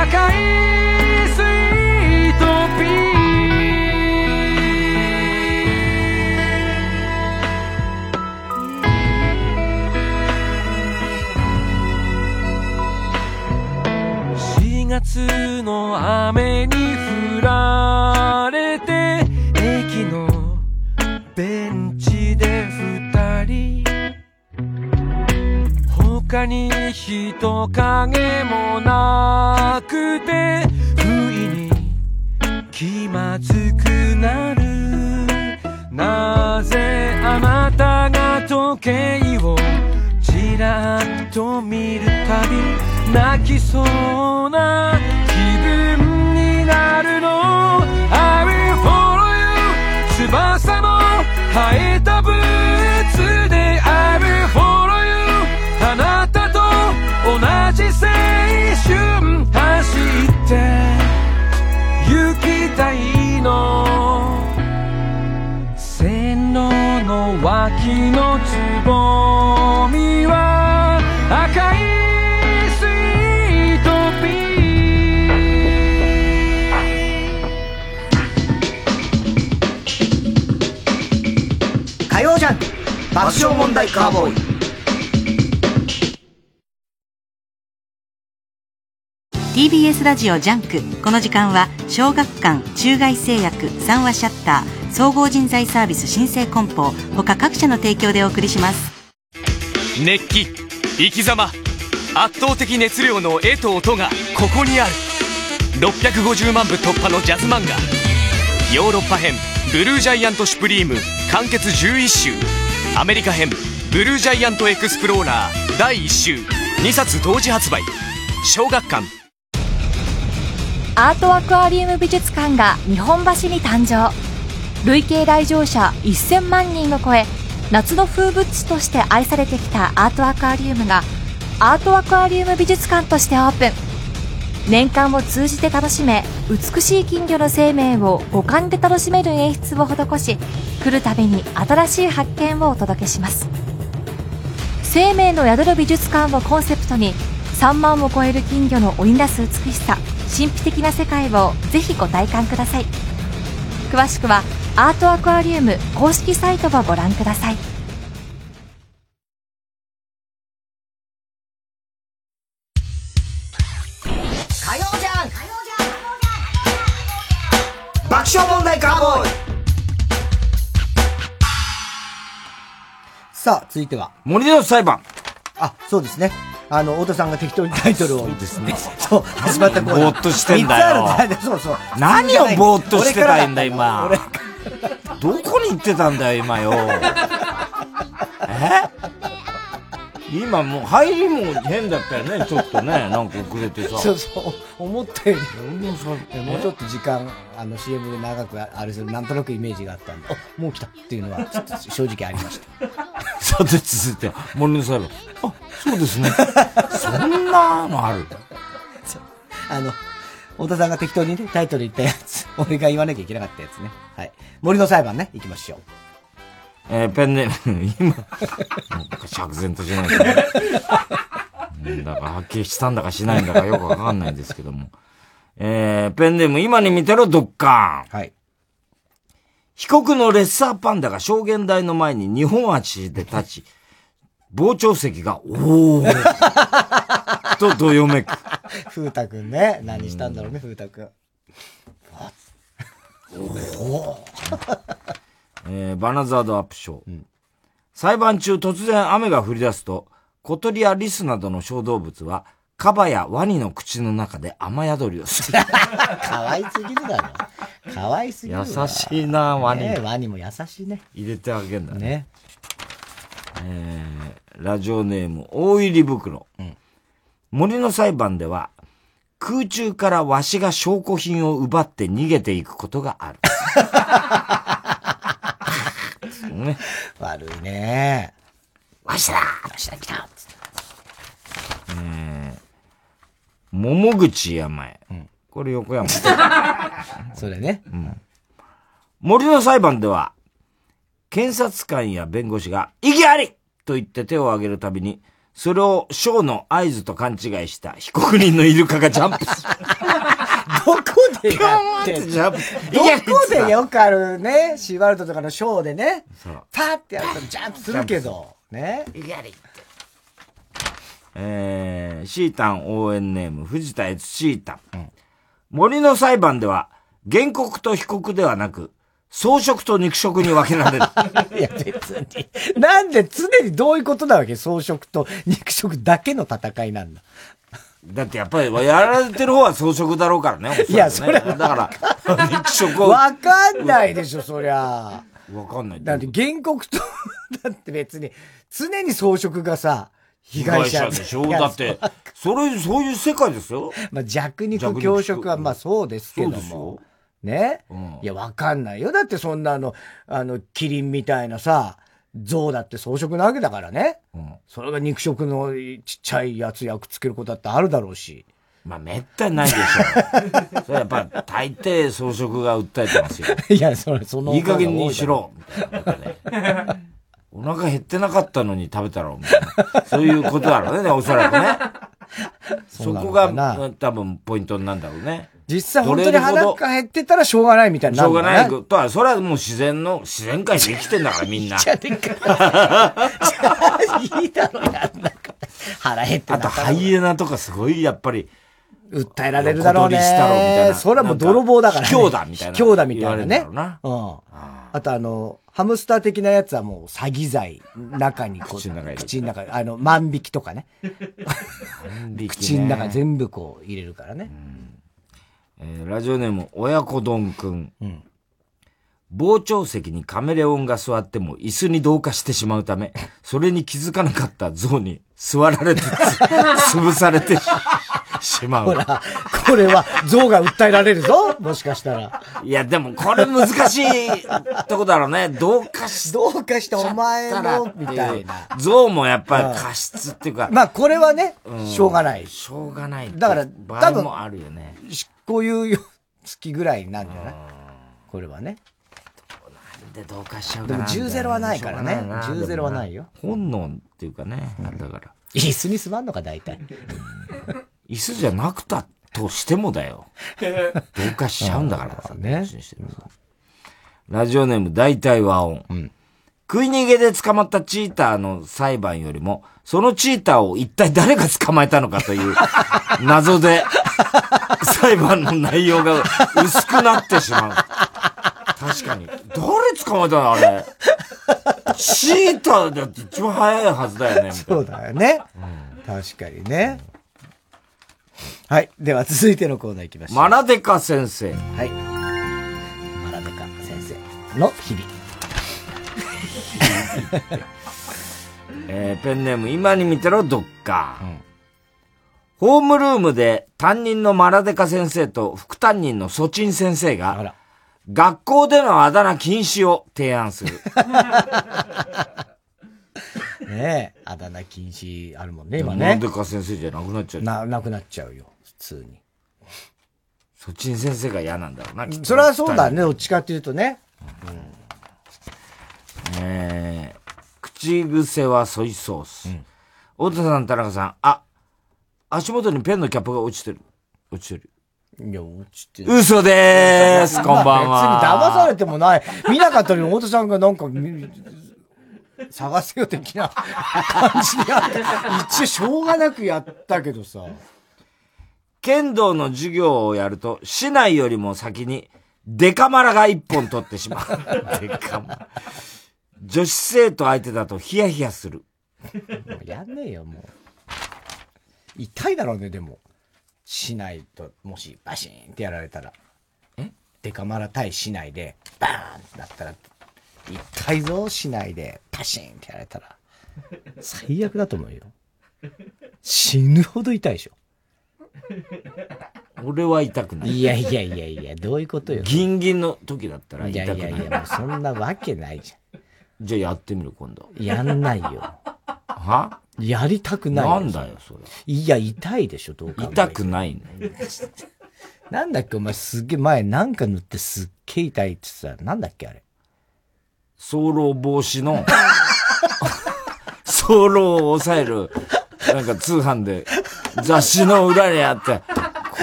赤い月の雨に降られて駅のベンチで二人。他に人影もなくて不意に気まずくなる。なぜあなたが時計をちらっと見るたび泣きそうな気分になるの。I will follow you. 翼も生えたブーツで。I will follow you. あなたと同じ青春走って。行きたいの。線路の脇のつぼみは赤い爆笑問題カーボーイ。TBS ラジオジャンク。この時間は小学館中外製薬三和シャッター総合人材サービス新生梱包他各社の提供でお送りします。熱気生き様圧倒的熱量の絵と音がここにある。650万部突破のジャズ漫画。ヨーロッパ編「ブルージャイアント・シュプリーム」完結11週アメリカ編「ブルージャイアント・エクスプローラー」第1週2冊同時発売。小学館。アートアクアリウム美術館が日本橋に誕生。累計来場者1000万人を超え夏の風物詩として愛されてきたアートアクアリウムがアートアクアリウム美術館としてオープン。年間を通じて楽しめ美しい金魚の生命を五感で楽しめる演出を施し来るたびに新しい発見をお届けします。生命の宿る美術館をコンセプトに3万を超える金魚の織りなす美しさ神秘的な世界をぜひご体感ください。詳しくはアートアクアリウム公式サイトをご覧ください。さあ、続いては。森の裁判。あ、そうですね。あの、太田さんが適当にタイトルを。ですね。そう、始まったコーナぼーっとしてんだよ三つあるんだそうそう。何をぼーっとしてたいんだ、俺今。どこに行ってたんだよ、今よ。今もう入りも変だったよね、ちょっとね。なんか遅れてさ。そうそう、思ったより。もうちょっと時間、あの CM で長くあれする、なんとなくイメージがあったんで、あ、もう来たっていうのは、ちょっと正直ありました。さて続いて、森の裁判。あ、そうですね。そんなのある？あの、太田さんが適当にね、タイトル言ったやつ、俺が言わなきゃいけなかったやつね。はい。森の裁判ね、行きましょう。えー、ペンネーム、今、なんか釈然としないですね。だか、はっきりしたんだかしないんだかよくわかんないんですけども。えー、ペンネーム、今に見てろ、ドッカーン。はい。被告のレッサーパンダが証言台の前に2本足で立ち、傍聴席が、おーとどよめく。風太くんね。何したんだろうね、風太くん。おえー、バナザードアップショー。裁判中突然雨が降り出すと、小鳥やリスなどの小動物は、カバやワニの口の中で雨宿りをする。かわいすぎるだろ。かわいすぎるわ。優しいな、ワニ。ねワニも優しいね。入れてあげんだね。ね。えー、ラジオネーム、大入り袋。森の裁判では、空中からわしが証拠品を奪って逃げていくことがある。ね、悪いね。わしだわしだ来たえー、桃口山へ。これ横山。それね。うん。森の裁判では、検察官や弁護士が、意義ありと言って手を挙げるたびに、それをショーの合図と勘違いした被告人のイルカがジャンプする。どこでやってんジャンプどこでよくあるね、シーワールドとかのショーでねパーってやるとジャンプするけど、ね。意義ありえー、シータン応援ネーム、藤田悦シータン。森の裁判では、原告と被告ではなく、装飾と肉食に分けられる。いや、別に。なんで常にどういうことなわけ？装飾と肉食だけの戦いなんだ。だってやっぱり、やられてる方は装飾だろうからね。ね いやそれはだから、肉食を。わかんないでしょ、そりゃ。わかんない。だって原告と、だって別に、常に装飾がさ、被害者でしょだって、それ、そういう世界ですよ。まあ、弱肉強食はまあそうですけども。ね、いや、わかんないよ。だってそんなあの、あの、キリンみたいなさ、象だって草食なわけだからね。それが肉食のちっちゃいやつやくっつけることだってあるだろうし。まあ、めったにないでしょ。それやっぱ、大抵装飾が訴えてますよ。いや、それ、その。いい加減にしろ、みたいなことで。お腹減ってなかったのに食べたろ、みたいな。そういうことだろうね、おそらくね。そこが、多分、ポイントになるんだろうね。実際本当に腹が減ってたらしょうがないみたいな、しょうがないとは、それはもう自然の、自然界で生きてんだから、みんな。じゃねえか。いいだろ、やんなか。腹減ってあと、ハイエナとかすごい、やっぱり、訴えられるだろうね。したろみたいな。それはもう泥棒だからね。卑怯だみたいな。卑怯だみたいなね。なうん。あとあの、ハムスター的なやつはもう詐欺罪、中にこう、口の中口の中、あの、万引きとかね。口の中全部こう入れるからね。えー、ラジオネーム、親子丼くん。うん。傍聴席にカメレオンが座っても椅子に同化してしまうため、それに気づかなかった象に座られて 潰されてしまう。ほら、これは象が訴えられるぞもしかしたら。いや、でもこれ難しいとこだろうね。同化し、同化してお前の、みたいな。象もやっぱり過失っていうか。まあこれはね、しょうがない。しょうがない。だから、多分もあるよね。こういう月ぐらいなんじゃない？これはね。で同化しちゃうでも10ゼロはないからね。10ゼロはないよ。本能っていうかね、だから。椅子に座んのか、大体。椅子じゃなくたとしてもだよ。同化しちゃうんだからさ。ね。ラジオネーム大体和音。食い逃げで捕まったチーターの裁判よりも、そのチーターを一体誰が捕まえたのかという 謎で、裁判の内容が薄くなってしまう。確かに。誰捕まえたのあれ？チーターだって一番早いはずだよね。そうだよね。確かにね。はい。では続いてのコーナー行きましょう。マラデカ先生。はい。マラデカ先生の日々。えー、ペンネーム今に見てろどっか。ホームルームで担任のマラデカ先生と副担任のソチン先生が、学校でのあだ名禁止を提案する。ねえ、あだ名禁止あるもんね、今マラね。デカ先生じゃなくなっちゃう。な、なくなっちゃうよ、普通に。ソチン先生が嫌なんだろうな、きっとそれはそうだね、どっちかっていうとね。えー、口癖はソイソース。太田さん、田中さん、あ、足元にペンのキャップが落ちてる。落ちてる。いや、落ちてる。嘘でーすこんばんは別に騙されてもない。見なかったのに、太田さんがなんか、み探せよ的な感じでやって、一応しょうがなくやったけどさ。剣道の授業をやると、市内よりも先に、デカマラが一本取ってしまう。デカマラ。女子生徒相手だとヒヤヒヤする。もうやんねえよ、もう。痛いだろうね、でも。しないと、もし、バシーンってやられたら。え？デカマラ対しないで、バーンってなったら、痛いぞ、しないで、パシーンってやられたら。最悪だと思うよ。死ぬほど痛いでしょ。俺は痛くない。いやいやいやいや、どういうことよ。ギンギンの時だったらい痛くない。やいやいや、もうそんなわけないじじゃあやってみる、今度。やんないよ。は？やりたくないなんだよ、それ。いや、痛いでしょ、どうか。痛くないね。なんだっけ、お前すっげえ前なんか塗ってすっげえ痛いってさ、なんだっけ、あれ。早漏防止の、早漏を抑える、なんか通販で雑誌の裏にあって、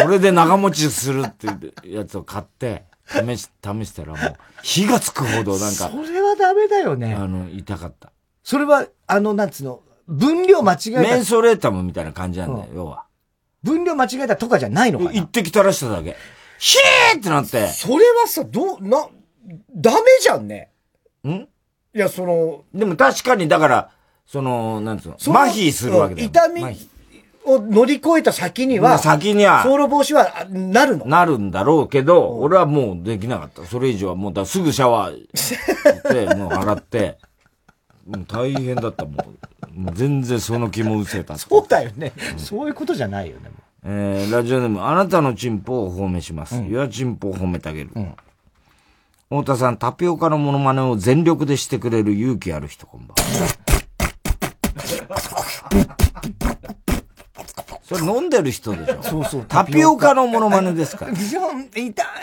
これで長持ちするってやつを買って、試し、試したらもう、火がつくほどなんか、それはダメだよね。あの、痛かった。それは、あの、なんつうの、分量間違えた。メンソレータムみたいな感じなんだよ、要は。分量間違えたとかじゃないのかな一滴垂らしただけ。ヒーってなって。それはさ、どう、な、ダメじゃんね。ん？いや、その、でも確かに、だから、その、なんつうの、麻痺するわけだよ。うん痛みを乗り越えた先には、先には、早漏防止はあなるの？なるんだろうけど、俺はもうできなかった。それ以上はもうだ、すぐシャワーして、もう洗って、もう大変だった、もう。もう全然その気も失せた。そうだよね。そういうことじゃないよね。えー、ラジオネーム、あなたのチンポを褒めします。いや、チンポを褒めてあげる。太田さん、タピオカのモノマネを全力でしてくれる勇気ある人、こんばんは。それ飲んでる人でしょ？そうそうタピオカのモノマネですから。痛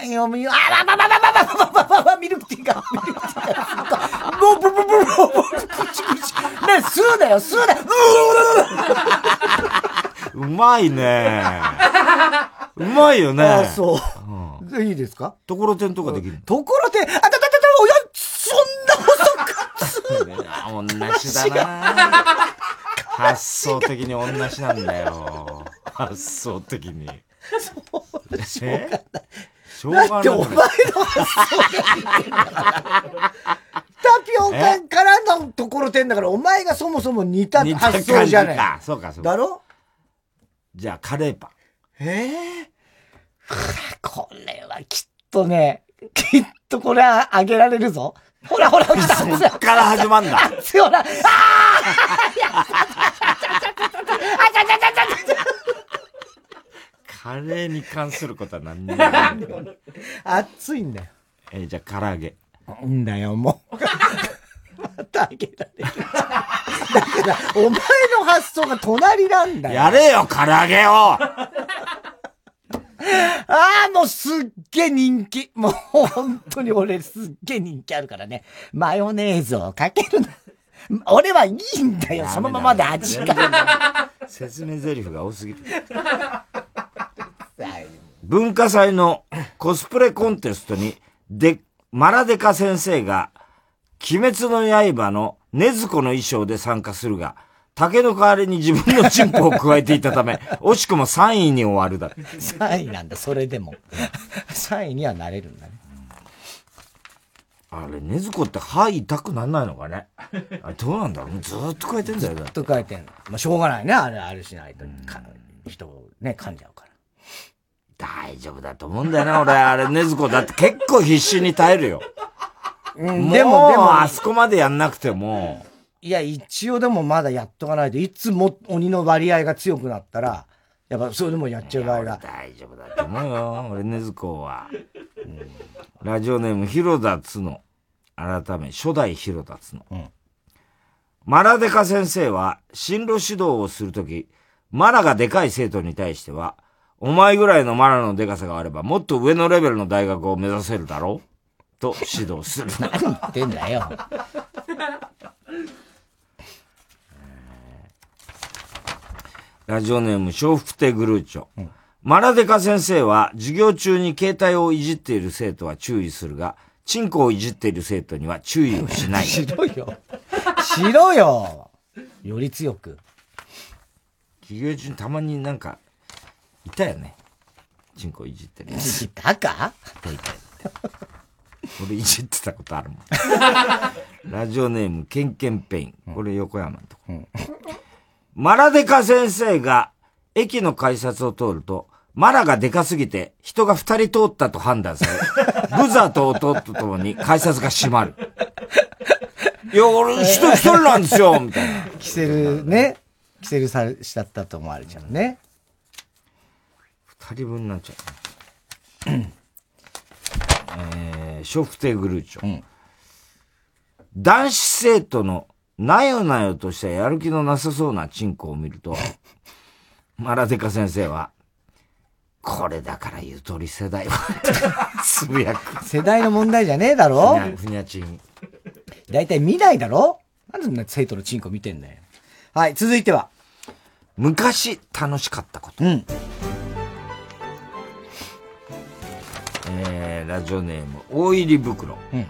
いよ、みあらばばばばばばばばばミルクティーが、ミルクティーが、もう、ブブブブブブチブチ。ね、吸うだよ、吸うだよ、うまいね。うまいよね。あそう。いいですかところてんとかできる。ところてん、あたたたた、おや、そんな細く同じだな。発想的に同じなんだよ。発想的に。そう、しょうがない。しょうがない。だってお前の発想が。タピオカからのところてんだから、お前がそもそも似た発想じゃない。かそうかそうかだろ？じゃあ、カレーパン。ええこれはきっとね、きっとこれはあげられるぞ。ほらほら、来たそっから始まんだ。ほら、あカレーに関することは何にもない。熱いんだよ。えーじゃあ、唐揚げ。いいんだよ、もう。またあげられる。だから、お前の発想が隣なんだよ。やれよ、唐揚げを ああ、もうすっげえ人気。もう本当に俺すっげえ人気あるからね。マヨネーズをかけるな。俺はいいんだよ、そのままで味が。説明台詞が多すぎる。文化祭のコスプレコンテストに、で、マラデカ先生が、鬼滅の刃の禰豆子の衣装で参加するが、竹の代わりに自分のチンポを加えていたため、惜しくも3位に終わるだ。3位なんだ、それでも。3位にはなれるんだね。あれ、禰豆子って歯痛くなんないのかね？あどうなんだろうずーっと加えてんだよね。ずっと書いてんの。まあ、しょうがないね、あれ、あれしないと。か人をね、噛んじゃうから。大丈夫だと思うんだよな、俺。あれ、禰豆子だって結構必死に耐えるよ。うんでもでもあそこまでやんなくても、いや、一応でもまだやっとかないと、いつも鬼の割合が強くなったら、やっぱそれでもやっちゃう場合が。大丈夫だと思うよ。俺、ねずこは。ラジオネーム、広田つの。改め、初代広田つの。マラデカ先生は、進路指導をするとき、マラがでかい生徒に対しては、お前ぐらいのマラのでかさがあれば、もっと上のレベルの大学を目指せるだろう？と指導する。何言ってんだよ。ラジオネーム、笑福亭グルーチョ。マラデカ先生は、授業中に携帯をいじっている生徒は注意するが、チンコをいじっている生徒には注意をしない。しろよ。しろよ。より強く。授業中にたまになんか、いたよね。チンコいじってる。いたか？いたいた。俺いじってたことあるもん。ラジオネーム、ケンケンペイン。これ横山のとこ。マラデカ先生が駅の改札を通ると、マラがでかすぎて人が二人通ったと判断され、ブザーと音とともに改札が閉まる。いや、俺人一人なんですよみたいな。キセルね。キセルさしちゃったと思われちゃうね。二人分になっちゃう。えー、ショフテグルーチョ。男子生徒のなよなよとしたやる気のなさそうなチンコを見ると、マラデカ先生は、これだからゆとり世代は、つぶやく。世代の問題じゃねえだろふにゃちん。だいたい未来だろなんでそんな生徒のチンコ見てんだよ。はい、続いては。昔楽しかったこと。うん。えー、ラジオネーム、大入り袋。うん。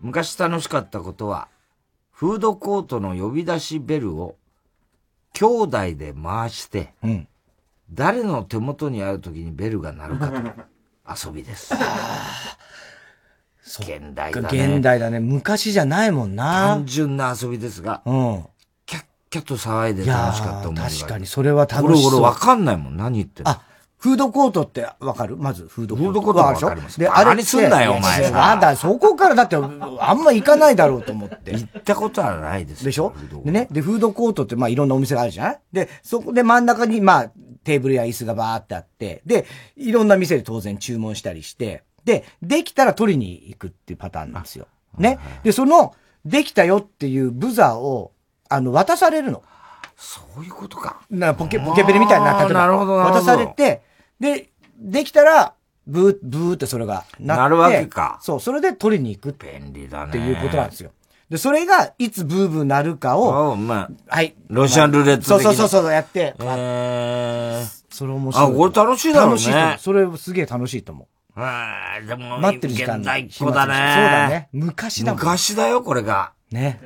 昔楽しかったことは、フードコートの呼び出しベルを兄弟で回して、うん、誰の手元にある時にベルが鳴るかと 遊びです。現代だね。現代だね。昔じゃないもんな。単純な遊びですが、うん。キャッキャッと騒いで楽しかった思い確かに、それは楽しそう。俺、俺わかんないもん。何言ってんのあ、フードコートってわかる？まず、フードコート。フードコートはわかりますで、バカにすんなよお前さあんた、そこからだって、あんま行かないだろうと思って。行ったことはないです。でしょ？でね、で、フードコートって、まあ、いろんなお店があるじゃないで、そこで真ん中に、まあ、テーブルや椅子がバーってあって、で、いろんな店で当然注文したりして、で、できたら取りに行くっていうパターンなんですよ。ね？で、その、できたよっていうブザーを、あの、渡されるの。そういうことか。なポケ、ポケベルみたいな、例えばなるほどなるほど渡されて、で、できたら、ブー、ブーってそれがなって。なるわけかそう、それで取りに行く。便利だね。っていうことなんですよ。で、それが、いつブーブーなるかを、まあ、はい。ロシアンルーレット的そうにそうそうそう、やって。えそれ面白い。あこれ楽しいだろうね楽しい。それすげえ楽しいと思ー、あーでも、う。待ってる時間現代っ子だね。そうだね。昔だもん。昔だよ、これが。ね。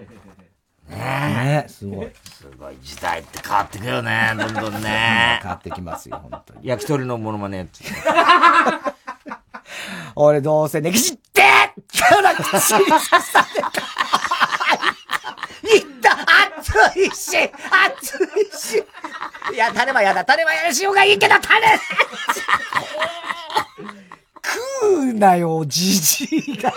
ねねすごい。すごい時代って変わってくよね、どんどんね。変わってきますよ、本当に。焼き鳥のモノマネやって。俺どうせネギシってから口に刺された。いった熱いし熱いしいや、タレはやだ。タレはやるしようがいいけど、タレ食うなよ、じじいが。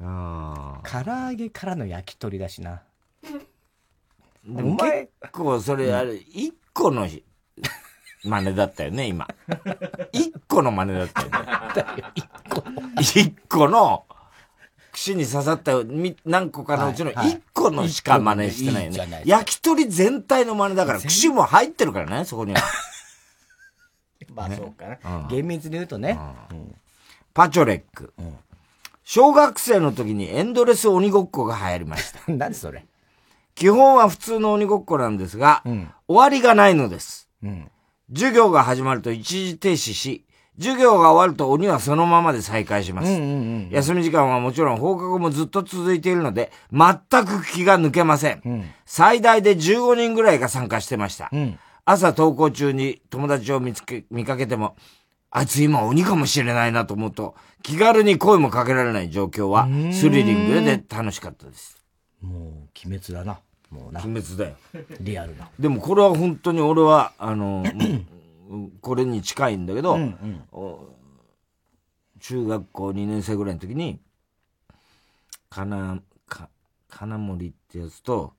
あ唐揚げからの焼き鳥だしな。でも結構それあれ、一個の真似だったよね、今。一個の真似だったよね。一個の、串に刺さったみ何個かのうちのはいはい一個のしか真似してないよいいじゃないね。焼き鳥全体の真似だから、串も入ってるからね、そこには。まあそうかうな。ん厳密に言うとね。パチョレック。小学生の時にエンドレス鬼ごっこが流行りました。何それ？基本は普通の鬼ごっこなんですが、ん終わりがないのです。うん。授業が始まると一時停止し、授業が終わると鬼はそのままで再開します。休み時間はもちろん放課後もずっと続いているので、全く気が抜けません。ん最大で15人ぐらいが参加してました。ん朝登校中に友達を見つけ、見かけても、あいつ今鬼かもしれないなと思うと、気軽に声もかけられない状況は、スリリングで楽しかったです。もう、鬼滅だな。もうな。鬼滅だよ。リアルな。でもこれは本当に俺は、あの、う んこれに近いんだけど、うんうんお中学校2年生ぐらいの時に、金、か、金森ってやつと、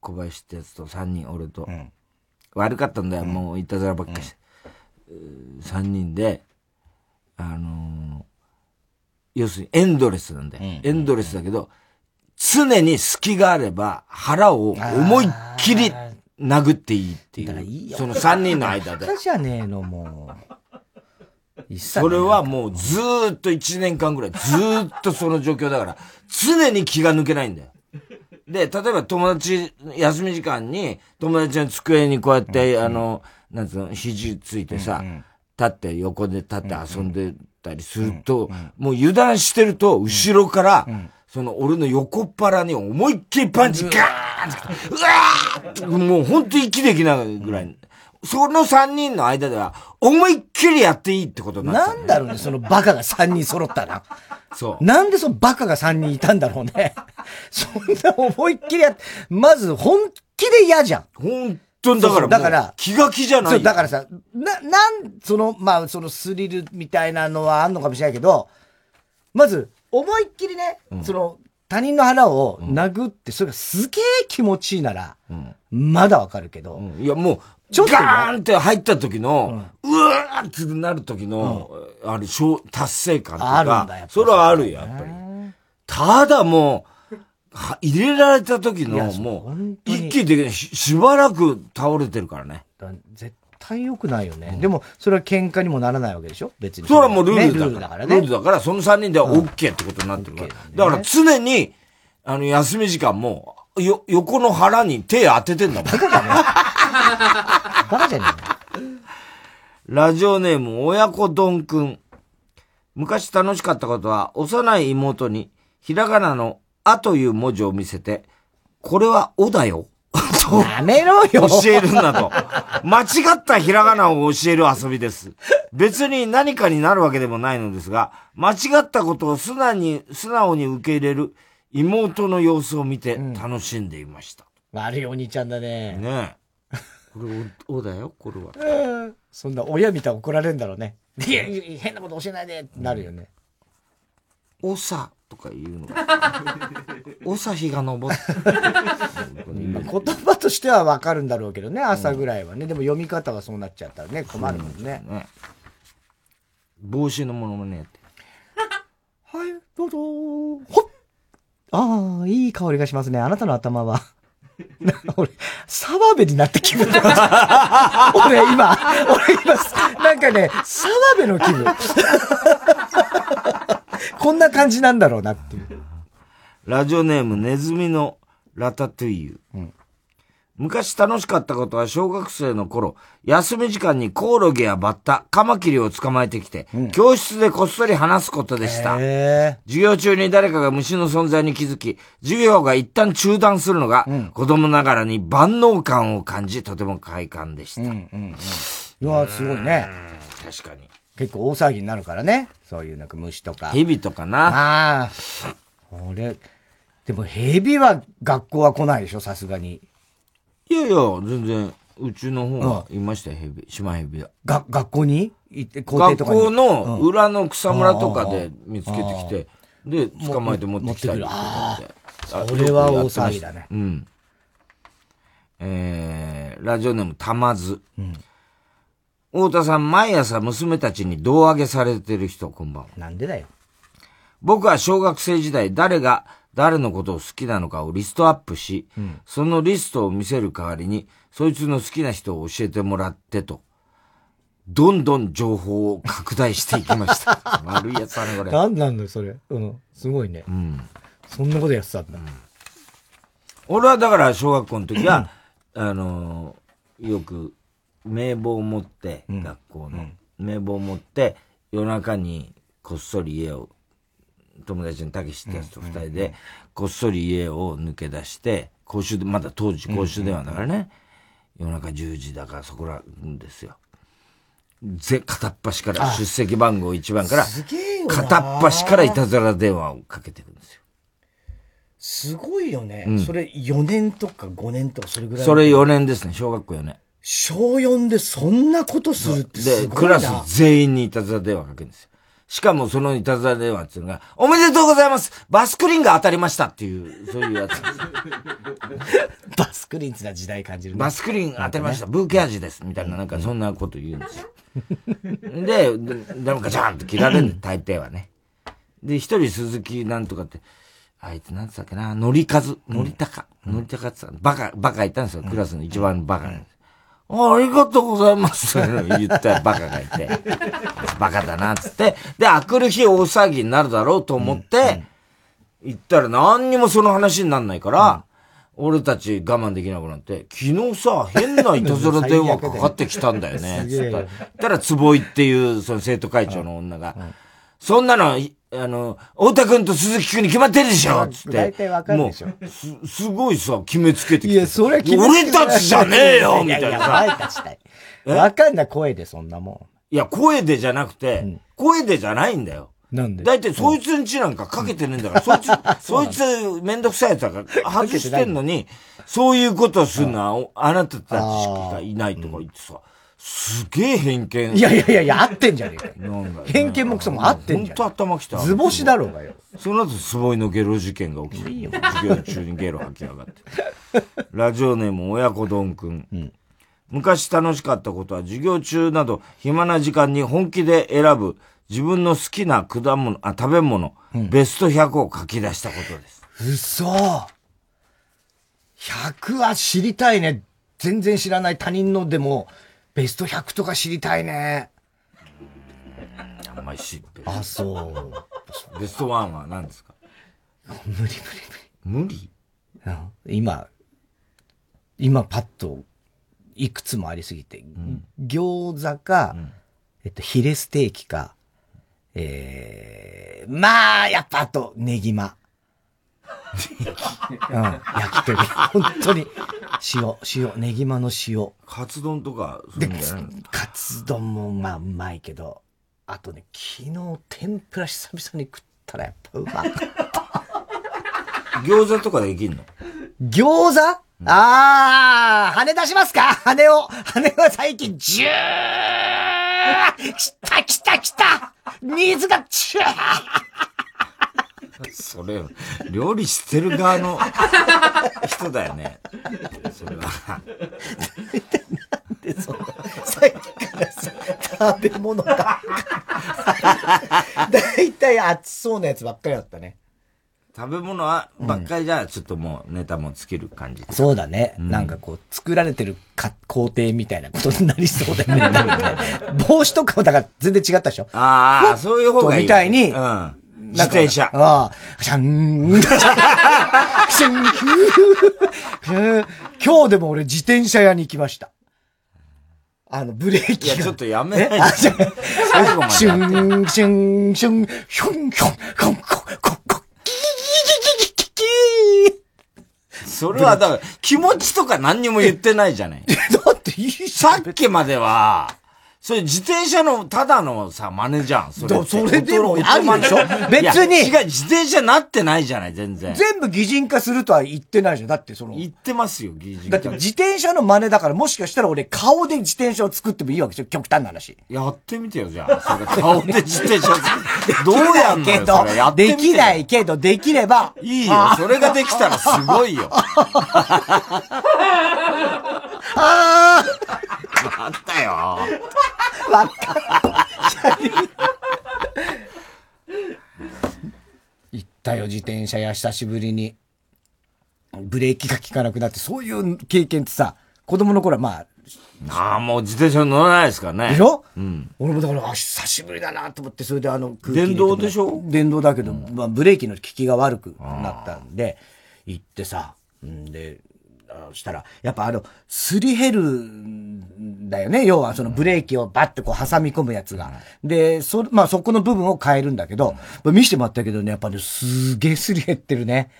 小林ってやつと3人、俺と。悪かったんだよ、もういたずらばっかりして。3人で、あのー要するにエンドレスなんだよ。エンドレスだけど、常に隙があれば腹を思いっきり殴っていいっていう。その3人の間で。じゃねえの、もう。それはもうずーっと1年間ぐらい、ずーっとその状況だから、常に気が抜けないんだよ。で、例えば友達、休み時間に、友達の机にこうやって、あの、なんつうの、肘ついてさ、立って、横で立って遊んでたりすると、もう油断してると、後ろから、その俺の横っ腹に思いっきりパンチガーンってうわーってもうほんと息できないぐらい。その3人の間では、思いっきりやっていいってことになってなんだろうね、そのバカが3人揃ったら。そう。なんでそのバカが3人いたんだろうね。そんな思いっきりやっまず本気で嫌じゃん。本当にだからだから気が気じゃないそう、だからさ、な、なん、その、まあ、そのスリルみたいなのはあんのかもしれないけど、まず、思いっきりね、その、他人の腹を殴って、それがすげえ気持ちいいなら、まだわかるけど、いや、もう、ちょっとねガーンって入った時の、うわーってなる時の、あれ、しょう達成感とか、あるんだそれはあるよ、やっぱり。ただもう、は入れられた時の、もう、一気にできないししばらく倒れてるからね。絶対良くないよね。でも、それは喧嘩にもならないわけでしょ？別に。それはもうルールだねから。ね。ルールだから、その3人では OK ってことになってるから。だから常に、あの、休み時間も、よ、横の腹に手当ててんだもん。バカじゃねラジオネーム、親子丼くん。昔楽しかったことは、幼い妹に、ひらがなの、あという文字を見せて、これは、おだよ。と、やめろよ教えるんだと。間違ったひらがなを教える遊びです。別に何かになるわけでもないのですが、間違ったことを素直に、素直に受け入れる妹の様子を見て楽しんでいました。悪いお兄ちゃんだね。ねえ。これ、お、おだよ、これは。う んそんな親見たら怒られるんだろうね。いや、いや変なこと教えないでってなるよね。おさとか言うの。おさ日が昇って。言葉としてはわかるんだろうけどね、朝ぐらいはね。でも読み方がそうなっちゃったらね、困るもんね。帽子のものもねやって。はい、どうぞほっああ、いい香りがしますね。あなたの頭は。俺、澤部になって気分だ。俺今、俺今、なんかね、澤部の気分。こんな感じなんだろうなっていう。ラジオネームネズミのラタトゥイユ。昔楽しかったことは小学生の頃、休み時間にコオロギやバッタ、カマキリを捕まえてきて、教室でこっそり話すことでした。授業中に誰かが虫の存在に気づき、授業が一旦中断するのが、子供ながらに万能感を感じ、とても快感でした。いや、すごいね。確かに。結構大騒ぎになるからね。そういうなんか虫とか。蛇とかな。ああ。俺、でも蛇は学校は来ないでしょ、さすがに。いやいや、全然、うちの方はいましたよ、蛇、島蛇は。が、学校に？行って、校庭学とかに？校の裏の草むらとかうんで見つけてきて、で、捕まえて持ってきたりとかってそれは大騒ぎだね。うん。えー、ラジオネームたまず。太田さん、毎朝娘たちに胴上げされてる人、こんばんは。なんでだよ。僕は小学生時代、誰が誰のことを好きなのかをリストアップし、そのリストを見せる代わりに、そいつの好きな人を教えてもらってと、どんどん情報を拡大していきました。悪いやつだね、これ。なんなんだよ、それ。うん。すごいね。うん。そんなことやってたんだ。俺はだから小学校の時は、あのーよく名簿を持って、学校の、名簿を持って、夜中にこっそり家を、友達のたけしってやつと二人で、こっそり家を抜け出して、公衆で、まだ当時公衆電話だからね、夜中10時だからそこらんですよ。ぜ、片っ端から、あ出席番号1番から片っ端からいたずら電話をかけてくるんですよ。すごいよね。うんそれ4年とか5年とかそれぐらい。それ4年ですね、小学校4年。小4でそんなことするってすで、ごいな。クラス全員にいたずら電話かけるんですよ。しかもそのいたずら電話っていうのが、おめでとうございますバスクリーンが当たりましたっていう、そういうやつ。バスクリーンってのは時代感じるね。バスクリーン当たりました、ブーケ味ですみたいな、なんかそんなこと言うんですよ。で、で、でもガチャンって切られる大抵はね。で、一人鈴木なんとかって、あいつなんつったっけな、のりかず、のりたか、のりたかって言ったバカ、バカいたんですよ、クラスの一番バカなんです。あありがとうございます。言ったバカがいて。バカだな、つって。で、あくる日大騒ぎになるだろうと思って、行ったら何にもその話になんないから、俺たち我慢できなくなって、昨日さ、変ないたずら電話かかってきたんだよね、つったら。たら、坪井っていう、その生徒会長の女が、そんなの、いあの、太田くんと鈴木くんに決まってるでしょつって。大体わかるでしょもうす、すごいさ、決めつけてきて。いや、それ俺たちじゃねえよみたいなさ。たちだよ。わかんない声でそんなもいや、声でじゃなくて、声でじゃないんだよ。ん。なんで？だいたいそいつんちなんかかけてねえんだから、そいつ、そいつめんどくさいやつだから、外してんのに、そういうことをするのは、おあなたたちしかいないとか言ってさ、すげえ偏見。いやいやいやいや、合ってんじゃねえかよ。なんだよ偏見もクソも合ってんじゃん。ほんと頭きた。図星だろうがよ。その後、すごいのゲロ事件が起きて、授業中にゲロ吐きやがって。ラジオネーム親子丼くん。昔楽しかったことは、授業中など暇な時間に本気で選ぶ自分の好きな果物、あ、食べ物、ベスト100を書き出したことです。嘘 !100 は知りたいね。全然知らない他人のでも、ベスト100とか知りたいね。あんまり知ってあ、そう。ベスト1は何ですか？無理無理無理無理？今、今パッと、いくつもありすぎて、餃子か、えっと、ヒレステーキか、えー、まあ、やっぱあと、ネギマ。うん、焼き鳥。本当に、塩、塩、ネギマの塩。カツ丼とか、そうでいうんじゃないの、カツ丼もまあうまいけど、あとね、昨日天ぷら久々に食ったらやっぱうまかった。餃子とかできんの？餃子？あー、羽出しますか？羽を。羽は最近、ジュー。来た来た来た。水がチューそれ、料理してる側の人だよね。それは。で、その、さっきからさ、食べ物ばっかり。だいたい熱そうなやつばっかりだったね。食べ物は、ばっかりじゃ、ちょっともうネタも尽きる感じ。そうだね。なんかこう、作られてるか工程みたいなことになりそうだよね 帽子とかもだから全然違ったでしょああ、そういう方がいい。みたいに、うん。自転車。ああ、シャン、今日でも俺自転車屋に行きました。あの、ブレーキが。いやちょっとやめないで最後までシュン、シュン、シュン、ヒョン、ヒョン、コン、コン、コン、コン、キキキキキキそれは、だから、気持ちとか何にも言ってないじゃない。だっていいさっきまでは、それ自転車のただのさ、真似じゃん。それそれでも音あるでしょ？別に違う、自転車なってないじゃない、全然。全部擬人化するとは言ってないじゃん。だってその。言ってますよ、擬人だって自転車の真似だから、もしかしたら俺顔で自転車を作ってもいいわけでしょ極端な話。やってみてよ、じゃあ。それ顔で自転車を作。どうやんのよ、けどそれ。やってみでてきないけど、できれば。いいよ、それができたらすごいよ。ああったよ。あわかる。行ったよ、自転車屋久しぶりに。ブレーキが効かなくなって、そういう経験ってさ、子供の頃はまあ、ああ、もう自転車乗らないですからね。でしょ？うん。俺もだから、あ、久しぶりだなと思って、それであの電動でしょ？電動だけど、まあ、ブレーキの効きが悪くなったんで、行ってさ、んで、あしたら、やっぱあの、すり減るんだよね。要はそのブレーキをバッてこう挟み込むやつが。で、そ、まあそこの部分を変えるんだけど、見せてもらったけどね、やっぱね、すげえすり減ってるね。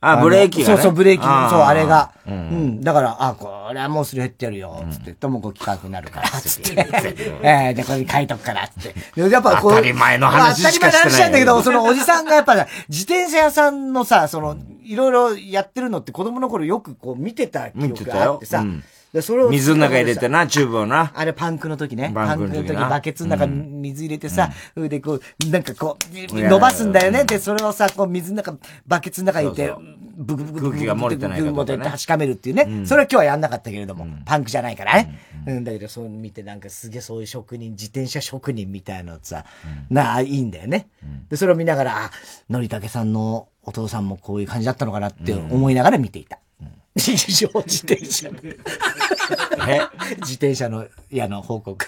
のあブレーキがねそうそう、ブレーキそう、あれが。ううんん。だから、あ、これはもうすり減ってるよ、つって、ともこ企画になるから、つって。ええで、これに書いとくから、つって。でやっぱこう。当たり前の話しかしてない当たり前の話なんだけど、そのおじさんがやっぱ、自転車屋さんのさ、その、いろいろやってるのって子供の頃よくこう見てた記憶があってさ、うんでそれを水の中入れてな、チューブをな。あれパンクの時ね。パパンクの時バケツの中に水入れてさ、それでこう、なんかこう、伸ばすんだよね。で、それをさ、こう水の中、バケツの中に入れてブクブクブクブク空気が漏れてないブクブクブて確かめるっていうね。それは今日はやんなかったけれども、パンクじゃないからね。うん、だけど、そう見てなんかすげえそういう職人、自転車職人みたいなのさ、なあ、いいんだよね。で、それを見ながら、あ、のりたけさんのお父さんもこういう感じだったのかなって思いながら見ていた。自転車。え？自転車の矢の報告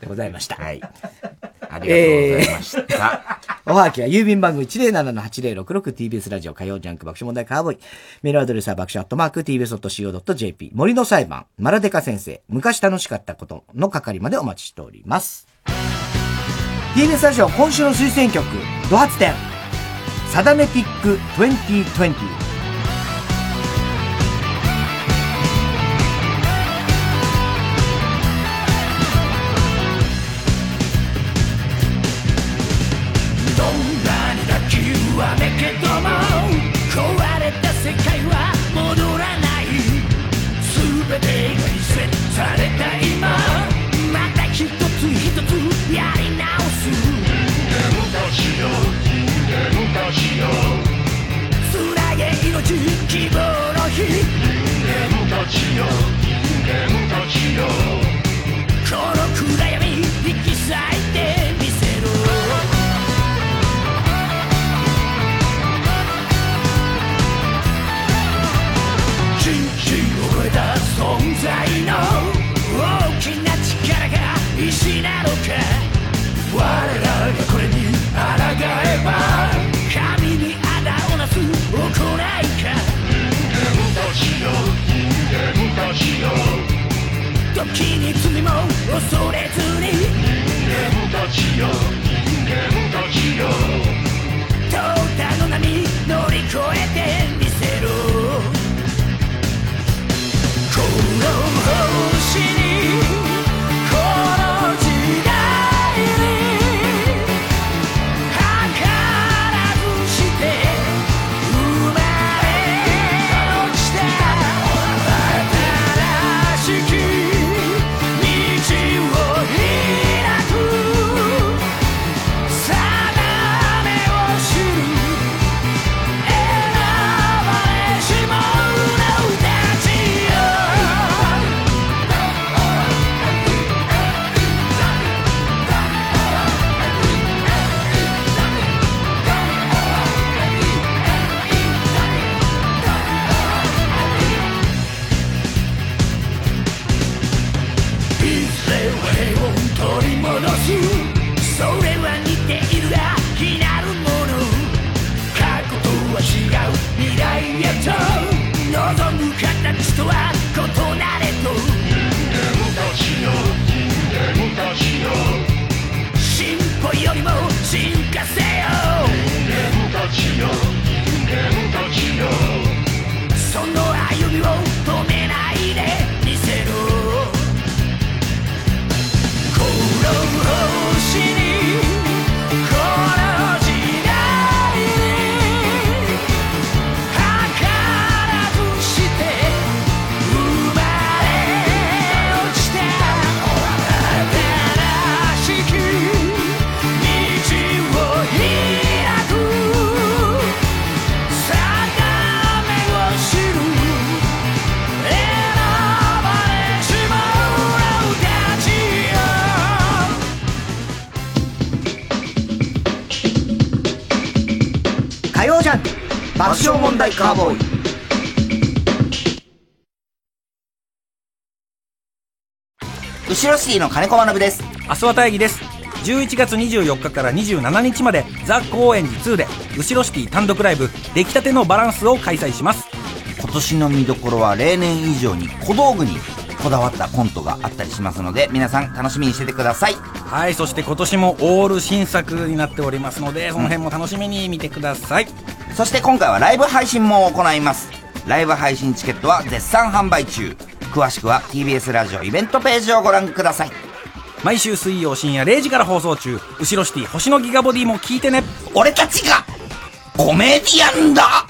でございました。はい。ありがとうございました。おはがきは郵便番号 107-8066TBS ラジオ火曜ジャンク爆笑問題カーボーイ。メールアドレスは爆笑アットマーク TBS.CO.JP。森の裁判、マラデカ先生、昔楽しかったことの係までお待ちしております。TBS ラジオ今週の推薦曲、ド発展。サダメティック2020。よ。人間たちよ。恐れずに人間たちよ人間たちよ淘汰の波乗り越えてみせろこの星ャンク爆笑問題カーボーイ。後ろシティの金子学です。明日は大義です。11月24日から27日までザ・高円寺2で後ろシティ単独ライブ出来たてのバランスを開催します。今年の見どころは例年以上に小道具にこだわったコントがあったりしますので皆さん楽しみにしててください。はいそして今年もオール新作になっておりますのでその辺も楽しみに見てください、そして今回はライブ配信も行います。ライブ配信チケットは絶賛販売中。詳しくは TBS ラジオイベントページをご覧ください。毎週水曜深夜0時から放送中。後ろシティ星のギガボディも聞いてね。俺たちがコメディアンだ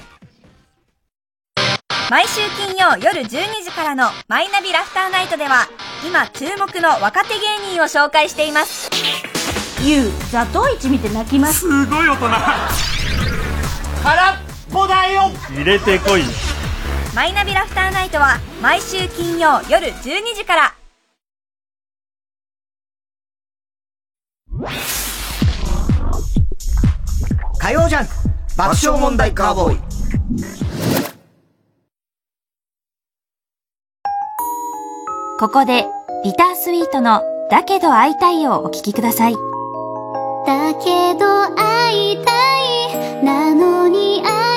毎週金曜夜12時からのマイナビラフターナイトでは、今注目の若手芸人を紹介しています。ゆう、ザトウイチ見て泣きます。すごい大人。空っぽだよ入れてこい。マイナビラフターナイトは毎週金曜夜12時から。火曜ジャンク爆笑問題カーボーイここで、ビタースイートの、だけど会いたいをお聞きください。だけど会いたいなのに会いた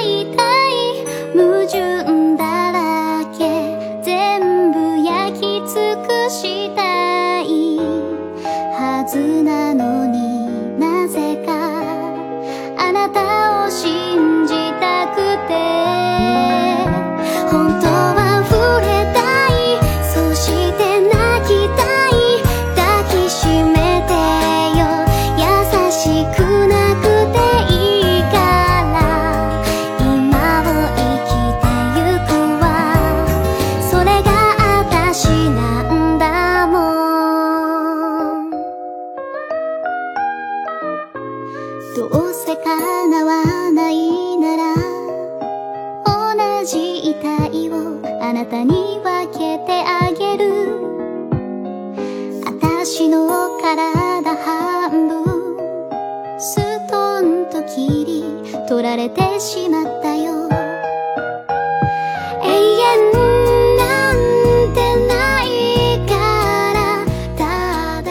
体半分。ストンと切り取られてしまったよ。永遠なんてないからただ。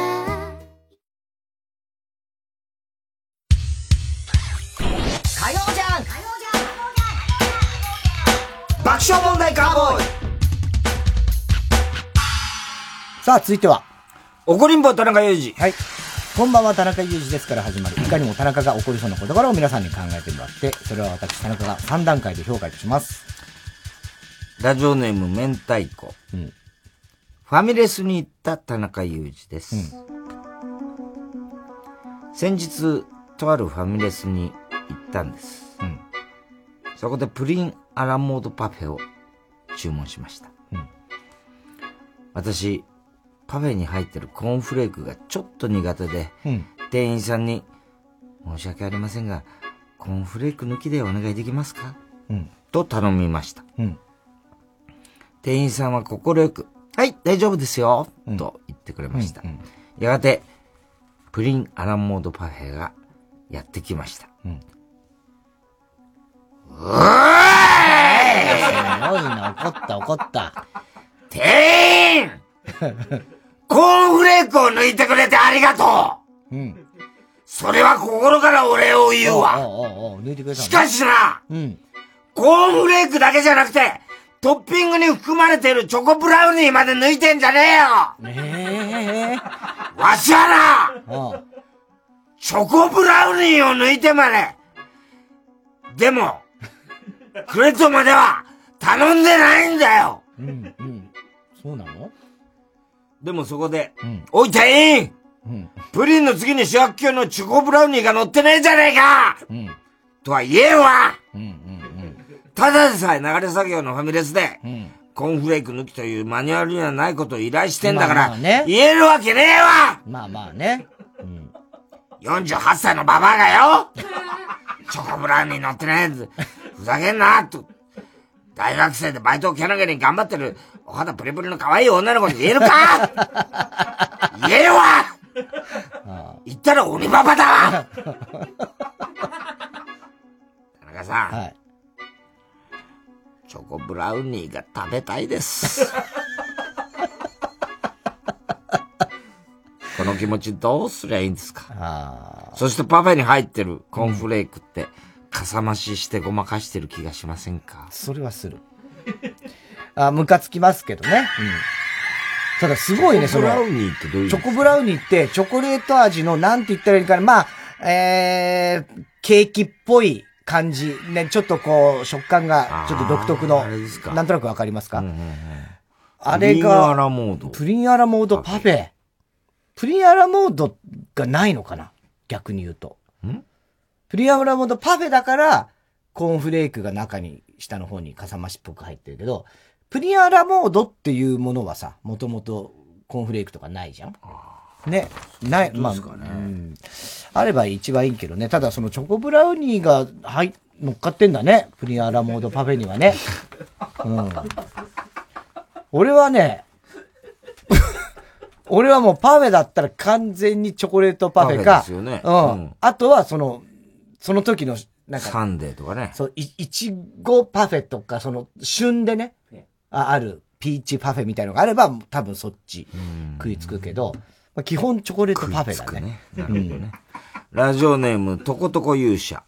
火曜ジャンク爆笑問題カーボーイ。さあ、続いては。怒りんぼ田中裕二。はい。こんばんは、田中裕二ですから始まる。いかにも田中が起こりそうな事柄を皆さんに考えてもらって、それは私、田中が3段階で評価いたします。ラジオネーム明太子。うんファミレスに行った田中裕二です。先日、とあるファミレスに行ったんです。そこでプリンアラモードパフェを注文しました。私、パフェに入ってるコーンフレークがちょっと苦手で、うん店員さんに、申し訳ありませんが、コーンフレーク抜きでお願いできますか？うん。と頼みました。うん。店員さんは快く、はい、大丈夫ですよ、と言ってくれました。やがて、プリンアラモードパフェがやってきました。うん。うーすごいな、怒った怒った。店員 コーンフレークを抜いてくれてありがとううん。それは心からお礼を言うわおうおうおう抜いてくれたの？しかしなうん。コーンフレークだけじゃなくて、トッピングに含まれているチョコブラウニーまで抜いてんじゃねえよええわしはなー。チョコブラウニーを抜いてまで。でも、くれとまでは頼んでないんだようん、うん。そうなの？でもそこで、おい店員！うん。プリンの次に主役級のチョコブラウニーが乗ってねえじゃねえか！うん。とは言えんわうん、うん、ただでさえ流れ作業のファミレスで、うん。コーンフレーク抜きというマニュアルにはないことを依頼してんだから、まあまあね。言えるわけねえわ！まあまあね。48歳のババアがよ！チョコブラウニー乗ってねえふざけんな！と。大学生でバイトをけなげに頑張ってる、お肌プリプリの可愛い女の子に言えるか？言えるわ！言ったら鬼ババだわ！田中さん、チョコブラウニーが食べたいです。この気持ちどうすりゃいいんですか？そしてパフェに入ってるコーンフレークって、かさ増ししてごまかしてる気がしませんか？それはする。あ、ムカつきますけどね。うん。ただすごいね、その。チョコブラウニーってどういうチョコブラウニーって、チョコレート味の、なんて言ったらいいかな、まあ、えー、ケーキっぽい感じ。ね、ちょっとこう、食感が、ちょっと独特の、なんとなくわかりますか、あれが、プリンアラモードプリンアラモードパフェ。プリンアラモードがないのかな？逆に言うと。プリンアラモードパフェだから、コーンフレークが中に下の方にかさ増しっぽく入ってるけど、プリンアラモードっていうものはさ、もともとコーンフレークとかないじゃんね。ない、まあ、うんあれば一番いいけどね。ただそのチョコブラウニーが、はい、乗っかってんだね。プリンアラモードパフェにはね。うん。俺はね、俺はもうパフェだったら完全にチョコレートパフェか。ねうん。うんあとはその、その時の、なんか。サンデーとかね。そう、いいちごパフェとか、その、旬でね、あある、ピーチパフェみたいのがあれば、多分そっち食いつくけど、まあ、基本チョコレートパフェだね。なるほどね。ラジオネーム、とことこ勇者。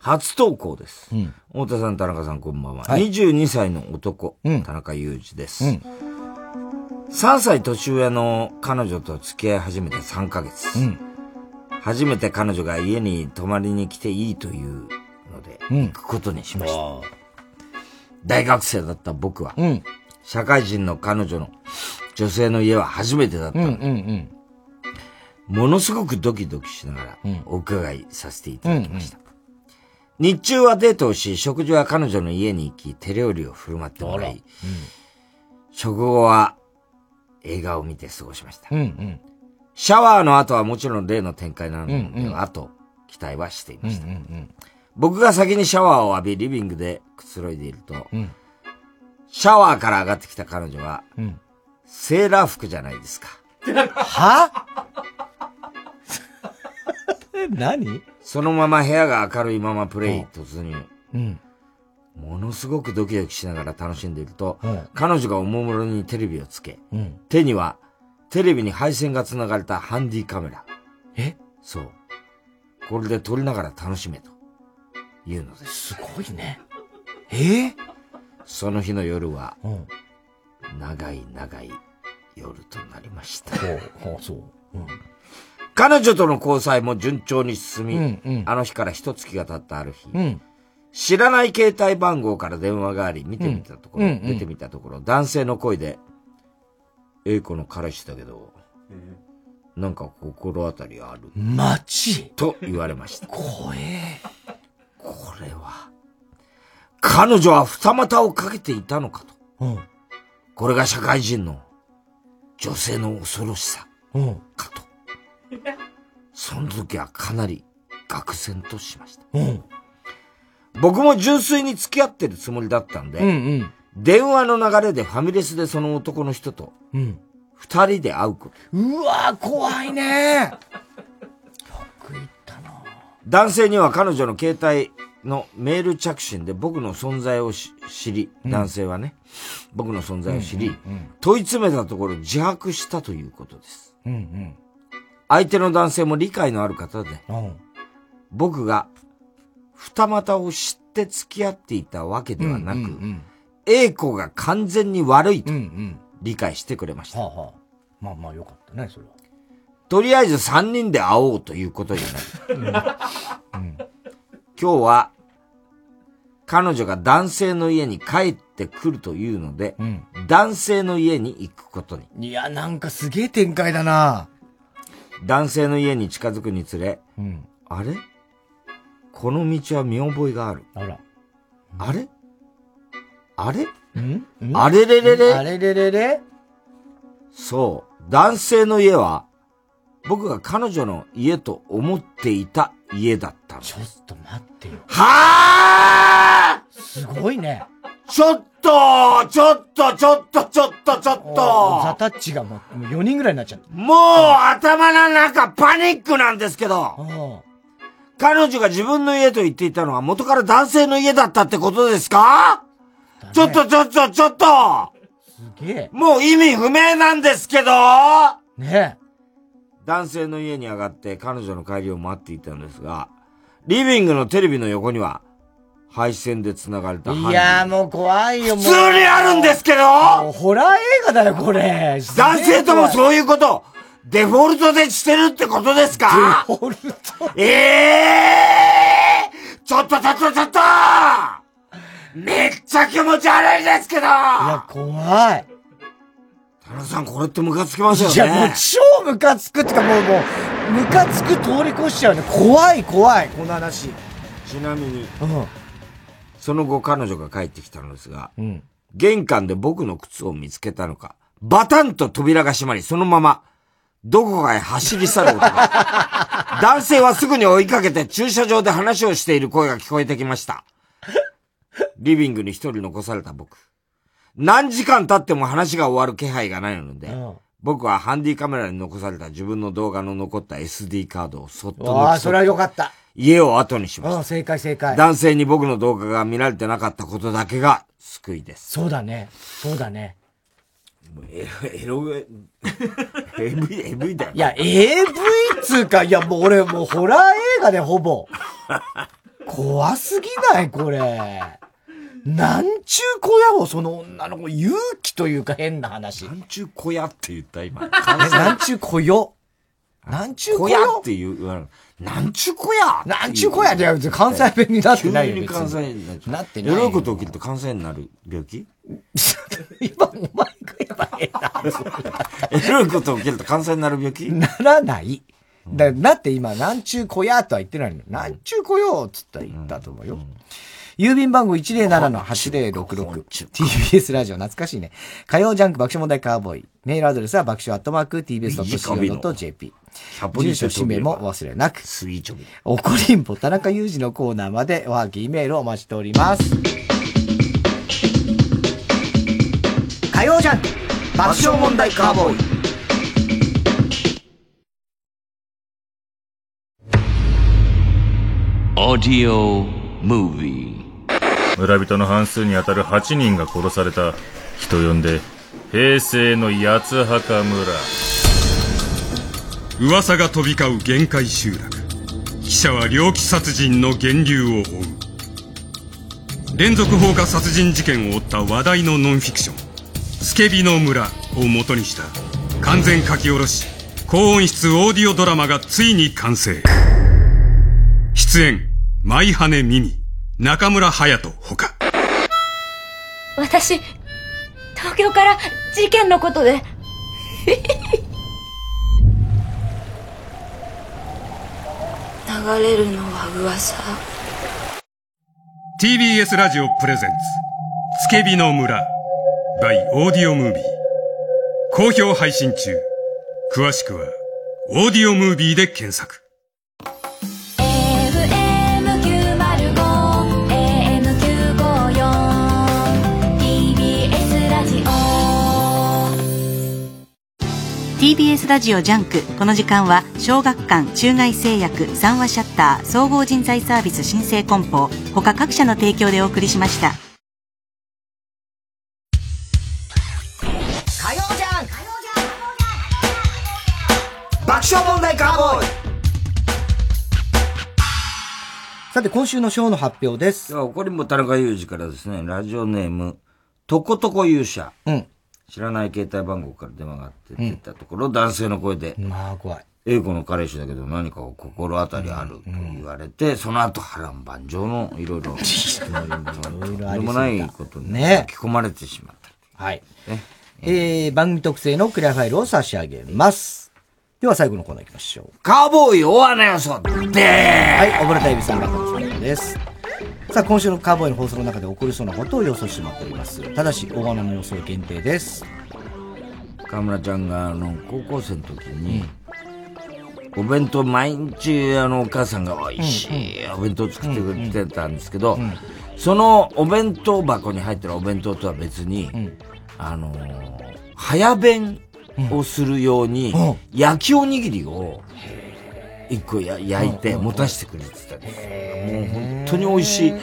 初投稿です。太田さん、田中さん、こんばんは。はい22歳の男、田中裕二です。3歳年上の彼女と付き合い始めて3ヶ月。初めて彼女が家に泊まりに来ていいというので、行くことにしました。大学生だった僕は、うん。社会人の彼女の女性の家は初めてだったうん、うので、ん、うん。ものすごくドキドキしながらお伺いさせていただきました。日中はデートをし、食事は彼女の家に行き、手料理を振る舞ってもらい、食後は映画を見て過ごしました。うん、うん。シャワーの後はもちろん例の展開なので、うんうんあと期待はしていました。うんうん僕が先にシャワーを浴び、リビングでくつろいでいると、うんシャワーから上がってきた彼女は、うんセーラー服じゃないですか。は？何？そのまま部屋が明るいままプレイ突入。うん。ものすごくドキドキしながら楽しんでいると、うん彼女がおもむろにテレビをつけ、うん。手にはテレビに配線が繋がれたハンディカメラ。え？そう。これで撮りながら楽しめと。いうのです。すごいね。え？その日の夜は、うん。長い長い夜となりました。ほう、ほう、そう。うん。彼女との交際も順調に進み、うんうんあの日から一月が経ったある日、うん。知らない携帯番号から電話があり、見てみたところ、うんうんうん出てみたところ、男性の声で、A 子の彼氏だけど、なんか心当たりある？マジ？と言われました。怖え。これは、彼女は二股をかけていたのかと。うん。これが社会人の女性の恐ろしさ。うん。その時はかなり愕然としました。うん。僕も純粋に付き合ってるつもりだったんで、うんうん。電話の流れでファミレスでその男の人とうん。二人で会うこと。うわー怖いね男性には彼女の携帯のメール着信で僕の存在をし知り、うん男性はね、僕の存在を知り、うんうん問い詰めたところ自白したということです。うん。うん相手の男性も理解のある方で、うん。うん。僕が二股を知って付き合っていたわけではなく、うんうん A 子が完全に悪いとうんうん。理解してくれました。はあはあ。まあまあよかったね、それは。とりあえず三人で会おうということになり、今日は彼女が男性の家に帰ってくるというので、うん。男性の家に行くことに。いや、なんかすげえ展開だな男性の家に近づくにつれ、うん。あれ？この道は見覚えがある。あら。あれ？あれ？ん？あれれれれ？あれれれれ？そう。男性の家は、僕が彼女の家と思っていた家だったの。ちょっと待ってよ。はぁすごいね。ちょっとちょっとちょっとちょっとちょっとザタッチがもうもう4人ぐらいになっちゃった。もう頭の中パニックなんですけど、彼女が自分の家と言っていたのは元から男性の家だったってことですか？ちょっとちょっとちょっと。すげえ。もう意味不明なんですけど。ね。男性の家に上がって彼女の帰りを待っていたのですが、リビングのテレビの横には、配線で繋がれたいやーもう怖いよ、もう。普通にあるんですけど。ホラー映画だよ、これ。男性ともうそういうこと、デフォルトでしてるってことですか？デフォルト？ええー、ちょっとちょっとちょっとめっちゃ気持ち悪いですけどいや、怖い。田中さん、これってムカつきますよね。いや、もう超ムカつくってか、もう、もう、ムカつく通り越しちゃうね。怖い、怖い、この話。ちなみに、うん。そその後彼女が帰ってきたのですが、うん。玄関で僕の靴を見つけたのか、バタンと扉が閉まり、そのまま、どこかへ走り去る男。男性はすぐに追いかけて駐車場で話をしている声が聞こえてきました。リビングに一人残された僕。何時間経っても話が終わる気配がないので、僕はハンディカメラに残された自分の動画の残った SD カードをそっと抜きそれはよかった。家を後にしました。うん、正解正解。男性に僕の動画が見られてなかったことだけが救いです。そうだね。そうだね。エロ、エロ、AV、AV だよ。いや、AV つうか、いや、もう俺、もうホラー映画でほぼ。怖すぎないこれ。なんちゅう小屋をその女の子、勇気というか変な話。なんちゅう小屋って言った今。なんちゅう小屋？なんちゅう小屋？小屋って言う、なん。なんちゅう小屋？なんちゅう小屋？じゃ関西弁になってないよ急に関西になっちゃう。なってないよ。エロいこと起きると関西になる病気？エロいこと起きると関西になる病気？ならない。だだって今、なんちゅう小屋とは言ってないの。なんちゅう小屋っつったら言ったと思うよ。郵便番号107-8066。TBS ラジオ懐かしいね。火曜ジャンク爆笑問題カーボーイ。メールアドレスは爆笑アットマーク TBS.CO.JP。住所氏名もお忘れなく。スイーチョビ。おこりんぼ田中裕二のコーナーまでおはぎメールをお待ちしております。火曜ジャンク爆笑問題カーボーイ。Audio Movie 村人の半数にあたる8人が殺された人呼んで平成の八つ墓村。噂が飛び交う限界集落。記者は猟奇殺人の源流を追う。連続放火殺人事件を追った話題のノンフィクション「スケビの村」を元にした。完全書き下ろし。高音質オーディオドラマがついに完成。出演舞羽美美中村隼人ほか私、東京から事件のことで。流れるのは噂？TBS ラジオプレゼンツ「つけびの村」by オーディオムービー好評配信中詳しくは「オーディオムービー」で検索 TBS ラジオジャンクこの時間は小学館中外製薬三和シャッター総合人材サービス新生梱包他各社の提供でお送りしました火曜ジャンク爆笑問題カーボーイさて、今週のショーの発表です。これも田中裕二からですね、ラジオネーム、とことこ勇者。うん。知らない携帯番号から電話があって出たところ、男性の声で、まあ、怖い。英子の彼氏だけど何か心当たりあると言われて、その後波乱万丈のいろいろ、とんでもないことにね巻き込まれてしまった。はい。えー、番組特製のクリアファイルを差し上げます。では最後のコーナー行きましょう。カーボーイ大穴予想ではい、溺れたエビさんがの最後です。さあ、今週のカーボーイの放送の中で起こりそうなことを予想してもらっております。ただし、大穴の予想限定です。河村ちゃんが、あの、高校生の時に、お弁当毎日、あの、お母さんが美味しいお弁当作ってくれてたんですけど、そのお弁当箱に入ってるお弁当とは別に、あの、早弁をするように、焼きおにぎりを、一個や焼いて持たせてくれてたんです。もう本当に美味しい、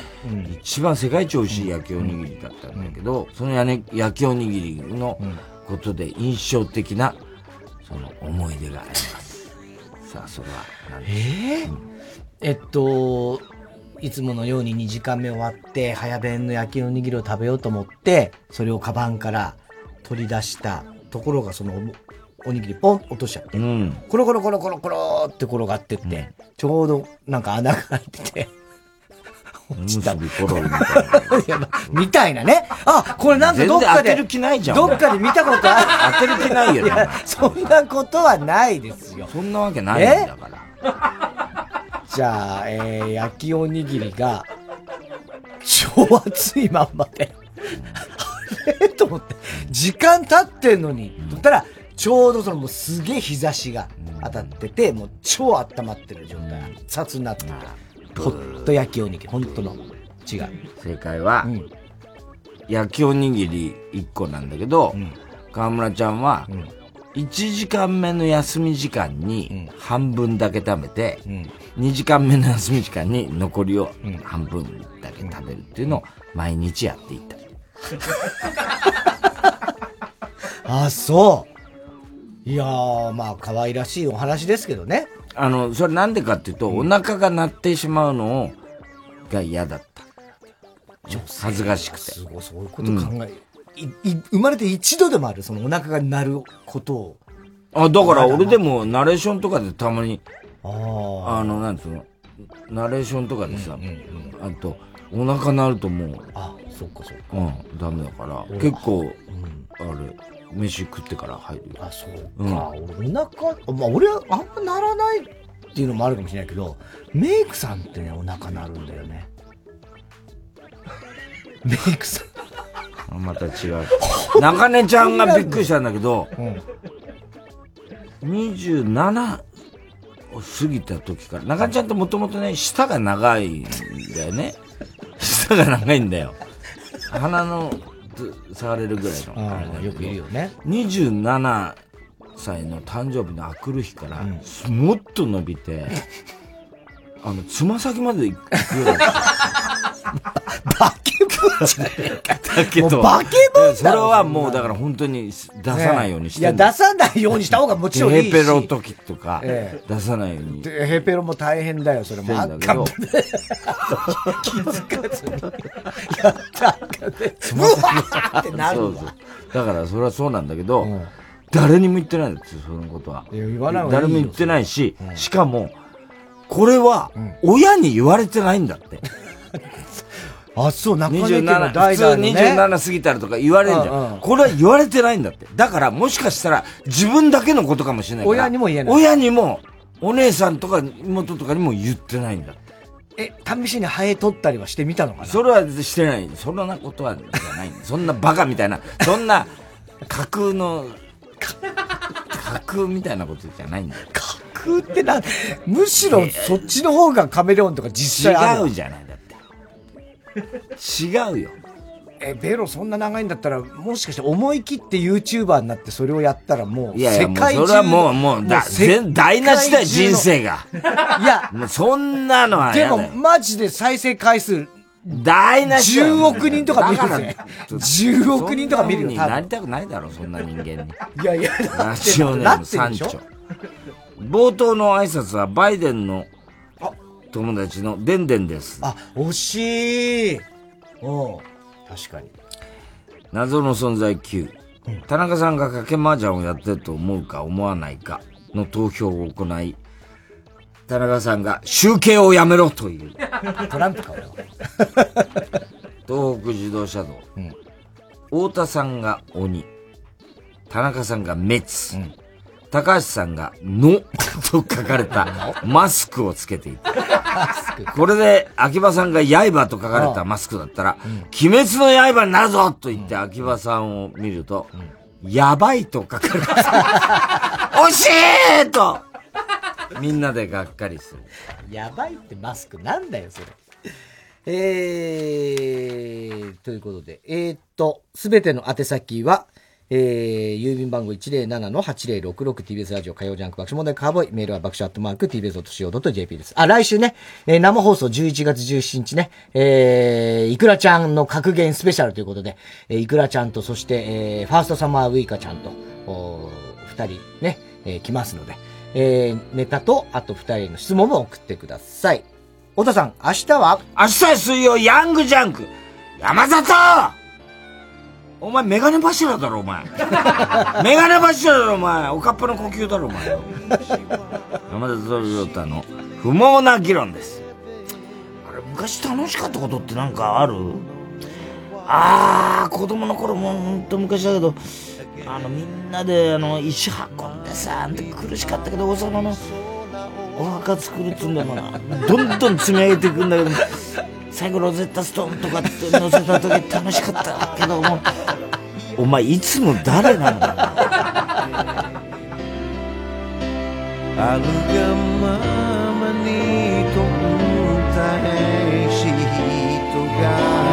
一番世界一美味しい焼きおにぎりだったんだけど、そのや、ね、焼きおにぎりのことで印象的な、その思い出があります。さあ、それは何でしょう？えー？えっと、いつものように2時間目終わって、早弁の焼きおにぎりを食べようと思って、それをカバンから取り出したところが、そのおおにぎりポン落としちゃって、コロコロコロコロコロって転がってって、ちょうどなんか穴が開いてて、落みたみたいなね。あ、これなんかどっかで。全然当てる気ないじゃんどっかで見たことある。当てる気ないよねやそんなことはないですよ。そんなわけないんだから。じゃあ、えー、焼きおにぎりが、超暑いまんまで。あれ？と思って、時間経ってんのに、とったら、ちょうどそのもうすげえ日差しが当たってて、もう超温まってる状態。熱々になってて。ホット焼きおにぎり、本当の。違う。正解は、焼きおにぎり1個なんだけど、河村ちゃんは、1時間目の休み時間に半分だけ食べて、2時間目の休み時間に残りを半分だけ食べるっていうのを毎日やっていた。あ、そう。いやー、まあ、可愛らしいお話ですけどね。あの、それなんでかっていうと、お腹が鳴ってしまうのを、が嫌だった。恥ずかしくて。すごい、そういうこと考え、いい生まれて一度でもある、そのお腹が鳴ることを。あ、だから俺でもナレーションとかでたまに、あの、なんつうの、ナレーションとかでさ、あと、お腹鳴るともう、あ、そっかそっか。うん、ダメだから俺、結構、あれ、飯食ってから入るよ。あ、そううんお腹、まあ、俺はあんまならないっていうのもあるかもしれないけど、メイクさんってね、お腹鳴るんだよね。メイクさん。あまた違う。中根ちゃんがびっくりしたんだけど、27を過ぎた時から、中根ちゃんってもともとね、舌が長いんだよね。舌が長いんだよ。鼻の、触れるぐらいの。あれだよくいるよね。27歳の誕生日のあくる日から、もっと伸びて、あの、つま先まで行くようにな。バケモンじゃねえか。だけど、もうバケモンだろそれはもうだから本当に出さないようにしていや、出さないようにした方がもちろんいいし。ヘペロ時とか、え出さないように。でヘペロも大変だよ、それも。してんだけど 気づかずに。やったかね。うわーってなるわ。そうそう。だからそれはそうなんだけど、誰にも言ってないんですよ、そのことは。言わない誰も言ってないし、しかも、これは、親に言われてないんだって。あ、そう、中根家の27、普通代々のね。27過ぎたらとか言われるじゃうんうんん。これは言われてないんだって。だからもしかしたら自分だけのことかもしれないから。親にも言えない親にも、お姉さんとか妹とかにも言ってないんだって。え、試しにハエ取ったりはしてみたのかな？それはしてない。そんなことはない。そんなバカみたいな、そんな架空の、架空みたいなことじゃないんだよ。架空ってな、むしろそっちの方がカメレオンとか実際ある。違うじゃない、だって。違うよ。え、ベロそんな長いんだったら、もしかして思い切って YouTuber になってそれをやったらもう、いやいや、世界中それはもう、もう、だ、世全台無しだよ、人生が。いや、もうそんなのはでも。マジで再生回数、台無しだよ10億人とか見るぜ。10億人とか見るよ、になりたくないだろ、そんな人間に。いやいや、ラジオネーなム三丁。冒頭の挨拶はバイデンの友達のデンデンです。あ、惜しい。うん。確かに。謎の存在9。田中さんが賭け麻雀をやってると思うか思わないかの投票を行い、田中さんが集計をやめろという。トランプか、俺は。東北自動車道。太田さんが鬼。田中さんが滅。高橋さんがの と書かれたマスクをつけていた。これで秋葉さんが刃と書かれたマスクだったら、鬼滅の刃になるぞと言って秋葉さんを見ると、やばいと書かれた。惜しいとみんなでがっかりする。やばいってマスクなんだよ、それ。えー、ということで、えー、っと、すべての宛先は、えー、郵便番号 107-8066TBS ラジオ火曜ジャンク爆笑問題カーボーイ、メールは爆笑アットマーク TBS.CO.JP です。あ、来週ね、えー生放送11月17日ね、えー、いくらちゃんの格言スペシャルということで、えー、いくらちゃんと、そして、えー、ファーストサマーウイカちゃんと、おー二人ね、えー来ますので、えー、ネタと、あと二人への質問も送ってください。太田さん、明日は？明日は水曜ヤングジャンク。山里！お前メガネ柱だろお前。メガネ柱だろお前。おかっぱの呼吸だろお前。山里亮太の。不毛な議論です。あれ昔楽しかったことってなんかある？ああ子供の頃もほんと昔だけどあのみんなであの石運んでさあの苦しかったけど王様のお墓作るっつうんだよなどんどん積み上げていくんだけど最後ロゼッタストーンとかって乗せた時楽しかったけども、お前いつも誰なんだ。あるがままにと歌えし人が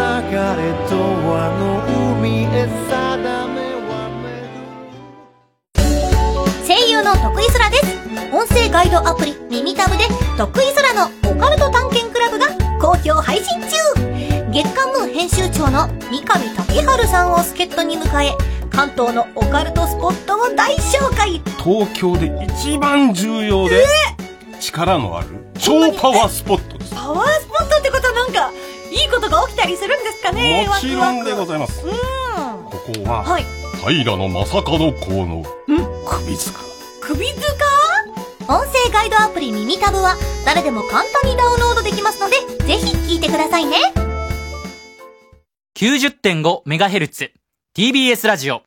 れとあの海へ定め声優の徳井空です音声ガイドアプリ耳タブで徳井空のオカルト探検クラブが好評配信中月刊ムー編集長の三上竹春さんを助っ人に迎え関東のオカルトスポットを大紹介東京で一番重要で力のある超パワースポットです。パワースポットってことはなんかいいことが起きたりするんですかねもちろんでございます。うん。ここは、はい。平野正門公の首塚。首塚？音声ガイドアプリ耳タブは誰でも簡単にダウンロードできますのでぜひ聞いてくださいね。90.5MHz TBS ラジオ。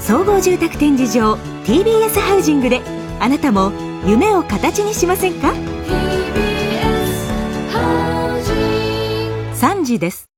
総合住宅展示場 TBS ハウジングであなたも夢を形にしませんか？3時です。